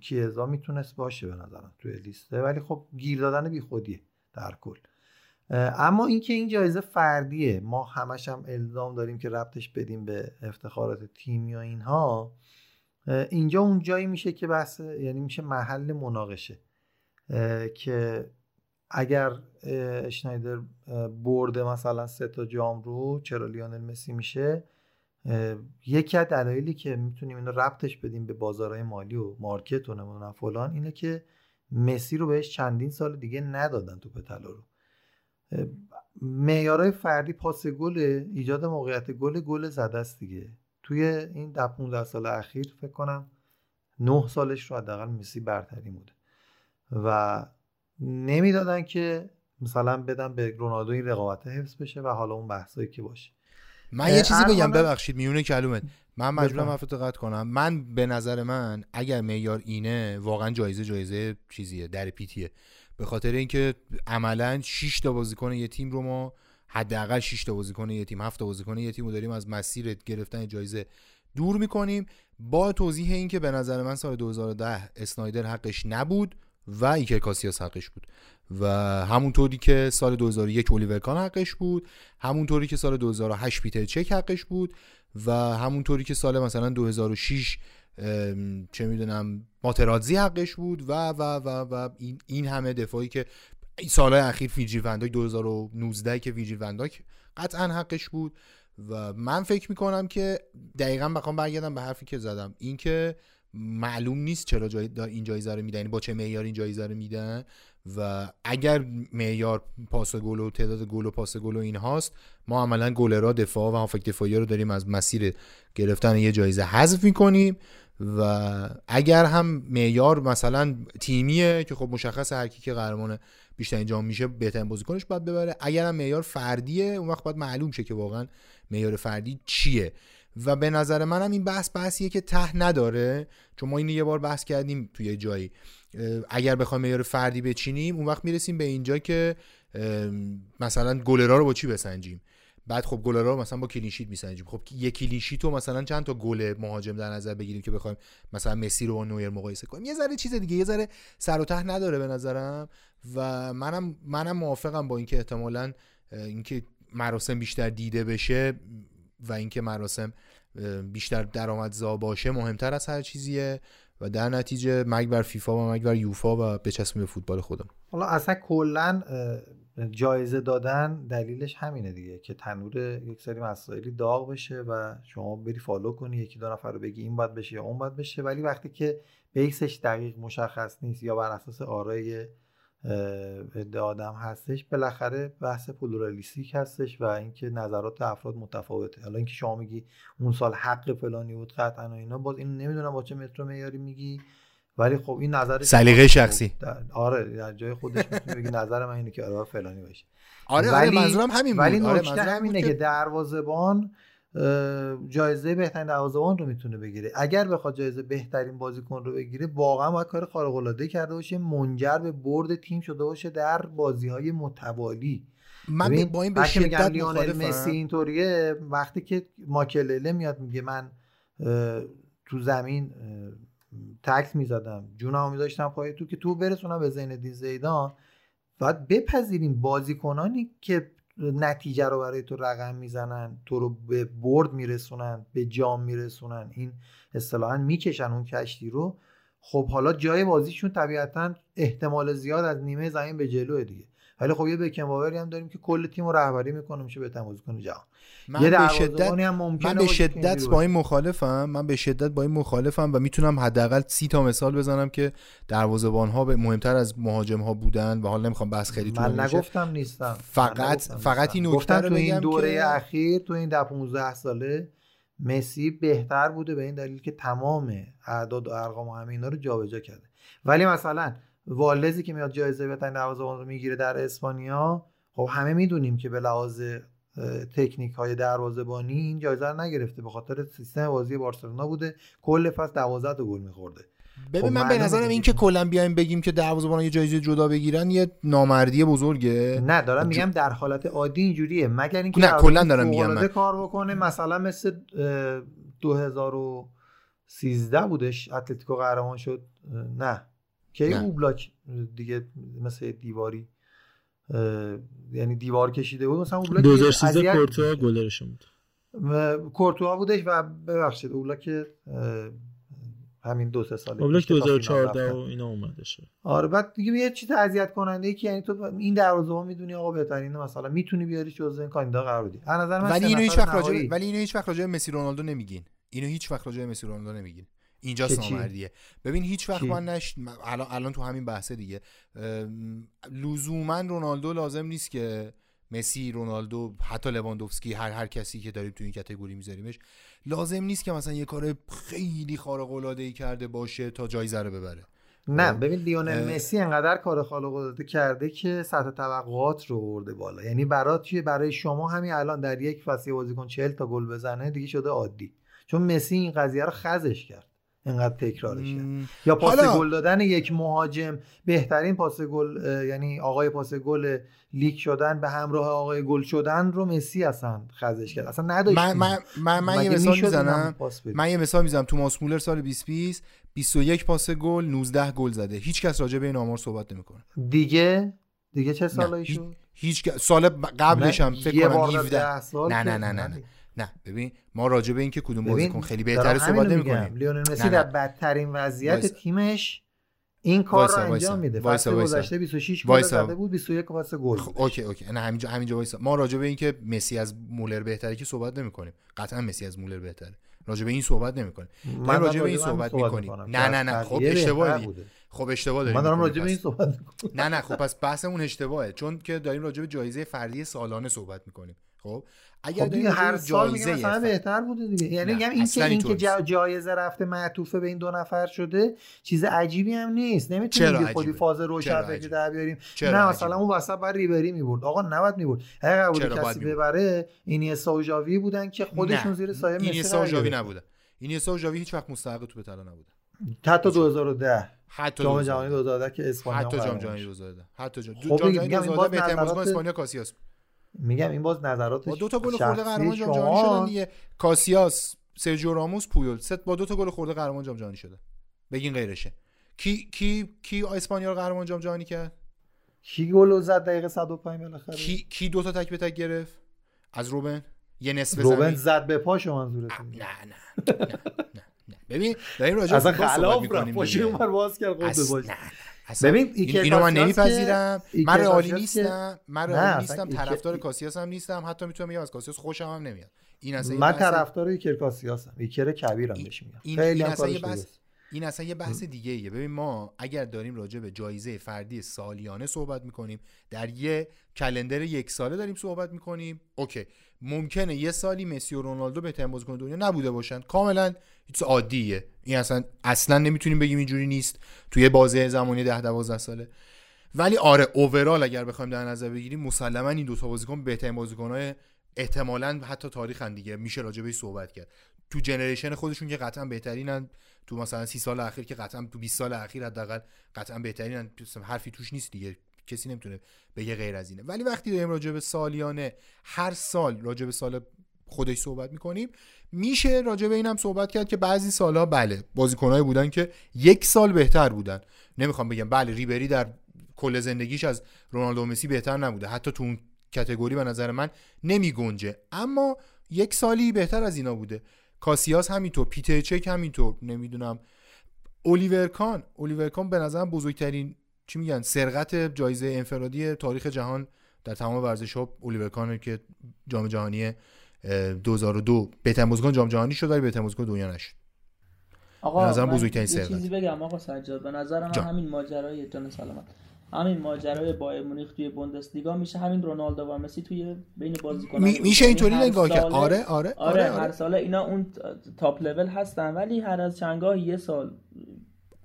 کیزا می‌تونست باشه به نظرم توی لیسته ولی خب گیر دادن بی خودیه در کل. اما اینکه این جایزه فردیه ما همش هم الزام داریم که ربطش بدیم به افتخارات تیم یا اینها. اینجا اون جایی میشه که بحث یعنی میشه محل مناقشه. که اگر اشنایدر برده مثلا سه تا جام رو چرا لیونل مسی میشه؟ یکی از دلایلی که می‌تونیم اینو ربطش بدیم به بازارهای مالی و مارکت و نمی‌دونم فلان اینه که مسی رو بهش چندین سال دیگه ندادن تو پتلا رو. معیارهای فردی پاس گل ایجاد موقعیت گل گل زده است دیگه. توی این ده 15 سال اخیر فکر کنم 9 سالش رو حداقل مسی برتری بوده و نمی‌دادن که مثلا بدن به رونالدو این رقابت حفظ بشه و حالا اون بحثایی که باشه. من یه چیزی بگم ببخشید میونه کلومت من مجبورم حرف قطع کنم. من به نظر من اگر معیار اینه واقعا جایزه جایزه چیزیه در پیتیه. به خاطر اینکه عملا 6 تا بازیکن یه تیم رو ما حداقل 6 تا بازیکن یه تیم 7 تا بازیکن یه تیم رو داریم از مسیر گرفتن جایزه دور می‌کنیم. با توضیح اینکه به نظر من سال 2010 اسنایدر حقش نبود و ایکر کاسیاس حقش بود و همونطوری که سال 2001 اولیور کان حقش بود همونطوری که سال 2008 پیتر چک حقش بود و همونطوری که سال مثلا 2006 چه می‌دونم ماترادزی حقش بود و و و و این, این همه دفاعی که سالهای اخیر ویرجیل فن‌دایک 2019 که ویرجیل فن‌دایک قطعا حقش بود و من فکر می‌کنم که دقیقا بخوام برگردم به حرفی که زدم. این که معلوم نیست چرا جای این جایزه رو میدن یعنی با چه معیار این جایزه رو میدن و اگر معیار پاس گل و تعداد گل و پاس گل و این هاست ما عملا گلرا دفاع و هافبک دفاعی رو داریم از مسیر گرفتن یه جایزه حذف می‌کنیم. و اگر هم معیار مثلا تیمیه که خب مشخص هر کی که قهرمان بیشتر جام میشه بهترین بازیکنش باید ببره. اگر هم معیار فردیه اون وقت باید معلوم شه که واقعا معیار فردی چیه. و به نظر منم این بحث بحثیه که ته نداره. چون ما اینو یه بار بحث کردیم توی جایی. اگر بخوایم معیار فردی بچینیم اون وقت می‌رسیم به اینجا که مثلا گلرا رو با چی بسنجیم؟ بعد خب گلرا رو مثلا با clean sheet میسنجیم. خب یک clean sheet رو مثلا چند تا گل مهاجم در نظر بگیریم که بخوایم مثلا مسی رو با نویر مقایسه کنیم. یه ذره چیز دیگه یه ذره سر و ته نداره به نظرم و منم منم موافقم با اینکه احتمالا اینکه مراسم بیشتر دیده بشه و اینکه مراسم بیشتر درآمدزا باشه مهمتر از هر چیزیه و در نتیجه مرگ بر فیفا و مرگ بر یوفا و بچسبیم به فوتبال خودم حالا اصلا کلا جایزه دادن دلیلش همینه دیگه که تنور یک سری مسائلی داغ بشه و شما بری فالو کنی یکی دو نفر رو بگی این باید بشه یا اون باید بشه. ولی وقتی که بیسش دقیق مشخص نیست یا بر اساس آرای عده آدم هستش بالاخره بحث پلورالیستیک هستش و اینکه نظرات افراد متفاوته. حالا اینکه شما میگی اون سال حق فلانی بود قطعا و اینا باز اینو نمی‌دونم با چه متر معیاری میگی. ولی خب این نظر سلیقه شخصی. آره در جای خودش می‌تونی بگی نظر من اینه که آره فلانی باشه. آره آره منظورم همین بود. ولی آره نکته همینه که دروازه‌بان جایزه بهترین دروازه‌بان رو می‌تونه بگیره. اگر بخواد جایزه بهترین بازیکن رو بگیره واقعا باید کار خارق العاده کرده باشه منجر به برد تیم شده باشه در بازی‌های متوالی. من با این به شدت مسی اینطوریه وقتی که ماکلله میاد میگه من تو زمین تکس می‌زدم. جونمو میذاشتم پای تو که تو برسونم به زین زیدان. باید بپذیریم بازیکنانی که نتیجه رو برای تو رقم می‌زنن تو رو به برد میرسونن به جام میرسونن. این اصطلاحا می‌کشن اون کشتی رو. خب حالا جای بازیشون طبیعتا احتمال زیاد از نیمه زمین به جلوه دیگه. ولی خب یه بکن باوری هم داریم که کل تیم رو رهبری می‌کنه میشه به بازیکن جهان من به شدت هم من به شدت با این مخالفم من به شدت با این مخالفم و می‌تونم حداقل سی تا مثال بزنم که دروازه‌بان ها مهمتر از مهاجم ها بودن و حالا نمی‌خوام بحث خیلی طول من نگفتم نیستم. فقط فقط این نکته رو تو این دوره اخیر تو این 10 15 ساله مسی بهتر بوده به این دلیل که تمام اعداد و ارقام و همه اینا رو جابجا کرده. ولی مثلا والدزی که میاد جایزه بهترین دروازه‌بان رو می‌گیره در اسپانیا خب همه می‌دونیم که به لحاظ تکنیک های دروازه‌بانی این جایزه رو نگرفته به خاطر سیستم بازی بارسلونا بوده کل فصل 12 تا گل میخورده ببین خب من به نظرم. این که کلا بیایم بگیم که دروازه‌بان یه جایزه جدا بگیرن یه نامردی بزرگه نه دارم میگم در حالت عادی اینجوریه مگر اینکه نه، کلاً دارم میگم من. کار بکنه مثلا مثل اه، 2013 بودش اتلتیکو قهرمان شد نه کی نه. اوبلاک دیگه مثل دیواری یعنی دیوار کشیده بود مثلا اوبلاک 2013 اذیت کورتوا گلرشون بود و کورتوا بودش و ببخشید اوبلاک اه، همین دو سه سال اوبلاک پیش که تا فینال 2014 رفتن. و اینا اومدشه آره بعد دیگه یه چیز اذیت کننده ای که یعنی تو این دروازه‌بان می‌دونی آقا بهترینه مثلا می‌تونی بیاری جزو این کاندیدا قرار بدی از نظر من ولی اینو هیچ وقت راجع. ولی اینو هیچ وقت راجع به مسی رونالدو نمیگین اینو هیچ وقت راجع به مسی رونالدو نمیگین اینجا؟ نامردیه ببین هیچ وقت؟ من نش الان الان تو همین بحثه دیگه لزوما رونالدو لازم نیست که مسی رونالدو حتی لواندوفسکی هر هر کسی که داریم تو این کاتگوری میذاریمش لازم نیست که مثلا یه کار خیلی خارق العاده ای کرده باشه تا جایزه رو ببره نه خب. ببین لیونل. مسی انقدر کار خارق العاده کرده که سطح توقعات رو برده بالا یعنی برای برای شما همین الان در یک فصل بازیکن 40 تا گل بزنه دیگه شده عادی چون مسی این قضیه رو خزش کرد انقدر تکرارش کرد. یا پاس حالا- گل دادن یک مهاجم بهترین پاس گل یعنی آقای پاس گل لیگ شدن به همراه آقای گل شدن رو مسی اصلا خزش کرد. اصلا نداشت من من من, من یه مثال می‌زنم؟ من یه مثال می‌زنم. توماس مولر سال 2020 21 پاس گل 19 گل زده. هیچ کس راجع به این آمار صحبت نمی‌کنه. دیگه؟ دیگه چه سالایی هیچ- شد؟ هیچ سال قبلش هم فکر کنم بار در 17 ده سال نه، نه، نه، نه، نه. نه ببین ما راجع به این که کدوم بازیکن خیلی بهتره صحبت نمی‌کنیم. لیونل مسی در. بدترین وضعیت. تیمش این کار رو. انجام میده فصل وایسا. گذشته 26 گل. زده بود 21 پاس گل خب،. اوکی اوکی نه همینجا همینجا وایسا ما راجع به این که مسی از مولر بهتره که صحبت نمی‌کنیم قطعا مسی از مولر بهتره راجع به این صحبت نمی‌کنیم من راجع به این صحبت می‌کنیم. نه، نه، نه. خب،. بوده. خب اشتباه داریم من دارم راجع به. این صحبت می‌کنم نه نه خب پس بحثمون اشتباهه چون که داریم راجع به جایزه فردی سالانه صحبت می‌کنیم خب اگر خب هر به جایزه مثلا بهتر بوده دیگه یعنی میگم این که این که جا-. جایزه رفته معطوفه به این دو نفر شده چیز عجیبی هم نیست نمی‌تونیم خودی؟ فاز روشن عجیبه؟ در بیاریم نه؟ مثلا اون وسط بر ریبری می‌برد آقا نباید می‌برد چرا باید کسی؟ ببره اینیستا و ژاوی بودن که خودشون. زیر سایه مسی اینیستا و ژاوی. نبودن اینیستا و ژاوی هیچ وقت مستحق توپ طلا نبودن حتی 2010 حتی جام 2010. جهانی 2010 که اسپانیا حتی جام جهانی شد. 2010 حتی جام خب جهانی میگم این 2010 باز بهترین بازیکن نظرات- اسپانیا کاسیاس بود. میگم این باز نظرات با دو تا گل خورده قهرمان جام جهانی شدن دیگه. کاسیاس سرجیو راموس پویول. ست با دو تا گل خورده قهرمان جام جهانی شده. بگین غیرشه. کی کی کی اسپانیا رو قهرمان جام جهانی کرد؟ کی گل رو زد دقیقه 105 بالاخره؟ کی کی دو تا تک به تک گرفت؟ از روبن؟ یه نصف روبن زمین زد به پاشو منظورت نه نه نه نه ببین داریم راجع به خلاف رفت. می‌کنیم دیگه. اونور باز کرد باش نه، ببین این- اینو من نمیپذیرم. من رئالی نیستم. من رئالی نیستم طرفدار کاسیاس هم نیستم. حتی می‌تونم بگم از کاسیاس خوشم هم نمیاد. این اصلا یه من بحث- طرفدار ایکر کاسیاسم ایکر کبیرم بهش میگم. این- خیلی این اصلا یه بحث-. این اصلا یه بحث دیگه ایه ببین ما اگر داریم راجع به جایزه فردی سالیانه صحبت می‌کنیم در یه calendar یک ساله داریم صحبت می‌کنیم. okay. ممکنه یه سالی مسی و رونالدو بهترین بازیکن دنیا نبوده باشن. کاملا چیز عادیه. این اصلا اصلا نمی‌تونیم بگیم اینجوری نیست. توی بازه زمانی 10 12 ساله. ولی آره اوورال اگر بخوایم در نظر بگیریم مسلما این دو تا بازیکن بهترین بازیکن‌های احتمالاً حتی تاریخن دیگه. میشه راجع صحبت کرد. تو جنریشن خودشون که قطعا بهترینن. تو مثلا 30 سال اخیر که قطعا تو 20 سال اخیر حداقل قطعا بهترینن. حرفی توش نیست دیگه. کسی نمی‌تونه بگه غیر از اینه. ولی وقتی داریم راجع به سالیانه هر سال راجع به سال خودش صحبت می‌کنیم میشه راجع به اینم صحبت کرد که بعضی سالها بله بازیکنایی بودن که یک سال بهتر بودن. نمی‌خوام بگم بله ریبری در کل زندگیش از رونالدو مسی بهتر نبوده. حتی تو اون کتگوری به نظر من نمی گنجه اما یک سالی بهتر از اینا بوده. کاسیاس همینطور پیتر چک همینطور نمی‌دونم. الیور کان الیور کان به نظرم بزرگترین چی میگن سرقت جایزه انفرادی تاریخ جهان در تمام ورزش ها الیور کان که جام جهانی 2002 بهترین بازیکن جام جهانی شد ولی بهترین بازیکن دنیا نشد آقا به نظرم بزرگترین ثروت. چیزی بگم آقا سجاد به نظر من جان. همین ماجرای جان سلامت همین ماجرای بایر مونیخ توی بوندسلیگا میشه همین رونالدو و مسی توی بین بازیکنان می- میشه اینطوری نگاه کرد ساله- آره آره آره, آره, هر آره. ساله اینا اون تاپ لول هستن ولی هر از چندگاه یه سال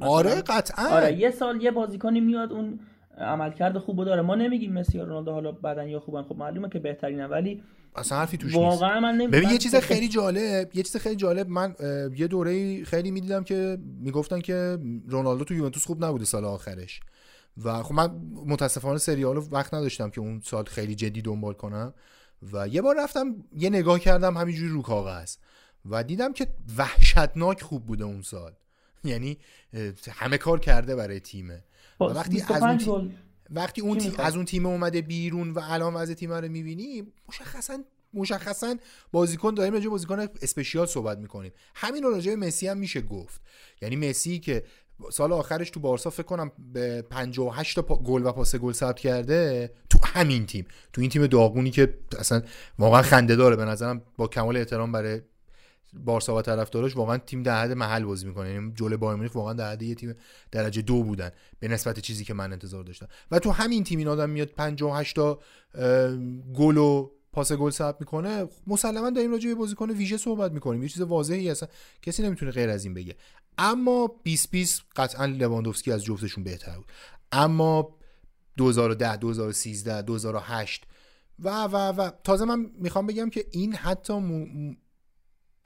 آره قطعا آره یه سال یه بازیکنی میاد اون عملکرد خوبو داره. ما نمیگیم مسی یا رونالدو حالا بدن یا خوبن. خب معلومه که بهترینه ولی اصلا حرفی توش نیست. واقعا من نمی‌دونم. ببین یه چیز خیلی جالب یه چیز خیلی جالب. من یه دوره خیلی می‌دیدم که می‌گفتن که رونالدو تو یوونتوس خوب نبوده سال آخرش. و خب من متاسفانه سریال رو وقت نداشتم که اون سال خیلی جدی دنبال کنم. و یه بار رفتم یه نگاه کردم همینجوری رو کاغذ. و دیدم که وحشتناک خوب بوده اون سال. یعنی همه کار کرده برای تیمه. و وقتی از 25 اون گل. وقتی اون تیم؟ از اون تیم اومده بیرون و الان وضع تیم رو می‌بینی مشخصا مشخصا بازیکن داریم راجع بازیکن اسپشیال صحبت می‌کنیم. همین رو راجع به مسی هم میشه گفت. یعنی مسی که سال آخرش تو بارسا فکر کنم به 58 تا پا- گل و پاس گل ثبت کرده تو همین تیم. تو این تیم داغونی که اصلا واقعا خنده داره. به نظرم با کمال احترام برای بارسا و طرفداراش واقعا تیم در حد محل بازی می‌کنه. یعنی جلوی بایر مونیخ واقعا در حد یه تیم درجه دو بودن به نسبت چیزی که من انتظار داشتم. و تو همین تیم این آدم میاد 58 تا گل و پاس گل ثبت می‌کنه. مسلما داریم راجع به بازیکن ویژه صحبت می‌کنیم. یه چیز واضحی اصلا کسی نمی‌تونه غیر از این بگه. اما 20 20 قطعا لواندوفسکی از جفتشون بهتر بود. اما 2010 2013 2008 و و و تازه من می‌خوام بگم که این حتی م-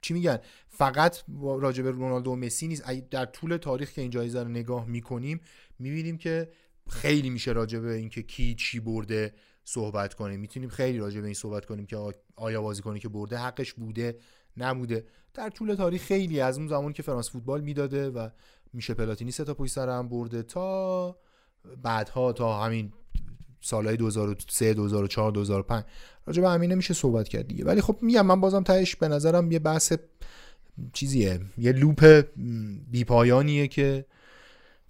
چی میگن؟ فقط راجع به رونالدو و مسی نیست. در طول تاریخ که این جایزه رو نگاه می‌کنیم می‌بینیم که خیلی میشه راجع به اینکه کی چی برده صحبت کنیم. می‌تونیم خیلی راجع به این صحبت کنیم که آیا بازیکنی که برده حقش بوده نبوده. در طول تاریخ خیلی از اون زمان که فرانس فوتبال می‌داده و میشه پلاتینی سه تا پشت سر هم برده تا بعدها تا همین سالهای 2003 2004 2005 راجع به همین نمیشه صحبت کرد دیگه. ولی خب میگم من بازم تهش به نظرم یه بحث چیزیه. یه لوپ بیپایانیه که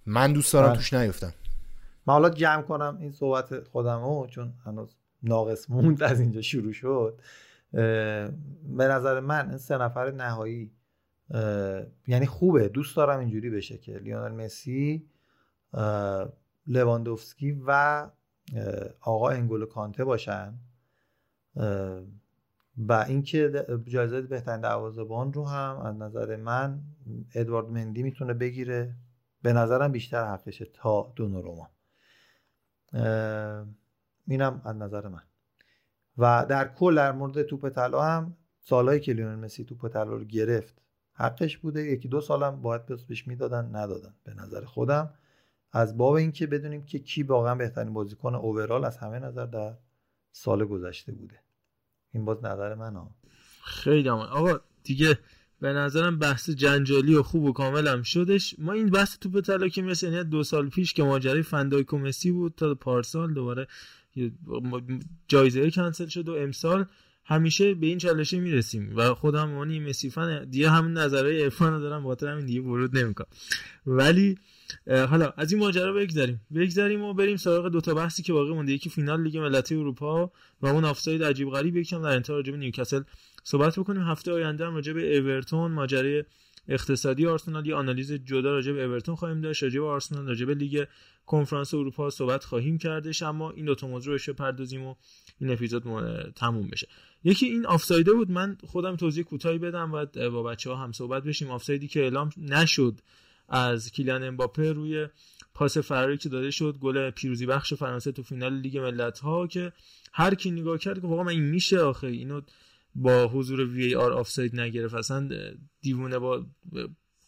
من دوست دارم بله. توش نیفتم. من حالا جمع کنم این صحبت خودمو چون هنوز ناقص موند از اینجا شروع شد. به نظر من این سه نفر نهایی یعنی خوبه. دوست دارم اینجوری بشه که لیونل مسی لواندوفسکی و آقا انگولو کانته باشن. و اینکه جایزه بهترین دروازه‌بان رو هم از نظر من ادوارد مندی می‌تونه بگیره. به نظرم بیشتر حقشه تا دوناروما اینم از نظر من. و در کل در مورد توپ طلا هم سالهایی که لیونل مسی توپ طلا رو گرفت حقش بوده. یکی دو سالم باید بهش می‌دادن ندادن به نظر خودم. از باب اینکه بدونیم که کی واقعا بهترین بازیکن اوورال از همه نظر در سال گذشته بوده. این باز نظر من ها خیلی هم. آقا دیگه به نظرم بحث جنجالی و خوب و کامل هم شدش. ما این بحث توپ طلا که مثل یعنی دو سال پیش که ماجرای فندایک و مسی بود تا پارسال دوباره جایزه کنسل شد و امسال همیشه به این چالشه می‌رسیم. و خودم مانی مسی فن دیگه همین نظرهای عرفان رو دارم بخاطر همین دیگه ورود نمی‌کنم. ولی حالا از این ماجرا بگذریم. بگذریم و بریم سراغ دو تا بحثی که باقی مونده. یکی فینال لیگ ملتای اروپا و اون آفساید عجیب غریب. یکم در انتها راجع به نیوکاسل صحبت بکنیم. هفته آینده هم راجع به اورتون ماجرای اقتصادی آرسنال یه آنالیز جدا راجع به اورتون خواهیم داشت. راجع به آرسنال راجع به لیگ کنفرانس اروپا صحبت خواهیم کردش. اما این دو تا موضوع رو بپردازیم و این اپیزود تموم بشه. یکی این آفسایده بود. من خودم توضیح کوتاهی بدم. و با بچه ها هم صحبت بشیم. آفسایدی که اعلام نشد از کیلیان امباپه روی پاس فراری که داده شد گل پیروزی بخش فرانسه تو فینال لیگ ملت ها که هر کی نگاه کرد که واقعا این میشه آخه اینو با حضور VAR آفساید نگرفت. اصلا دیوونه با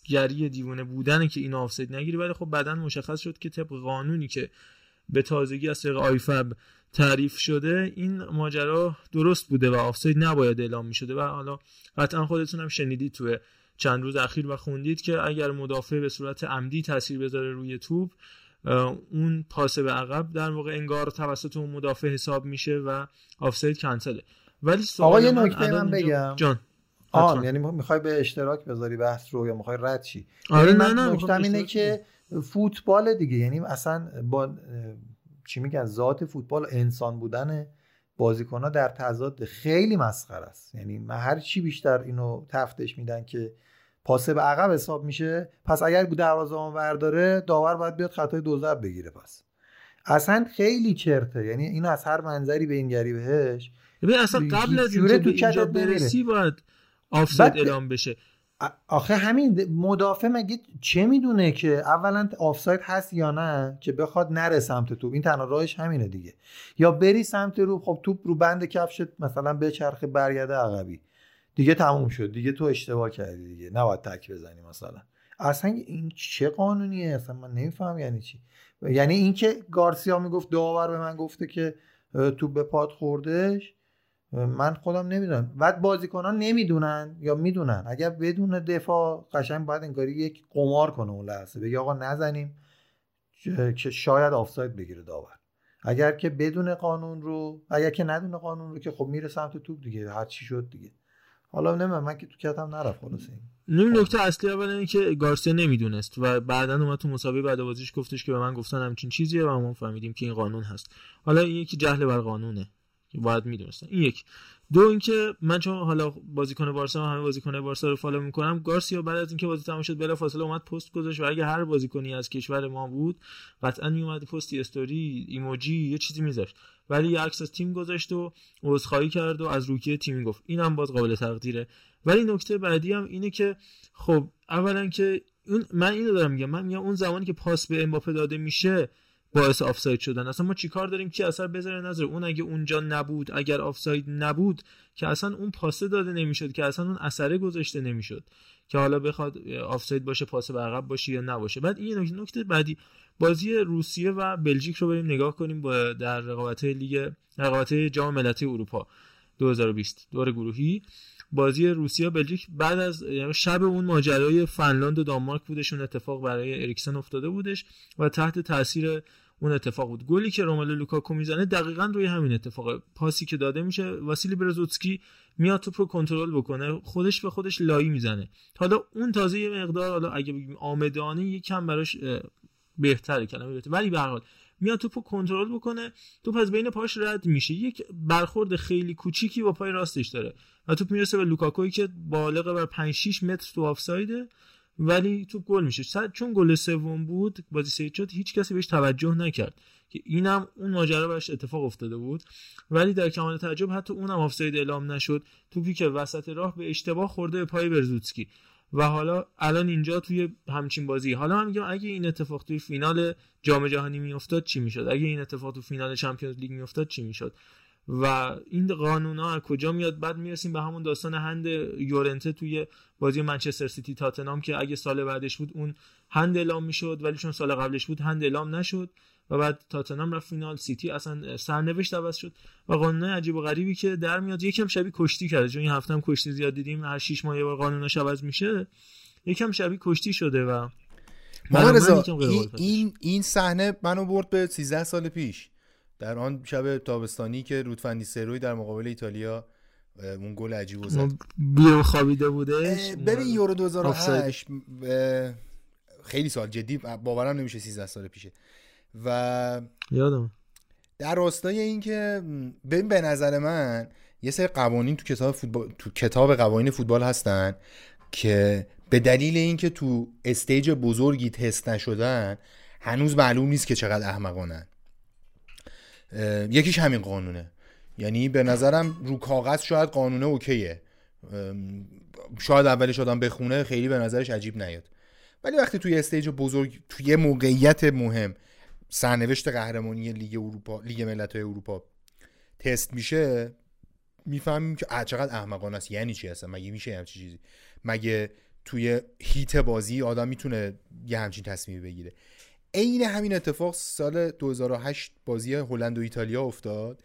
گری دیوونه بودنه که این آفساید نگیری. ولی خب بعدا مشخص شد که طبق قانونی که به تازگی از طریق آیفب تعریف شده این ماجرا درست بوده و آفساید نباید اعلام می شده و حالا قطعا خودتون هم شنیدید توی چند روز اخیر و خوندید که اگر مدافع به صورت عمدی تاثیر بذاره روی توپ اون پاس به عقب در واقع انگار توسط اون مدافع حساب میشه و آفساید کنسله ولی آقا یه سوال نکته من اینجا- بگم. جان آن حتما. یعنی می‌خوای به اشتراک بذاری بحث رو یا می‌خوای رد شی آره یعنی نه من نه نکتم اینه که فوتبال دیگه یعنی اصلا با چی میگن ذات فوتبال انسان بودن بازیکن ها در تضاد خیلی مسخره است یعنی من هر چی بیشتر اینو تفتش میدن که پاس به عقب حساب میشه. پس اگر دروازه ور داره داور باید بیاد خطای دو ضرب بگیره پس. اصلا خیلی چرته. یعنی اینو از هر منظری به این گری بهش. ببین اصلا قبل از اینکه تو اینجا برسی باید آفساید اعلام بشه. آخه همین مدافع مگه چه می‌دونه که اولا آفساید هست یا نه که بخواد نره سمت توپ؟ این تنها راهش همینه دیگه. یا بری سمت رو خب توپ رو بند کفشت مثلا به چرخ برگرده عقبی. دیگه تموم شد. دیگه تو اشتباه کردی دیگه. نباید تک بزنی مثلا. اصلا این چه قانونیه؟ اصلا من نمیفهم یعنی چی. یعنی اینکه گارسیا می‌گفت داور به من گفته که تو به پاد خوردش من خودم نمی‌دونم. بعد بازیکنان نمی‌دونن یا می‌دونن. اگر بدون دفاع قشنگ باید انگاری یک قمار کنه اون لحظه. بگه آقا نزنیم که شاید آفساید بگیره داور اگر که بدون قانون رو اگر که ندونه قانون رو که خب میره سمت توپ دیگه. هر چی شد دیگه. حالا نمی‌دونم من که تو کتم نرفت خلاص این نکته اصلی اول اینه که گارسیا نمی‌دونست و بعدا اومد تو مسابقه بعد بازیش گفتش که به من گفتن همچین چیزیه و ما فهمیدیم که این قانون هست. حالا این یکی جهل بر قانونه. باید می‌دونستن. این یک. دو اینکه من چون حالا بازیکن بارسا همه بازیکن بارسا رو follow می‌کنم. گارسیا بعد از اینکه بازی تموم شد بلا فاصله اومد پست گذاشت و اگه هر بازیکنی از کشور ما بود قطعا میومد پستی story ای emoji ای یه چیزی میذاشت. ولی یه عکس از تیم گذاشت و عذرخواهی کرد و از روحیه تیم گفت. اینم باز قابل تقدیره. ولی نکته بعدی هم اینه که خب اولا که من اینو دارم میگم. من میگم اون زمانی که پاس به امباپه داده میشه باعث آفساید شدن. اصلا ما چیکار داریم؟ که اثر بذاره نظر؟ اون اگه اونجا نبود اگر آفساید نبود که اصلا اون پاسه داده نمی‌شد که اصلا اون اثره گذاشته نمی‌شد که حالا بخواد آفساید باشه پاس به عقب باشه یا نباشه. بعد این نکته بعدی بازی روسیه و بلژیک رو بریم نگاه کنیم با در رقابت لیگ رقابت جام ملتای اروپا 2020 دور گروهی. بازی روسیه بلژیک بعد از یعنی شب اون ماجرای فنلاند و دانمارک بودشون اتفاق برای اریکسن افتاده بودش و تحت تاثیر اون اتفاق بود. گلی که روملو لوکاکو می‌زنه دقیقا روی همین اتفاق. پاسی که داده میشه واسیلی برزوتسکی میاد توپ رو کنترل بکنه خودش به خودش لایی می‌زنه. حالا اون تازه یه مقدار حالا اگه بگیم عامدانه یکم براش بهتره کلمه بهتره. ولی به هر حال میاد توپو کنترل بکنه توپ از بین پاش رد میشه. یک برخورد خیلی کوچیکی با پای راستش داره و توپ می‌رسه به لوکاکوی که بالغ بر 5 6 متر تو آفسایده ولی توپ گل میشه. چون گل سوم بود بازی سه شد هیچ کسی بهش توجه نکرد که اینم اون ماجرا براش اتفاق افتاده بود. ولی در کمال تعجب حتی اونم آفساید اعلام نشد. توپی که وسط راه به اشتباه خورده به پای برزوتسکی. و حالا الان اینجا توی همچین بازی. حالا من میگم اگه این اتفاق توی فینال جام جهانی میافتاد چی می‌شد؟ اگه این اتفاق تو فینال چمپیونز لیگ میافتاد چی می‌شد؟ و این قانون ها از کجا میاد؟ بعد می‌رسیم به همون داستان هند یورنته توی بازی منچستر سیتی تاتنام که اگه سال بعدش بود اون هند اعلام می‌شد ولی چون سال قبلش بود هند اعلام نشد. و بعد تاتنام رفت فینال. سیتی اصلا سرنوشت عوض شد و قانون عجیب و غریبی که در میاد یکم شبیه کشتی کرده. چون این هفته هم کشتی زیاد دیدیم هر 6 ماه یه بار قانونش عوض میشه یکم شبیه کشتی شده و این این این صحنه منو برد به 13 سال پیش. در آن شب تابستانی که رودفندی سروی در مقابل ایتالیا اون گل عجیب و زد بیرون خوابیده بودش. ببین یورو 2008 خیلی سال جدی باورم نمیشه 13 سال پیشه. و یادم. در راستای این که ببین به نظر من یه سری قوانین تو کتاب فوتبال تو کتاب قوانین فوتبال هستن که به دلیل اینکه تو استیج بزرگی تست نشدن هنوز معلوم نیست که چقدر احمقانن. یکیش همین قانونه. یعنی به نظرم رو کاغذ شاید قانونه okay ه. شاید اولش آدم بخونه خیلی به نظرش عجیب نیاد. ولی وقتی توی stage بزرگ توی موقعیت مهم سرنوشت قهرمانی لیگ اروپا لیگ ملت‌های اروپا تست میشه می‌فهمیم که چقدر احمقانه است. یعنی چی اصلا؟ مگه میشه همچین چیزی؟ مگه توی heat بازی آدم می‌تونه یه همچین تصمیمی بگیره؟ عین همین اتفاق سال 2008 بازی هلند و ایتالیا افتاد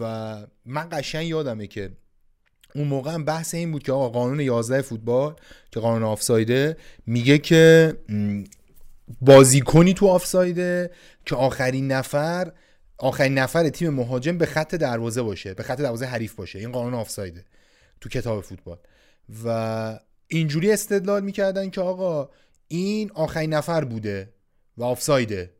و من قشنگ یادمه که اون موقع هم بحث این بود که آقا قانون 11 فوتبال که قانون آفسایده میگه که بازیکنی تو آفسایده که آخرین نفر آخرین نفر تیم مهاجم به خط دروازه باشه به خط دروازه حریف باشه. این قانون آفسایده تو کتاب فوتبال. و اینجوری استدلال می‌کردن که آقا این آخرین نفر بوده و آفسایده.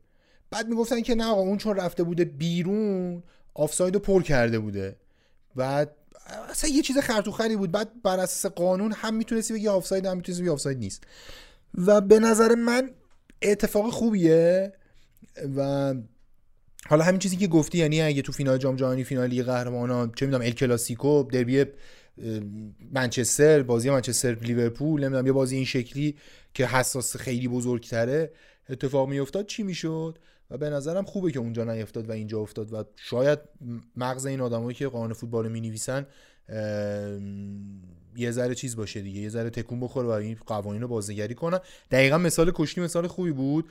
بعد می‌گفتن که نه آقا اون چون رفته بوده بیرون آفساید رو پر کرده بوده. بعد اصلا یه چیز خرطوخری بود. بعد بر اساس قانون هم می‌تونستی بگی آفساید هم می‌تونستی بگی آفساید نیست. و به نظر من اتفاق خوبیه و حالا همین چیزی که گفتی یعنی اگه تو فینال جام جهانی فینالی قهرمانان چه می‌دونم ال کلاسیکو دربی منچستر بازی منچستر لیورپول نمی‌دونم یه بازی این شکلی که حساس خیلی بزرگتره اتفاق میافتاد چی می‌شد؟ و به نظرم خوبه که اونجا نیفتاد و اینجا افتاد و شاید مغز این آدمایی که قانون فوتبال می نویسن یه ذره چیز باشه دیگه یه ذره تکون بخوره و این قوانین رو بازنگری کنن دقیقا مثال کشتی مثال خوبی بود.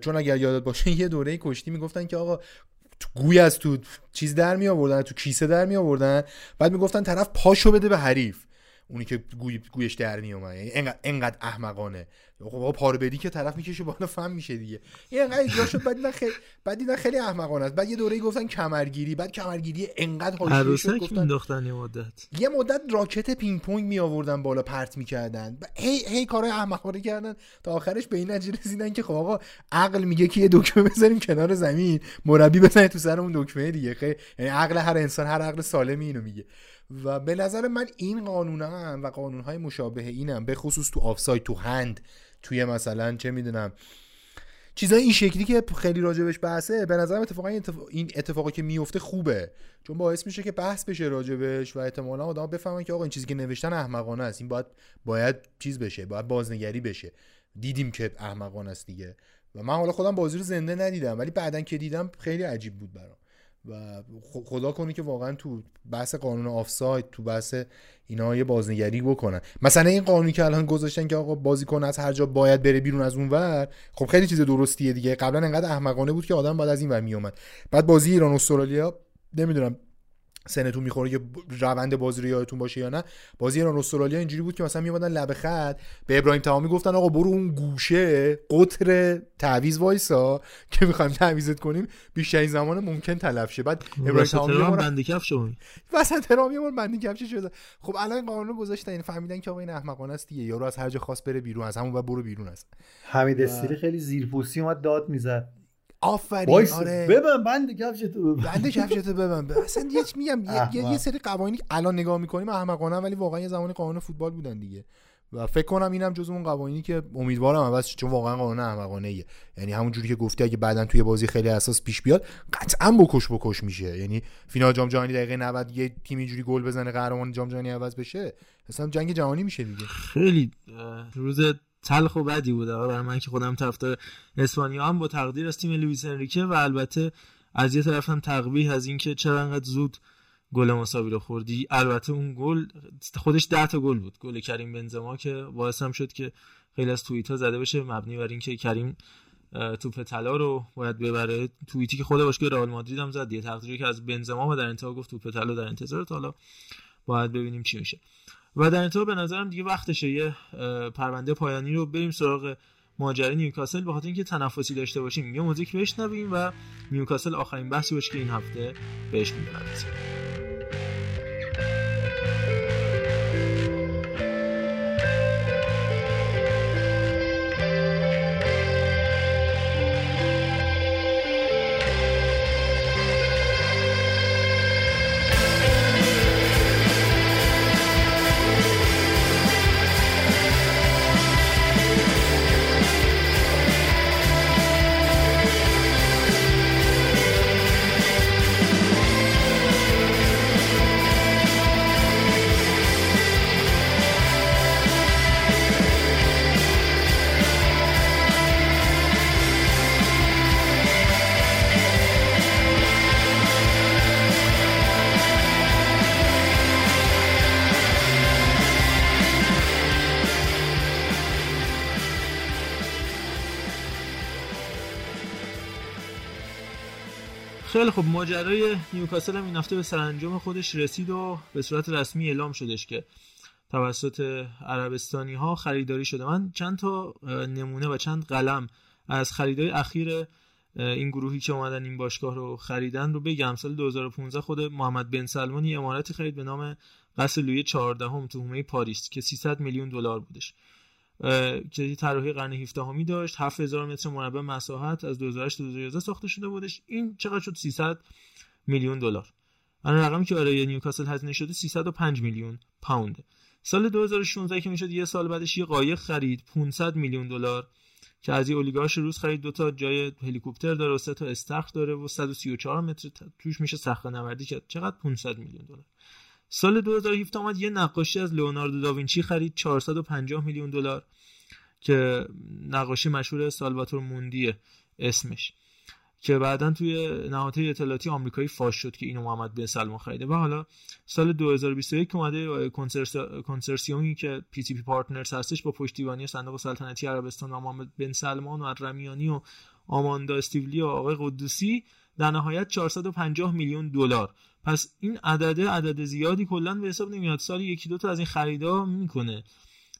چون اگر یادت باشه یه دوره کشتی می‌گفتن که آقا گوی از تو چیز در می آوردن تو کیسه در می آوردن بعد می‌گفتن طرف پاشو بده به حریف. اونی که گوی گویش در میومد یعنی انقدر, انقدر احمقانه. خب پارو بدی که طرف می‌کشه بالا فهم میشه دیگه. این انقدر اجرا شد بعد خیلی بعد دیدن خیلی احمقانه است. بعد یه دوره‌ای گفتن کمرگیری. بعد کمرگیری انقدر حاشیه شد گفتن دختن یه مدت. یه مدت راکت پینگ پونگ می آوردن بالا پرت می‌کردن. هی هی کارهای احمقانه کردن. تا آخرش به این نتیجه رسیدن که خب آقا عقل میگه که یه دکمه بزنیم کنار زمین. مربی بزنه تو سر اون دکمه دیگه. خیلی یعنی عقل هر انسان هر عقل سالمی اینو میگه. و به نظر من این قانون هم و قانون های مشابه اینم به خصوص تو آفساید تو هند توی مثلا چه می‌دونم چیزای این شکلی که خیلی راجبش بحثه به نظرم اتفاقا این اتفاقی که میفته خوبه. چون باعث میشه که بحث بشه راجبش و احتمالا آدم بفهمن که آقا این چیزی که نوشتن احمقانه است. این باید باید چیز بشه باید بازنگری بشه. دیدیم که احمقانه است دیگه. و من حالا خودم بازی رو زنده ندیدم ولی بعدا که دیدم خیلی عجیب بود برام. و خدا کنه که واقعا تو بحث قانون آفساید تو بحث اینا یه بازنگری بکنن. مثلا این قانونی که الان گذاشتن که آقا بازیکن از هر جا باید بره بیرون از اون ور خب خیلی چیز درستیه دیگه. قبلا انقدر احمقانه بود که آدم باید از این ور میومد بعد بازی ایران استرالیا نمی‌دونم سنتون می‌خوره که روند بازی رو یادتون باشه یا نه. بازی ایران استرالیا اینجوری بود که مثلا میومدن لب خط به ابراهیم تمامی گفتن آقا برو اون گوشه قطر تعویض وایسا که می‌خوایم تعویزت کنیم بیشترین زمان ممکن تلف شه. بعد ابراهیم تمامی بندی کفش شد وسط ترام یه بندی کفش شده خب الان این قانون گذاشتن این فهمیدن که آقا این احمقانه است دیگه. یارو از هر جا خواست بره بیرون از همون برو بیرون است. حمید استیلی خیلی زیرپوستی اومد داد می‌زد. آفرین آره. ببن بند کفشتو ببن. بند کفشتو ببن. اصلا یه میگم یه, یه سری قوانینی الان نگاه می‌کنیم احمقانه ولی واقعا یه زمانی قانون فوتبال بودن دیگه. و فکر کنم اینم جز اون قوانینی که امیدوارم عوض چون واقعا قانون احمقانه ایه یعنی همون جوری که گفتی اگه بعدا توی بازی خیلی اساس پیش بیاد قطعا بکش بکش میشه. یعنی فینال جام جهانی دقیقه 90 یه تیم اینجوری گل بزنه قهرمان جام جهانی عوض بشه مثلا جنگ جهانی میشه دیگه. خیلی روز تلخ و بدی بوده. برای من که خودم طرفدار اسپانیا هم با تقدیر از تیم لوئیس انریکه و البته از یه طرف هم تقبیح از اینکه چرا انقدر زود گل مساوی رو خوردی. البته اون گل خودش 10 تا گل بود. گل کریم بنزما که باعث هم شد که خیلی از توییت ها زده بشه. مبنی بر اینکه کریم توپ طلا رو باید ببره. توییتی که خود باشگاه رئال مادرید هم زد. یه تقدیری که از بنزما و در انتها گفت توپ طلا در انتظار حالا باید ببینیم چی میشه. و در انتها به نظرم دیگه وقتشه یه پرونده پایانی رو بریم سراغ ماجرای نیوکاسل. به خاطر اینکه تنفسی داشته باشیم یه موزیک بشنویم و نیوکاسل آخرین بحثی باشه که این هفته بهش می‌پردازیم خیلی خب ماجرای نیوکاسل هم این هفته به سرانجام خودش رسید و به صورت رسمی اعلام شدش که توسط عربستانی ها خریداری شده. من چند تا نمونه و چند قلم از خریدای اخیر این گروهی که اومدن این باشگاه رو خریدن رو بگم. سال 2015 خود محمد بن سلمان یه امارتی خرید به نام قصر لوی 14 هم تو پاریس که 300 میلیون دلار بودش. که طراحی قرن 17 همی داشت. 7000 متر مربع مساحت از 2008 تا 2011 ساخته شده بودش. این چقدر شد؟ 300 میلیون دلار. الان رقمی که برای نیوکاسل هزینه شده 305 میلیون پوند. سال 2016 که می‌شد یه سال بعدش یه قایق خرید 500 میلیون دلار. که از اولیگارش روز خرید دو تا جای هلیکوپتر داره و سه تا استخر داره و 134 متر. توش میشه صخره نوردی کرد. چقدر؟ 500 میلیون دلار. سال 2017 اومد یه نقاشی از لئوناردو داوینچی خرید 450 میلیون دلار که نقاشی مشهور سالواتور موندیه اسمش که بعدا توی نهادهای اطلاعاتی آمریکایی فاش شد که اینو محمد بن سلمان خریده. و حالا سال 2021 اومده کنسرسیومی که پی سی پی پارتنرز هستش با پشتیبانی صندوق سلطنتی عربستان و محمد بن سلمان و رمیانی و آماندا استیولی و آقای قدوسی در نهایت 450 میلیون دلار پس این عدده عدد زیادی کلا به حساب نمیاد. سال یکی دو تا از این خریدا می‌کنه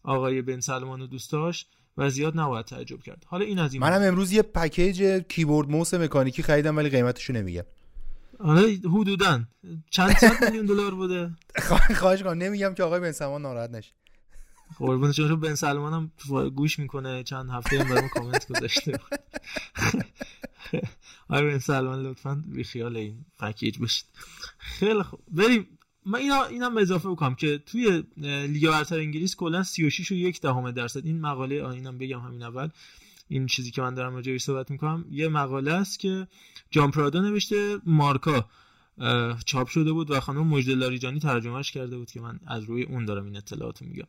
آقای بن سلمان و دوستاش و زیاد نباید تعجب کرد. حالا این از این منم امروز یه پکیج کیبورد موس مکانیکی خریدم ولی قیمتشو نمیگم. حالا حدودا. چند صد میلیون دلار بوده؟ خواهش کنم نمیگم که آقای بن سلمان ناراحت نشه. قربون چون بن سلمان هم گوش می‌کنه. چند هفته هم برام کامنت گذاشته آقای بن سلمان لطفا بی خیال این پکیج باشید. خیلی خوب. بریم. من اینا اینم اضافه بکنم که توی لیگ برتر انگلیس کلا 36 و یک دهم درصد. این مقاله اینم بگم همین اول. این چیزی که من دارم راجعش صحبت می‌کنم. یه مقاله است که جان پرادا نوشته مارکا چاپ شده بود و خانم مجد لاریجانی ترجمهش کرده بود که من از روی اون دارم این اطلاعات میگم.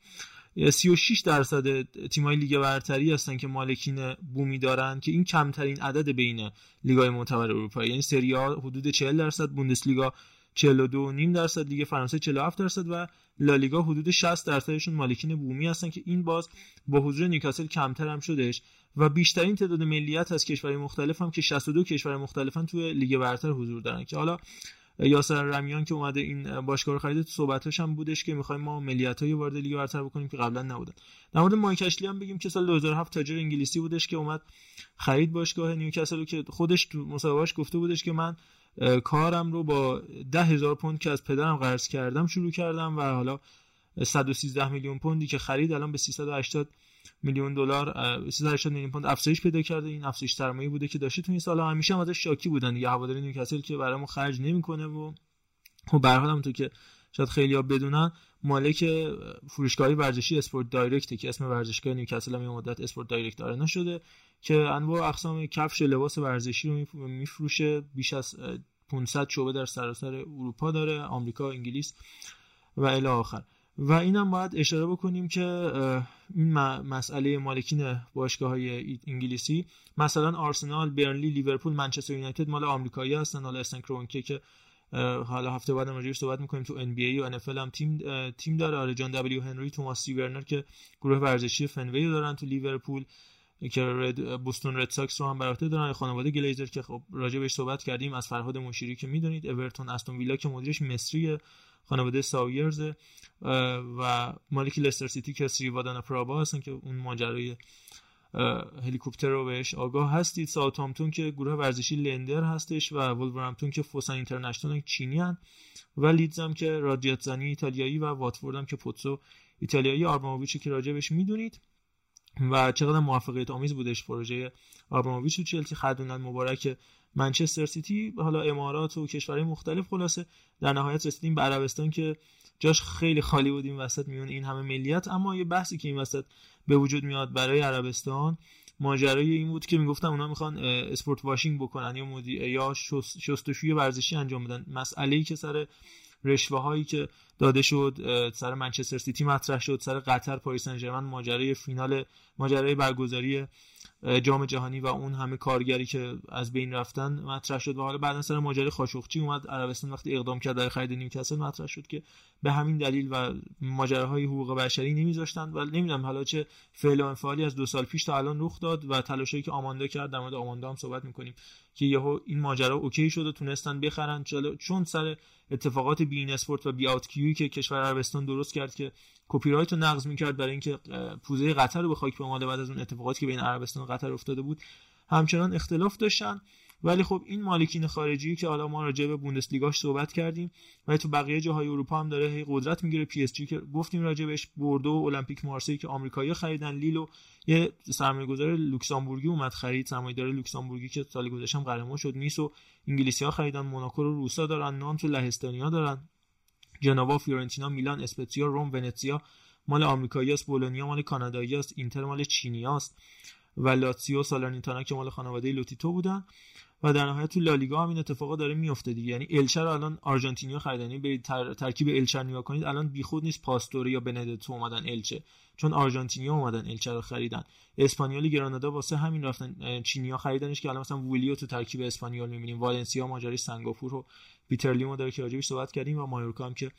36 درصد تیمای لیگ برتری هستن که مالکین بومی دارن که این کمترین عدد بین لیگای معتبر اروپا یعنی سری آ حدود 40 درصد بوندسلیگا 42.5 درصد لیگ فرانسه 47 درصد و لالیگا حدود 60 درصدشون مالکین بومی هستن که این باز با حضور نیوکاسل کمتر هم شدش و بیشترین تعداد ملیت از کشورهای مختلف هم که 62 کشور مختلفن توی لیگ برتر حضور دارن که حالا یاسر رمیان که اومده این باشگاه رو خریده صحبتش هم بودش که می‌خوایم ما ملیت‌هایی وارد لیگ برتر بکنیم که قبلا نبودن. در مورد مایک اشلی هم بگیم که سال 2007 تاجر انگلیسی بودش که اومد خرید باشگاه نیوکاسل که خودش تو مصاحبهش گفته بودش که من کارم رو با ده هزار پوند که از پدرم قرض کردم شروع کردم و حالا 113 میلیون پوندی که خرید الان به 380 میلیون دلار 380 میلیون پوند افزایش پیدا کرده. این افزایش سرمایه بوده که داشته تو این سال همیشه هم ازش شاکی بودن دیگه. هواداری نیوکاسل که برامون خرج نمی‌کنه و خب به هر تو که شاید خیلی ها بدونن مالک فروشگاه ورزشی اسپورت دایرکت که اسم ورزشگاه نیوکاسل هم مدت اسپورت دایرکت آرنا شده که انواع اقسام کفش لباس ورزشی رو میفروشه. بیش از 500 شعبه در سراسر اروپا داره آمریکا انگلیس و الی آخر. و اینم باید اشاره بکنیم که این مسئله مالکین باشگاه های انگلیسی مثلا آرسنال، برنلی، لیورپول، منچستر یونایتد مال آمریکایی هستن. حالا استن کرونکه که حالا هفته بعد راجعش صحبت می‌کنیم تو ای و ان هم تیم تیم داره. آره جان دبلیو هنری توماس ورنر که گروه ورزشی فن‌وی دارن تو لیورپول که رد بوستون رد ساکس رو هم برعهده دارن. خانواده گلیزر که خب راجع بهش صحبت کردیم از فرهاد مشیری که می‌دونید اورتون استون ویلا که مدیرش مصری خانواده ساویرس و مالک لستر سیتی که سریوادانا پرابا هستن که اون ماجرای هلیکوپتر رو بهش آگاه هستید. ساوثهامپتون که گروه ورزشی لندر هستش و ولورهمپتون که فوسان اینترنشنال چینی هن و لیدز هم که رادریتزانی ایتالیایی و واتفورد هم که پوتزو ایتالیایی آرماویچ که راجبش می‌دونید. و چقدر موفقیت آمیز بودش پروژه آبراموویچ و چلسی. خدونن مبارک. منچستر سیتی حالا امارات و کشورهای مختلف خلاصه در نهایت رسیدیم به عربستان که جاش خیلی خالی بود این وسط میون این همه ملیت. اما یه بحثی که این وسط به وجود میاد برای عربستان ماجرای این بود که می‌گفتن اونا می‌خوان اسپورت واشینگ بکنن یا مدی... یا شستشوی ورزشی انجام بدن. مسئله ای که سر رشوه هایی که داده شد سر منچستر سیتی مطرح شد سر قطر پاریس سن ماجرای فینال ماجرای برگزاری جام جهانی و اون همه کارگری که از بین رفتن مطرح شد و حالا بعدا سر ماجرای خاشقچی اومد عربستان وقتی اقدام کرد در خرید نیوکاسل مطرح شد که به همین دلیل و ماجراهای حقوق بشری نمیذاشتن و نمی‌دونم حالا چه فعل و انفعالی از دو سال پیش تا الان رخ داد و تلاشی که آماندا کرد در مورد آماندا هم صحبت می‌کنیم. که یهو این ماجرا okay شد و تونستن بخرن. چون سر اتفاقات beIN Sports و beoutQ که کشور عربستان درست کرد که کپی رایت رو نقض می‌کرد برای اینکه پوزه قطر رو به خاک بماله بعد از اون اتفاقاتی که بین عربستان و قطر افتاده بود همچنان اختلاف داشتن. ولی خب این مالکین خارجی که حالا ما راجع به بوندسلیگاش صحبت کردیم و تو بقیه جاهای اروپا هم داره هی قدرت می‌گیره. پی اس جی که گفتیم راجع بهش بوردو و المپیک مارسی که آمریکایی خریدن. لیل و یه سرمایه‌گذار لوکسامبورگی اومد خرید. سرمایه‌دار لوکسامبورگی که سال گذشته هم قهرمان شد. نیس رو انگلیسی ها خریدن. موناکو رو روسا دارن. نانت رو لهستانیا دارن. جنوا فیورنتینا میلان اسپتزیا روم ونتزیا مال آمریکایی است. بولونیا مال کانادایی است. اینتر مال چینی است. و لاتسیو سالرنیتانا که مال خانواده لوتیتو بودن. و در نهایت تو لالیگا هم این اتفاقا داره میفته دیگه. یعنی الچه رو الان آرژانتینیا خریدن برید تر... ترکیب الچه نگاه کنید الان بیخود نیست پاستوره یا بندتو اومدن الچه. چون آرژانتینیا اومدن الچه رو خریدن. اسپانیولی گرانادا واسه همین رفتن چینیا خریدنش که الان مثلا وولیو تو ترکیب اسپانیول می‌بینیم. والنسیا ماجرای سنگاپور رو پیتر لیمو داره که راجبش صحبت کردیم و مایورکا هم که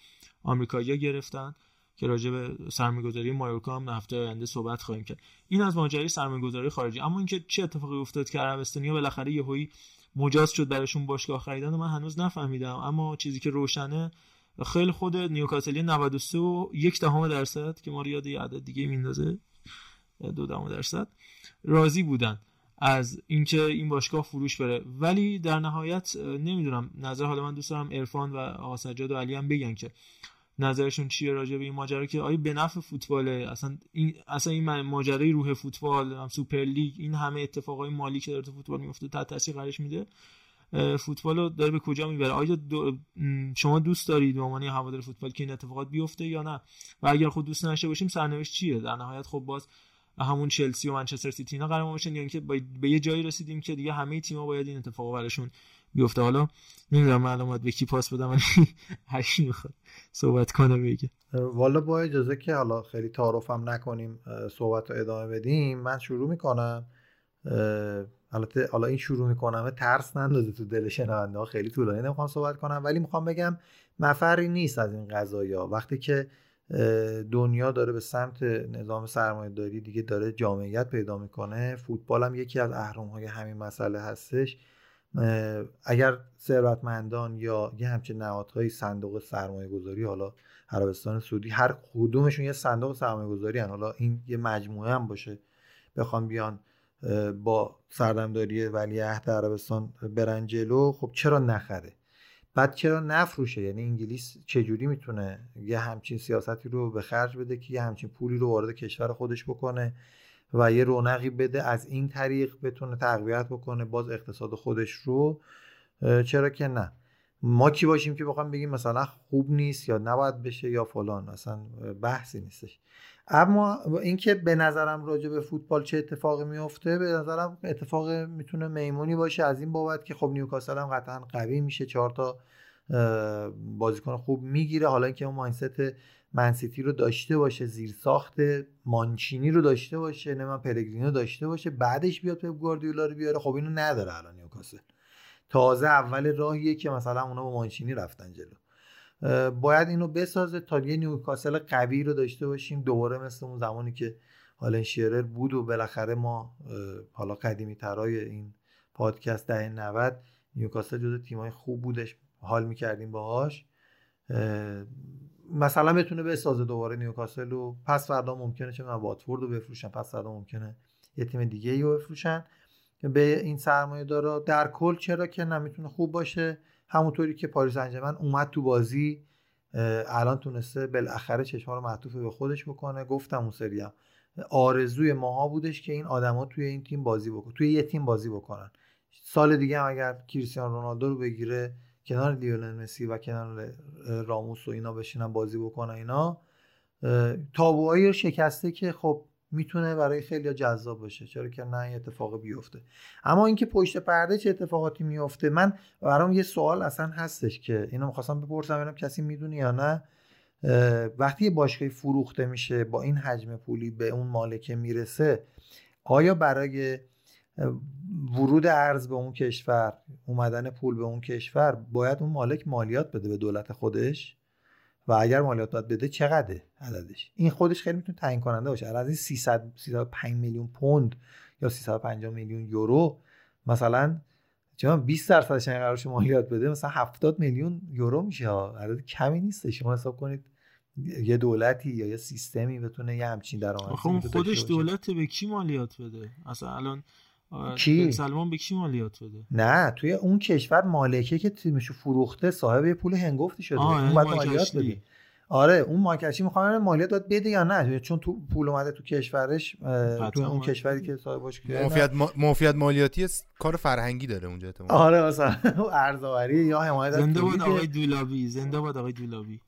آمریکایی‌ها گرفتن. که راجع به سرمایه‌گذاری مایورکا هم هفته آینده صحبت خواهیم کرد. این از ماجرای سرمایه‌گذاری خارجی. اما اینکه چه اتفاقی افتاد که عربستانیا بالاخره یهویی مجاز شد براشون باشگاه خریدن و من هنوز نفهمیدم. اما چیزی که روشنه خیلی خود نیوکاسلی 93 و یک دهم درصد که ما رو یاد یه عدد دیگه میندازه دو دهم درصد راضی بودن از اینکه این باشگاه فروش بره. ولی در نهایت نمی‌دونم نظر حالا من دوست دارم عرفان و آقا سجاد و علی هم بگن که نظرشون چیه راجع به این ماجرا که آیا به نفع فوتباله؟ اصلا این اصلا این ماجرای روح فوتبال هم سوپر لیگ این همه اتفاقای مالی که داره تو فوتبال میفته تحت تاثیر قرارش میده. فوتبال رو داره به کجا می‌بره؟ آیا دو شما دوست دارید به عنوان هوادار فوتبال که این اتفاقات بیفته یا نه؟ و اگر خود دوست نشه باشیم سرنوشت چیه؟ در نهایت خب باز همون چلسی و منچستر سیتی اینا قرار باشن یا اینکه به یه جایی رسیدیم که دیگه همه تیم‌ها باید این اتفاق براشون بیفته حالا نمی‌دونم معلومات به کی پاس بدم ولی هر می‌خواد صحبت کنه بگه. والا با اجازه که حالا خیلی تعارفم نکنیم صحبت رو ادامه بدیم. من شروع می‌کنم. البته حالا این شروع می‌کنم ترس نندازه تو دل شنونده خیلی طولانی نمی‌خوام صحبت کنم ولی می‌خوام بگم مفری نیست از این قضايا وقتی که دنیا داره به سمت نظام سرمایه داری دیگه داره جامعیت پیدا می‌کنه فوتبال هم یکی از اهرام های همین مسئله هستش. اگر ثروتمندان یا یه همچین نهادهای صندوق سرمایه گذاری حالا عربستان سعودی هر کدومشون یه صندوق سرمایه گذاری هن. حالا این یه مجموعه هم باشه. بخوان بیان با سردمداری ولیعهد عربستان برن جلو خب چرا نخره؟ بعد چرا نفروشه؟ یعنی انگلیس چجوری می‌تونه یه همچین سیاستی رو به خرج بده که یه همچین پولی رو وارد کشور خودش بکنه؟ و یه رونقی بده از این طریق بتونه تقویت بکنه باز اقتصاد خودش رو. چرا که نه؟ ما کی باشیم که بخوام بگیم مثلا خوب نیست یا نباید بشه یا فلان اصلا بحثی نیستش. اما اینکه به نظرم راجع به فوتبال چه اتفاقی میفته به نظرم اتفاق می‌تونه میمونی باشه از این بابت که خب نیوکاسل هم قطعا قوی میشه چهار تا بازیکن خوب می‌گیره. حالا اینکه اون ماینست منسیتی رو داشته باشه زیر ساخت مانچینی رو داشته باشه نه من پلگرینو داشته باشه بعدش بیاد پپ گواردیولا رو بیاره. خب اینو نداره الان نیوکاسل. تازه اول راهیه که مثلا اونا با مانچینی رفتن جلو. باید اینو بسازه تا یه نیوکاسل قوی رو داشته باشیم. دوباره مثل اون زمانی که حالا شیرر بود و بالاخره ما حالا قدیمی ترای این پادکست ده 90 نیوکاسل جزو تیمای خوب بودش. حال می‌کردیم باهاش. مثلا بتونه بسازه دوباره نیوکاسل و پس فردا ممکنه چه من واتفورد رو بفروشن پس فردا ممکنه یه تیم دیگه رو بفروشن. به این سرمایه داره در کل چرا که نمی‌تونه خوب باشه. همونطوری که پاریس انجمن اومد تو بازی الان تونسته بالاخره چشما رو معطوف به خودش بکنه. گفتم اون سریم آرزوی ماها بودش که این آدما توی این تیم بازی بکنن توی یه تیم بازی بکنن. سال دیگه هم اگر کریستیانو رونالدو رو بگیره کنار لیونل مسی و کنار راموس و اینا بشینن بازی بکنن اینا تابوهایی رو شکسته که خب می‌تونه برای خیلی جذاب باشه. چرا که نه این اتفاق بیفته. اما اینکه پشت پرده چه اتفاقاتی میفته من برام یه سوال اصلا هستش که اینو می‌خواستم بپرسم ببینم کسی می‌دونه یا نه. وقتی یه باشگاهی فروخته میشه با این حجم پولی به اون مالکه می‌رسه آیا برای ورود ارز به اون کشور اومدن پول به اون کشور باید اون مالک مالیات بده به دولت خودش. و اگر مالیات باید بده چقدره عددش؟ این خودش خیلی می‌تونه تعیین کننده باشه. از این 300 305 میلیون پوند یا 350 میلیون یورو مثلا چون 20 درصدش قرارش مالیات بده مثلا 70 میلیون یورو میشه. عدد کمی نیست شما حساب کنید یه دولتی یا یه سیستمی بتونه یه همچین درآمدی خودش دولت به کی مالیات بده؟ اصلا الان کی؟ سلمان به کی مالیات بده نه توی اون کشور مالکه که تیمشو فروخته صاحب پول هنگفتی شده. اون باید مالیات بده آره اون مارکشی می‌خوام مالیات داد بده یا نه. چون تو پول اومده تو کشورش تو اون کشوری که صاحبش موفیت موفیت مالیاتی کار فرهنگی داره اونجا تو. آره مثلا ارزآوری یا حمایت زنده باد آقای دولابی زنده باد آقای دولابی.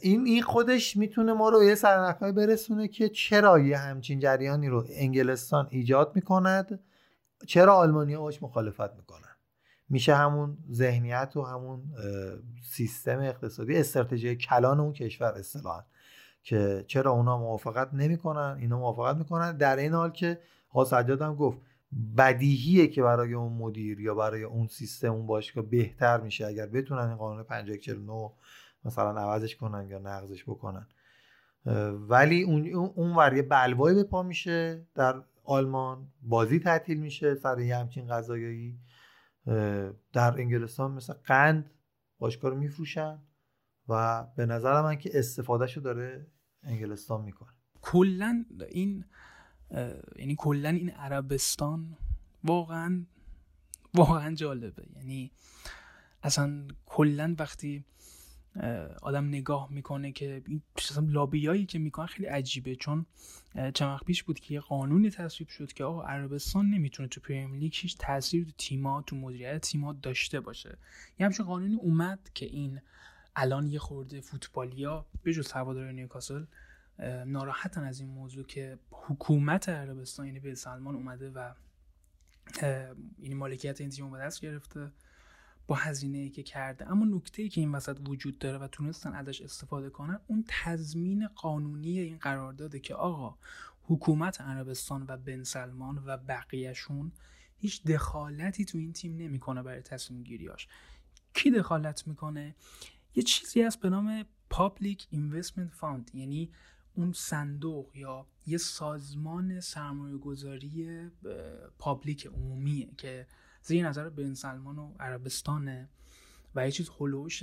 این این خودش می‌تونه ما رو یه سرنخهای برسونه که چرا یه همچین جریانی رو انگلستان ایجاد می‌کند؟ چرا آلمانیا باش مخالفت می‌کنن؟ میشه همون ذهنیت و همون سیستم اقتصادی استراتژی کلان اون کشور اصطلاحا که چرا اونا موافقت نمی‌کنن اینا موافقت می‌کنن در این حال که آقا سجاد هم گفت بدیهیه که برای اون مدیر یا برای اون سیستم اون باشگاه بهتر میشه اگر بتونن این قانون 5149 مثلا عوضش کنن یا نقضش بکنن. ولی اون اون ور یه بلوایی به پا میشه در آلمان بازی تعطیل میشه سر یه همچین قضایی در انگلستان مثل قند باشگاه رو میفروشن و به نظر من که استفادهشو داره انگلستان می‌کنه. کلا این یعنی کلا این عربستان واقعا واقعا جالبه. یعنی اصلا کلا وقتی آدم نگاه می‌کنه که این لابیایی که می‌کنه خیلی عجیبه. چون چند وقت پیش بود که یه قانونی تصویب شد که آقا عربستان نمی‌تونه تو پرمیر لیگ هیچ تاثیر تو تیما تو مدیریت تیما داشته باشه. یه همچین قانونی اومد که این الان یه خورده فوتبالیا به جز هوادار نیوکاسل ناراحتن از این موضوع که حکومت عربستان یعنی به سلمان اومده و این مالکیت این تیم به دست گرفته. با هزینه ای که کرده. اما نکته ای که این وسط وجود داره و تونستن ازش استفاده کنن اون تضمین قانونی این قرارداده که آقا حکومت عربستان و بن سلمان و بقیهشون هیچ دخالتی تو این تیم نمی‌کنه برای تصمیم گیریاش کی دخالت می‌کنه؟ یه چیزی هست به نام Public Investment Fund یعنی اون صندوق یا یه سازمان سرمایه گذاری پابلیک عمومیه که زیر نظر بن سلمان و عربستانه و یه چیز هلوش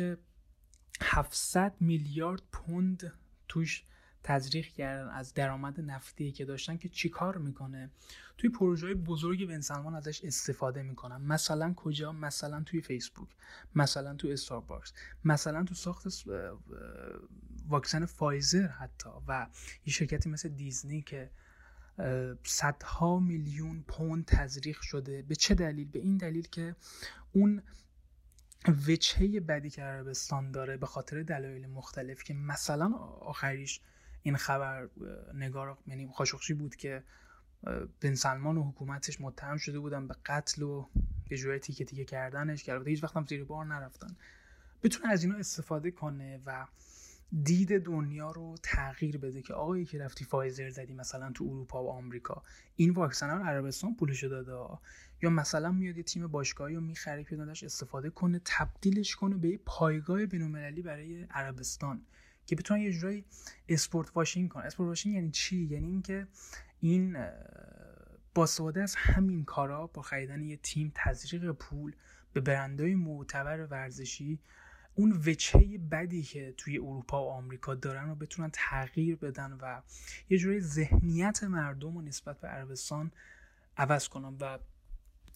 700 میلیارد پوند توش تزریق کردن از درآمد نفتی که داشتن که چیکار می‌کنه؟ توی پروژه بزرگ بن سلمان ازش استفاده می‌کنن. مثلا کجا؟ مثلا توی فیسبوک. مثلا تو استارباکس. مثلا تو ساخت واکسن فایزر حتی و یه شرکتی مثل دیزنی که صدها میلیون پوند تزریق شده. به چه دلیل؟ به این دلیل که اون وجهه بدی که عربستان داره به خاطر دلایل مختلف که مثلا آخریش این خبر نگار یعنی خاشخشی بود که بن سلمان و حکومتش متهم شده بودن به قتل و به جوری تیکه تیکه کردنش که هیچ وقت زیر بار نرفتن. بتونه از اینا استفاده کنه و دید دنیا رو تغییر بده که آقایی که رفتی فایزر زدی مثلا تو اروپا و آمریکا این واکسن رو عربستان پولشو داده یا مثلا میاد یه تیم باشگاهی رو می‌خره که استفاده کنه تبدیلش کنه به یه پایگاه بینالمللی برای عربستان که بتونن یه جورایی اسپورت واشینگ کنن اسپورت واشینگ یعنی چی؟ یعنی اینکه این با استفاده از همین کارا با خریدن یه تیم تزریق پول به برندهای معتبر ورزشی اون وچه بدی که توی اروپا و آمریکا دارن رو بتونن تغییر بدن و یه جوری ذهنیت مردم و نسبت به عربستان عوض کنن و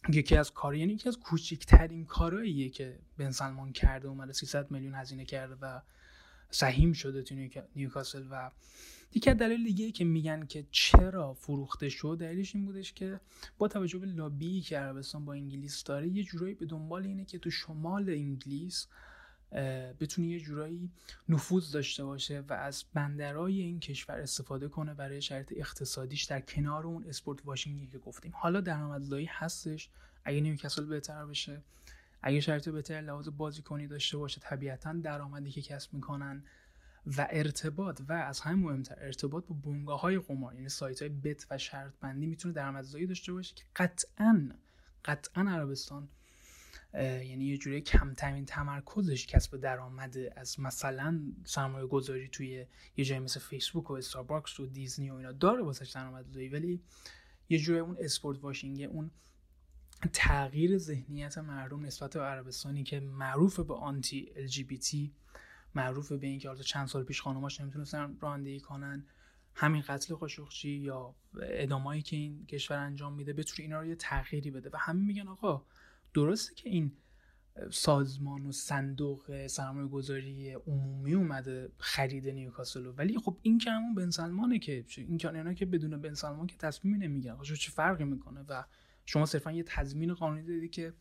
یکی از کار یعنی یکی از کوچکترین کارهاییه که بن سلمان کرده اومده 300 میلیون هزینه کرده و سهیم شده تو نیوکاسل و یکی از دلیل دیگه که میگن که چرا فروخته شد دلیلش این بودش که با توجه به لابی که عربستان با انگلیس داره یه جورایی به دنبال اینه که تو شمال انگلیس بتونه یه جورایی نفوذ داشته باشه و از بندرای این کشور استفاده کنه برای شرط اقتصادیش در کنار اون اسپورت واشینگی که گفتیم. حالا درآمدزایی هستش. اگه نیوکاسل بهتر بشه اگه شرط بهتر لحاظ بازیکنی داشته باشه طبیعتا درآمدی که کسب می‌کنن و ارتباط و از همین مهمتر ارتباط با بنگاه های قمار یعنی سایت های بت و شرط بندی می‌تونه درآمدزایی داشته باشه که قطعا قطعا عربستان یعنی یه جوری کمترین تمرکزش کسب درآمد از مثلا سرمایه گذاری توی یه جایی مثل فیسبوک و استارباکس و دیزنی و اینا داره واسه درآمدزایی ولی یه جوری اون اسپورت واشینگ اون تغییر ذهنیت مردم نسبت به عربستانی که معروف به آنتی ال معروف به اینکه حالا چند سال پیش خانوماش نمی‌تونستن رانندگی کنن همین قتل قاشقچی یا ادامایی که این کشور انجام میده بتونه اینا رو یه تغییری بده. و همین میگن آقا درسته که این سازمان و صندوق سرمایه گذاری عمومی اومده خرید نیوکاسل ولی خب این که همون بن سلمانه که این که که بدون بن سلمان که تصمیمی نمی‌گیرن خب چه فرقی می‌کنه؟ و شما صرفا یه تضمین قانونی دادی که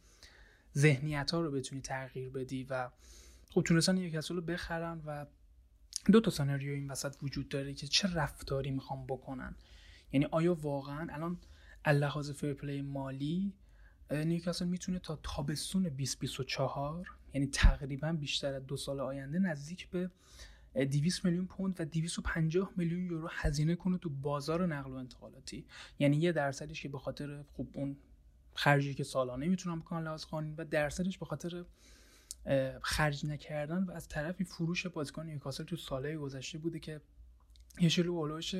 ذهنیت ها رو بتونی تغییر بدی و خب تونستن نیوکاسل رو بخرن و دو تا سناریو این وسط وجود داره که چه رفتاری می‌خوام بکنن. یعنی آیا واقعا الان اللحاظ فرپلی مالی نیوکاسل می‌تونه تا تابستون 2024 یعنی تقریبا بیشتر از دو سال آینده نزدیک به 200 میلیون پوند و 250 میلیون یورو هزینه کنه تو بازار نقل و انتقالاتی. یعنی یه درصدش که به خاطر خوب اون خرجی که سالانه می‌تونم بکنن لحاظ قانونی و درصدش به خاطر خرج نکردن و از طرفی فروش بازیکن نیوکاسل تو ساله گذشته بوده که یه شلو بالوش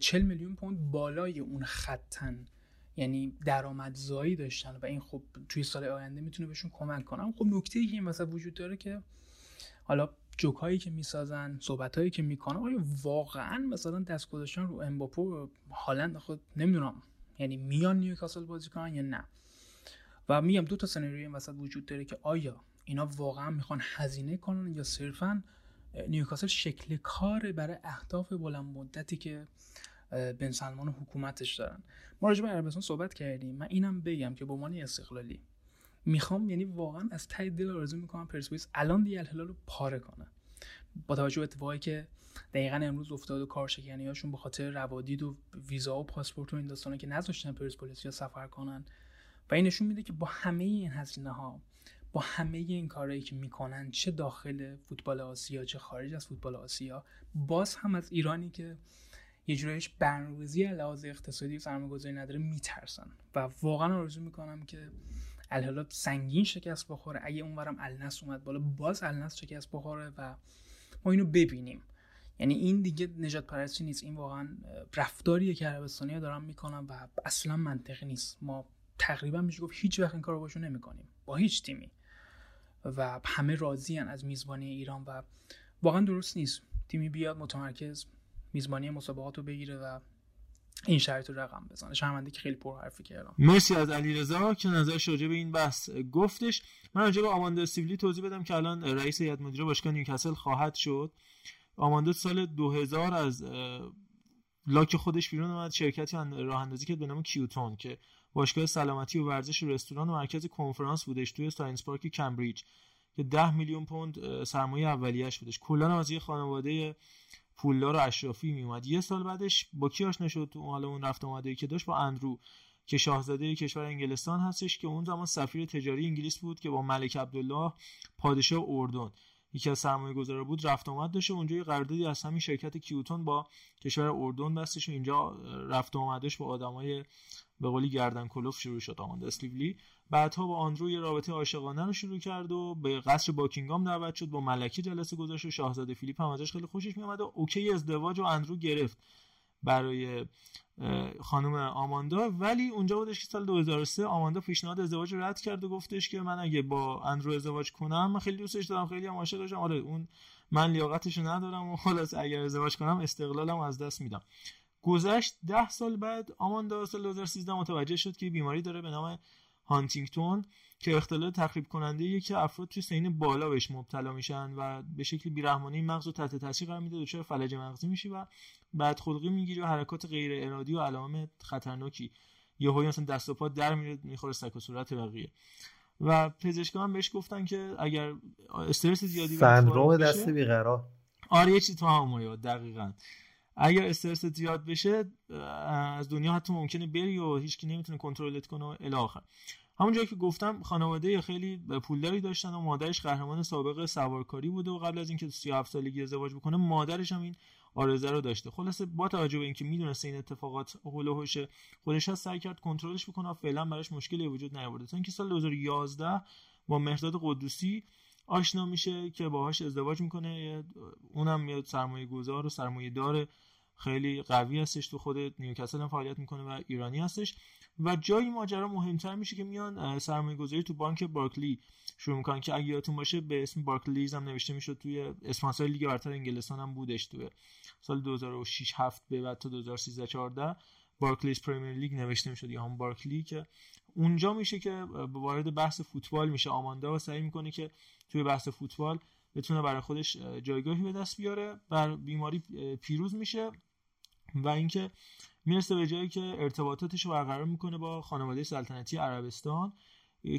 40 میلیون پوند بالای اون خطن. یعنی درآمدزایی داشتن و این خب توی سال آینده می‌تونه بهشون کمک کنه. خب نکته ای که این وسط وجود داره که حالا جوکایی که می‌سازن صحبتهایی که می‌کنن آیا واقعا مثلا دست گذاشتن رو امباپو هالند خود نمی‌دونم یعنی میان نیوکاسل بازی کنن یا نه؟ و میگم دو تا سناریوی این وسط وجود داره که آیا اینا واقعا می‌خوان هزینه کنن یا صرفا نیوکاسل شکل کار برای اهداف بلند مدتی که بن سلمان و حکومتش دارن. ما راجع به عربستان صحبت کردیم. من اینم بگم که به عنوان استقلالی می‌خوام یعنی واقعا از ته دل آرزو می‌کنم پرسپولیس الان دیگه الهلال رو پاره کنه. با توجه به اتفاقی که دقیقا امروز افتاد و کارشکنی هاشون به خاطر روادید و ویزا و پاسپورت و این داستانا که نذاشتن پرسپولیس یا سفر کنن. و این نشون میده که با همه این هزینه ها با همه این کارهایی که می‌کنن چه داخل فوتبال آسیا چه خارج از فوتبال آسیا باز هم از ایرانی که یه جورایش برنامه‌ریزی لحاظ اقتصادی و سرمایه‌گذاری نداره میترسن. و واقعا آرزو می‌کنم که الهلال سنگین شکست بخوره. اگه اونورم النس اومد بالا باز النس شکست بخوره و ما اینو ببینیم. یعنی این دیگه نجات پرستی نیست. این واقعا رفتاریه که عربستانی دارن می‌کنن و اصلا منطقی نیست. ما تقریبا میشه گفت هیچ وقت این کارو باشون نمی‌کنیم. با هیچ تیمی. و همه راضی از میزبانی ایران و واقعا درست نیست. تیمی بیاد متمرکز. میزبانی مسابقات رو بگیره و این شرط رو رقم بزنه. شرمنده که خیلی پرحرفی کردم مرسی از علیرضا که نظرش راجع به این بحث گفتش. من راجع به آماندا استیولی توضیح بدم که الان رئیس هیئت مدیره باشگاه نیوکاسل خواهد شد. آماندا سال 2000 از لاک خودش بیرون اومد. شرکتی راه اندازی کرد به نام کیوتون که باشگاه سلامتی و ورزش و رستوران و مرکز کنفرانس بودش توی Science Park کمبریج که 10 میلیون پوند سرمایه اولیه‌اش بودش. کلا از یه خانواده پولدار و اشرافی میومد یه سال بعدش با کی آشنا شد؟ تو حالا اون رفت اومده که داشت با اندرو که شاهزاده کشور انگلستان هستش که اون زمان سفیر تجاری انگلیس بود که با ملک عبدالله پادشاه اردن. یکی از سرمایه گذاره بود رفت آمد داشته اونجا یه قراردادی از همین شرکت کیوتون با کشور اردن بستش و اینجا رفت آمدش با آدمای به قولی گردن کلفت شروع شد آماندا استیولی بعدها با آندرو یه رابطه عاشقانه رو شروع کرد و به قصر باکینگام دعوت شد. با ملکه جلسه گذاشت و شاهزاده فیلیپ هم ازش خیلی خوشش میومد و OK ازدواج و اندرو گرفت برای خانم آماندا. ولی اونجا بودش که سال 2003 آماندا پیشنهاد ازدواج رو رد کرد و گفتش که من اگه با اندرو ازدواج کنم من خیلی دوستش دارم خیلی هم عاشقشم آره اون من لیاقتش ندارم و خلاص اگر ازدواج کنم استقلالم از دست میدم. گذشت ده سال بعد آماندا سال 2013 متوجه شد که بیماری داره به نام هانتینگتون که اختلال تخریب کننده یه که افراد توی سین بالا بهش مبتلا میشن و به شکل بیرحمانه مغز رو تحت تاثیر قرار میده دچار فلج مغزی میشی و بعد خلقی می‌گیری و حرکات غیر ارادی و علائم خطرناکی. یهو مثلا دست و پا در میره می‌خوره سک و صورت بقیه. و پزشکان بهش گفتن که اگر استرس زیادی سندروم دست بیقرار. آره یه چیز تو هم دقیقاً. اگر استرس زیاد بشه از دنیا حتی ممکنه بری و هیچکی نمی‌تونه کنترلت کنه و الی همونجایی که گفتم خانواده خیلی پولداری داشتن و مادرش قهرمان سابق سوارکاری بوده و قبل از اینکه 37 سالگی ازدواج بکنه مادرش هم این آرزه رو داشته. خلاصه با توجه به اینکه می‌دونسته این اتفاقات هول و خودش هست سعی کرد کنترلش بکنه و فعلا براش مشکلی وجود نیاورده. تا اینکه سال 2011 با مهرداد قدوسی آشنا میشه که باهاش ازدواج می‌کنه. اونم میاد سرمایه گذار و سرمایه دار خیلی قوی هستش تو خود نیوکاسل هم فعالیت می‌کنه و ایرانی هستش. و جایی ماجرا مهمتر میشه که میان سرمایه گذاری تو بانک بارکلی شروع می‌کنن که اگه یادتون باشه به اسم بارکلیز هم نوشته می‌شد توی اسپانسر لیگ برتر انگلستان هم بودش توی سال 2006 7 به بعد تا 2013 14 بارکلیز پرمیر لیگ نوشته می‌شد یا هم بارکلی که اونجا میشه که وارد بحث فوتبال میشه. آماندا و سعی می‌کنه که توی بحث فوتبال بتونه برای خودش جایگاهی به دست بیاره. بر بیماری پیروز میشه و اینکه می‌رسه به جایی که ارتباطاتش رو برقرار می‌کنه با خانواده سلطنتی عربستان.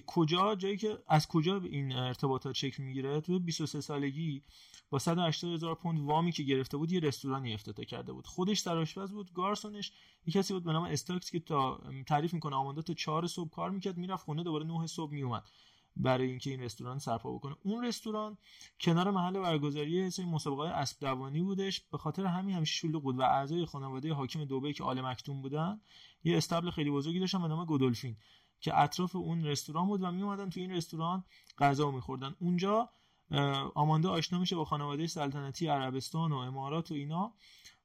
کجا جایی که از کجا این ارتباطات شکل می‌گیره؟ تو 23 سالگی با 180 هزار پوند وامی که گرفته بود یه رستورانی افتتاح کرده بود. خودش در آشپز بود گارسونش یه کسی بود به نام استاکس که تا تعریف می‌کنه آماندا تا 4 صبح کار می‌کرد می‌رفت خونه دوباره 9 صبح میومد برای اینکه این رستوران سرپا بکنه. اون رستوران کنار محل برگزاری سری مسابقات اسب دوانی بودش. به خاطر همین همیشه شلوغ بود و اعضای خانواده حاکم دبی که آل مکتوم بودن یه استبل خیلی بزرگی داشتن به نام گودولفین. که اطراف اون رستوران بود و می اومدن تو این رستوران غذا میخوردن. اونجا آماندا آشنا میشه با خانواده سلطنتی عربستان و امارات و اینا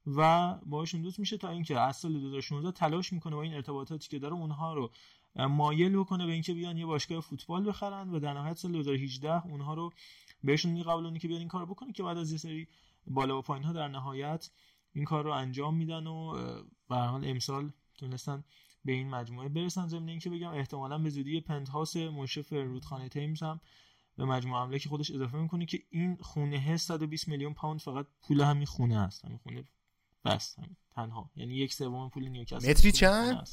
و باهاشون دوست میشه تا اینکه از سال 2016 تلاش می‌کنه با این ارتباطاتی که داره اونها رو مایل بکنه به اینکه بیان یه باشگاه فوتبال بخرن و در نهایت سال 2018 اونها رو بهشون میقبلونه که بیان این کار بکنه که بعد از یه سری بالا و پایین ها در نهایت این کار رو انجام میدن و به حال امسال تونستن به این مجموعه برسن ضمن اینکه بگم احتمالا به زودی پنتهاوس مشرف رودخانه تیمز هم به مجموعه که خودش اضافه می‌کنه که این خونه 120 میلیون پوند فقط پول همین خونه هست همین خونه بس همین تنها. یعنی یک سوم پول نیوکاسل متری چند؟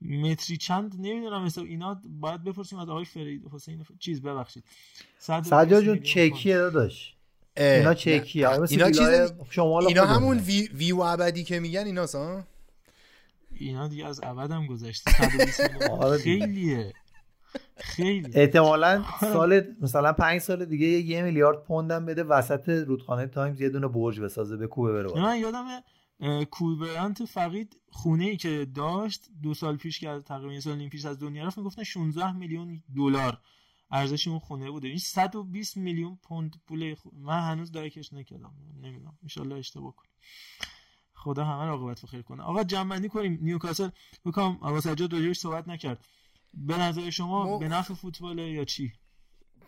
متری چند نمی‌دونم. مثلا اینا باید بپرسیم از آقای فرید. حسین چیز ببخشید. سجاد جون چکی داداش. اینا چکی اینا چیز شمال اینا همون وی, وی و ابدی که میگن اینا ها؟ اینا دیگه از ابدم گذشته. آره خیلیه. خیلی. احتمالا سال مثلا پنج سال دیگه یه میلیارد پوندم بده وسط رودخانه تایمز یه دونه برج بسازه به کوبه بره من یادم کوبرانت فقید خونه ای که داشت دو سال پیش که تقریبا یه سال نیم پیش از دنیا رفت می‌گفتن 16 میلیون دلار ارزش اون خونه بوده. این 120 میلیون پوند پول من هنوز درکش نکردم. نمی‌دونم. ان اشتباه کنم. خدا همه رو عاقبت بخیر کنه. آقا جمع کنیم. نیوکاسل بکنم آقا سجاد راجعش صحبت نکرد. به نظر شما به نفع فوتبال یا چی؟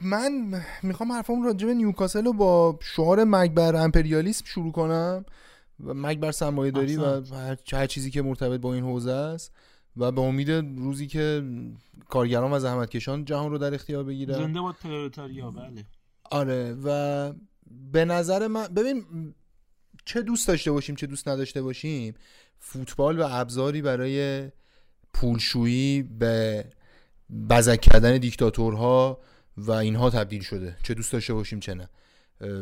من می‌خوام حرفم راجع به نیوکاسل رو با شعار مگبر امپریالیسم شروع کنم. و مگبر سرمایه داری و هر چیزی که مرتبط با این حوزه است. و به امید روزی که کارگران و زحمتکشان جهان رو در اختیار بگیرن. زنده باد پرولتاریا بله. آره و به نظر من ببین چه دوست داشته باشیم چه دوست نداشته باشیم فوتبال و ابزاری برای پولشویی به بزک کردن دیکتاتورها و اینها تبدیل شده. چه دوست داشته باشیم چه نه.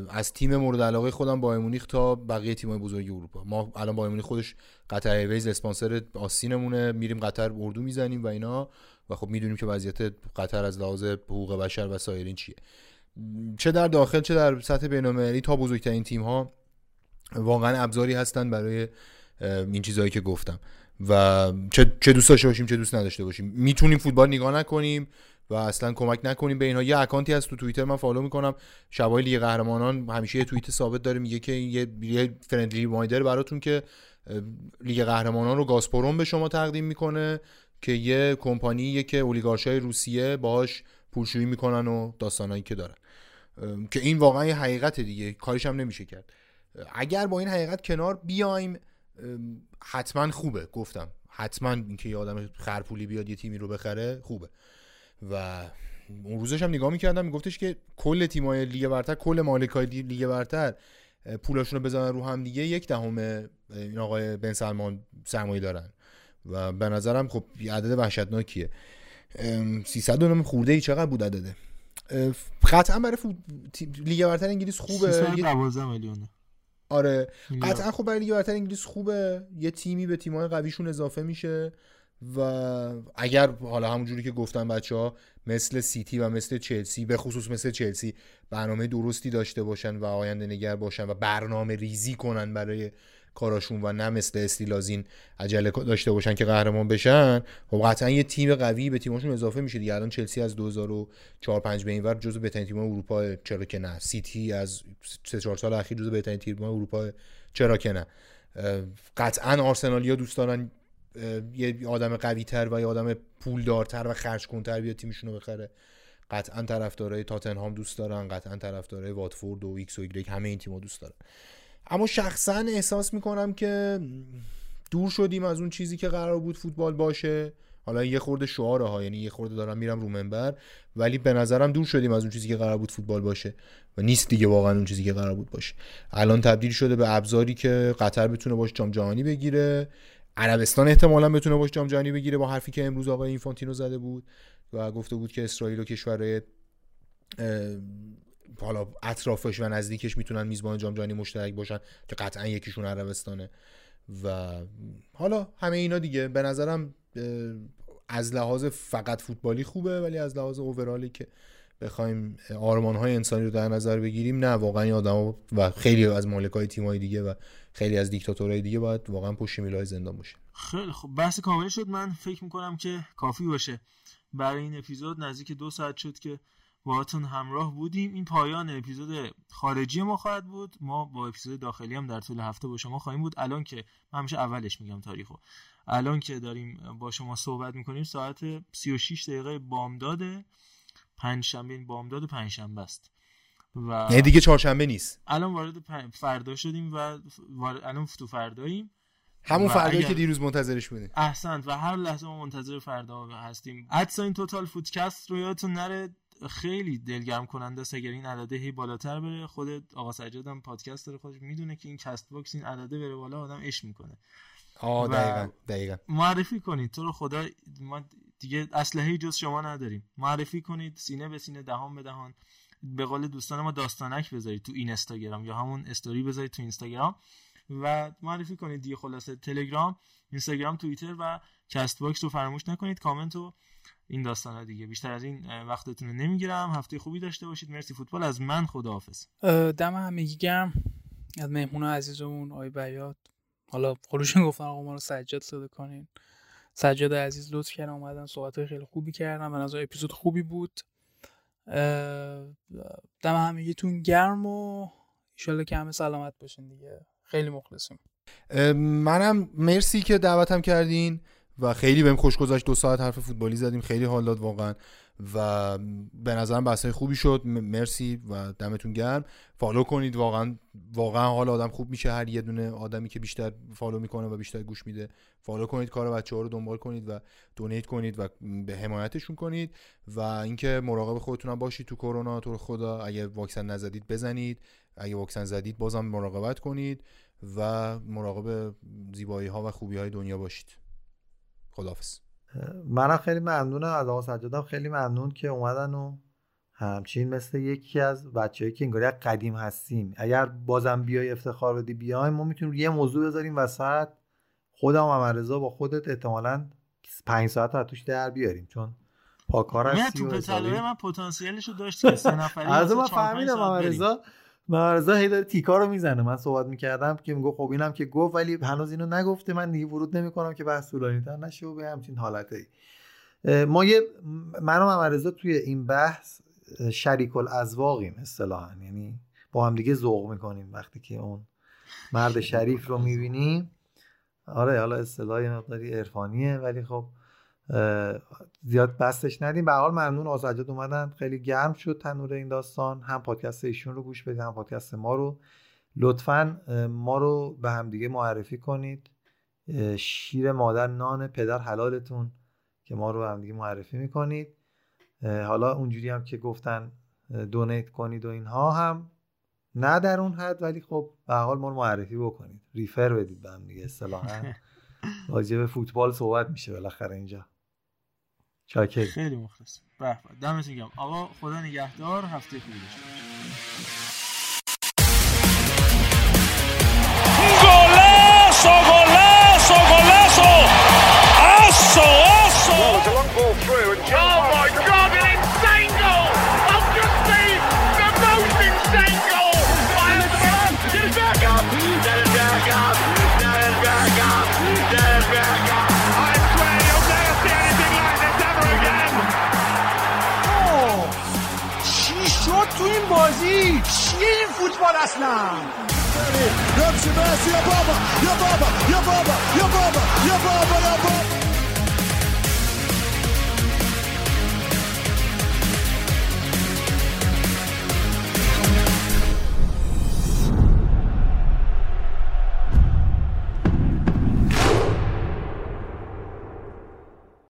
از تیم مورد علاقه خودم با مونیخ تا بقیه تیم‌های بزرگ اروپا. ما الان با مونیخ خودش قطر ایویز اسپانسر آستینمونه. میریم قطر اردو می‌زنیم و اینا. و خب می‌دونیم که وضعیت قطر از لحاظ حقوق بشر و سایرین چیه. چه در داخل چه در سطح بین‌المللی تا بزرگترین تیم‌ها واقعا ابزاری هستن برای این چیزهایی که گفتم. و چه, چه دوست داشته باشیم چه دوست نداشته باشیم. می‌تونیم فوتبال نگاه نکنیم و اصلا کمک نکنیم به اینها. یه account ی هست تو توییتر من follow می‌کنم. شبای لیگ قهرمانان همیشه یه توییت ثابت داره میگه که یه, friendly reminder براتون که لیگ قهرمانان رو گازپروم به شما تقدیم می‌کنه که یه کمپانی که اولیگارشای روسیه باهاش پولشویی می‌کنن و داستانایی که دارن. که این واقعا یه حقیقت دیگه کارش هم نمیشه کرد. اگر با این حقیقت کنار بیایم حتما خوبه گفتم. حتما اینکه یه آدم خرپولی بیاد یه تیمی رو بخره خوبه. و اون روزش هم نگاه می‌کردم میگفتش که کل تیمای لیگ برتر کل مالکای لیگ برتر پولاشون رو بزنن رو هم دیگه یک دهم این آقای بن سلمان سرمایه دارن. و به نظرم خب عدد وحشتناکیه. 300 دونم خورده ای چقدر بود عدده؟ قطعا برای فوت... لیگ برتر انگلیس خوبه. 312 میلیونه. آره. قطعا خب برای لیگ برتر انگلیس خوبه. یه تیمی به تیم‌های قویشون اضافه میشه و اگر حالا همونجوری که گفتم بچه ها مثل سیتی و مثل چلسی به خصوص مثل چلسی برنامه درستی داشته باشن و آینده نگر باشن و برنامه ریزی کنن برای کاراشون و نه مثل استیلازین عجله داشته باشن که قهرمان بشن. خب قطعا یه تیم قوی به تیمشون اضافه میشه دیگه. الان چلسی از 2004 5 به اینور جزو بهترین تیم اروپا چرا که نه. سیتی از 3 4 سال اخیر جزو بهترین تیم اروپا چرا که نه. قطعا آرسنالیا دوست دارن یه آدم قوی تر و یه آدم پولدارتر و خرج کنتر بیاد تیمشون رو بخره. قطعا طرفدارای تاتنهام دوست دارن قطعا طرفدارای واتفورد و ایکس و ایگرگ همه این تیم‌ها دوست دارن. اما شخصا احساس می‌کنم که دور شدیم از اون چیزی که قرار بود فوتبال باشه. حالا یه خورده شعاره ها یعنی یه خورده دارم میرم رو منبر ولی به نظرم دور شدیم از اون چیزی که قرار بود فوتبال باشه. و نیست دیگه واقعا اون چیزی که قرار بود باشه. الان تبدیل شده به ابزاری که قطر بتونه باش جام جهانی بگیره. عربستان احتمالا بتونه باش جام جهانی بگیره با حرفی که امروز آقای اینفانتینو زده بود و گفته بود که اسرائیل و کشورهای حالا اطرافش و نزدیکش می‌تونن میزبان جام جهانی مشترک باشن که قطعا یکیشون عربستانه. و حالا همه اینا دیگه. به نظرم از لحاظ فقط فوتبالی خوبه ولی از لحاظ اوورالی که بخوایم آرمان های انسانی رو در نظر بگیریم نه واقعا آدم و خیلی از مالک های تیم دیگه و خیلی از دیکتاتورهای دیگه باید واقعا پشت میلای زندان باشه. خیلی خب بحث کامل شد. من فکر می‌کنم که کافی باشه. برای این اپیزود نزدیک دو ساعت شد که باهاتون همراه بودیم. این پایان اپیزود خارجی ما خواهد بود. ما با اپیزود داخلی هم در طول هفته با شما خواهیم بود. الان که من همیشه اولش میگم تاریخو. الان که داریم با شما صحبت می‌کنیم ساعت 36 دقیقه بامداده پنجشنبه. این بامداد پنجشنبه است. و نه دیگه چهارشنبه نیست. الان وارد فردا شدیم و الان تو فرداییم. همون فردایی که دیروز منتظرش بودیم. احسنت. و هر لحظه ما منتظر فردا هستیم. ادسا این توتال فودکست رو یادتون نره. خیلی دلگرم کننده است. اگر این عدده هی بالاتر بره خود آقا سجاد هم پادکست داره خودش می‌دونه که این Castbox این عدده بره بالا آدم عشق می‌کنه. آه دقیقا دقیقا. معرفی کنید. تو رو خدا ما دیگه اسلحه جز شما نداریم. معرفی کنید سینه به سینه دهان به دهان. به قول دوستان ما داستانک بذارید تو این اینستاگرام یا همون استوری بذارید تو اینستاگرام. و معرفی کنید دیگه خلاصه. تلگرام اینستاگرام توییتر و Castbox رو فراموش نکنید. کامنت و این داستان ها دیگه. بیشتر از این وقتتون رو نمی‌گیرم. هفته خوبی داشته باشید. مرسی. فوتبال از من. خداحافظ. دم همگی گرم. از مهمون عزیزمون آقای بیات حالا خودشون گفتن آقا ما رو سجاد صدا کنین. سجاد عزیز لطف کردن. اومدن صحبت خیلی خوبی کردن. به نظرم اپیزود خوبی بود. دم همگیتون گرم و ایشالله که همه سلامت باشین دیگه. خیلی مخلصیم. منم مرسی که دعوتم کردین. و خیلی بهم خوش گذشت. دو ساعت حرف فوتبالی زدیم. خیلی حال داد واقعا. و به نظرم بحثای خوبی شد. مرسی و دمتون گرم. follow کنید. واقعا واقعا حال آدم خوب میشه. هر یه دونه آدمی که بیشتر follow می‌کنه و بیشتر گوش میده follow کنید. کار بچه ها رو دنبال کنید و donate کنید و به حمایتشون کنید. و اینکه مراقب خودتون باشید تو کرونا. تو خدا اگه واکسن نزدید بزنید. اگه واکسن زدید بازم مراقبت کنید و مراقب زیبایی ها و خوبی های دنیا باشید. خداحافظ. منم خیلی ممنونم. از آقا سجادم خیلی ممنون که اومدن و همچین مثل یکی از بچه‌ای که انگاری قدیم هستیم. اگر بازم بیای افتخار بدی بیایم. ما می‌تونیم یه موضوع بذاریم وسط. خودم و با خودت احتمالا پنج ساعت رو توش در بیاریم. چون پاکار هستی تو من پتانسیلشو داشت که سه نفری از من فهمیدم مرزا هی داره تیکا رو می‌زنه. من صحبت می‌کردم که میگو خب اینم که گفت ولی هنوز اینو نگفته. من دیگه ورود نمی‌کنم که بحث طولانی تر نشه و به همچین حالته ما یه من و مرزا توی این بحث شریک الازواقیم اصطلاحا. یعنی با هم دیگه ذوق می‌کنیم وقتی که اون مرد شریف رو می‌بینیم. آره حالا اصطلاح مقداری عرفانیه ولی خب زیاد بستش ندیم. به حال ممنون. آزاجات اومدن. خیلی گرم شد تنور این داستان. هم پادکست ایشون رو گوش بدید هم پادکست ما رو. لطفا ما رو به همدیگه معرفی کنید. شیر مادر نان پدر حلالتون که ما رو به همدیگه معرفی می‌کنید. حالا اونجوری هم که گفتن دونیت کنید و اینها هم. نه در اون حد ولی خب به حال ما رو معرفی بکنید. ریفر بدید به هم دیگه اصطلاحا. راجع به فوتبال صحبت میشه بالاخره اینجا. چاکر خیلی مخلص به دمتون گرم. آقا خدا نگهدار. هفته خوبی داشته Golazo, golazo, golazo! Asso, چیه این فوتبال اصلا یا بابا یا بابا یا بابا یا بابا یا بابا یا بابا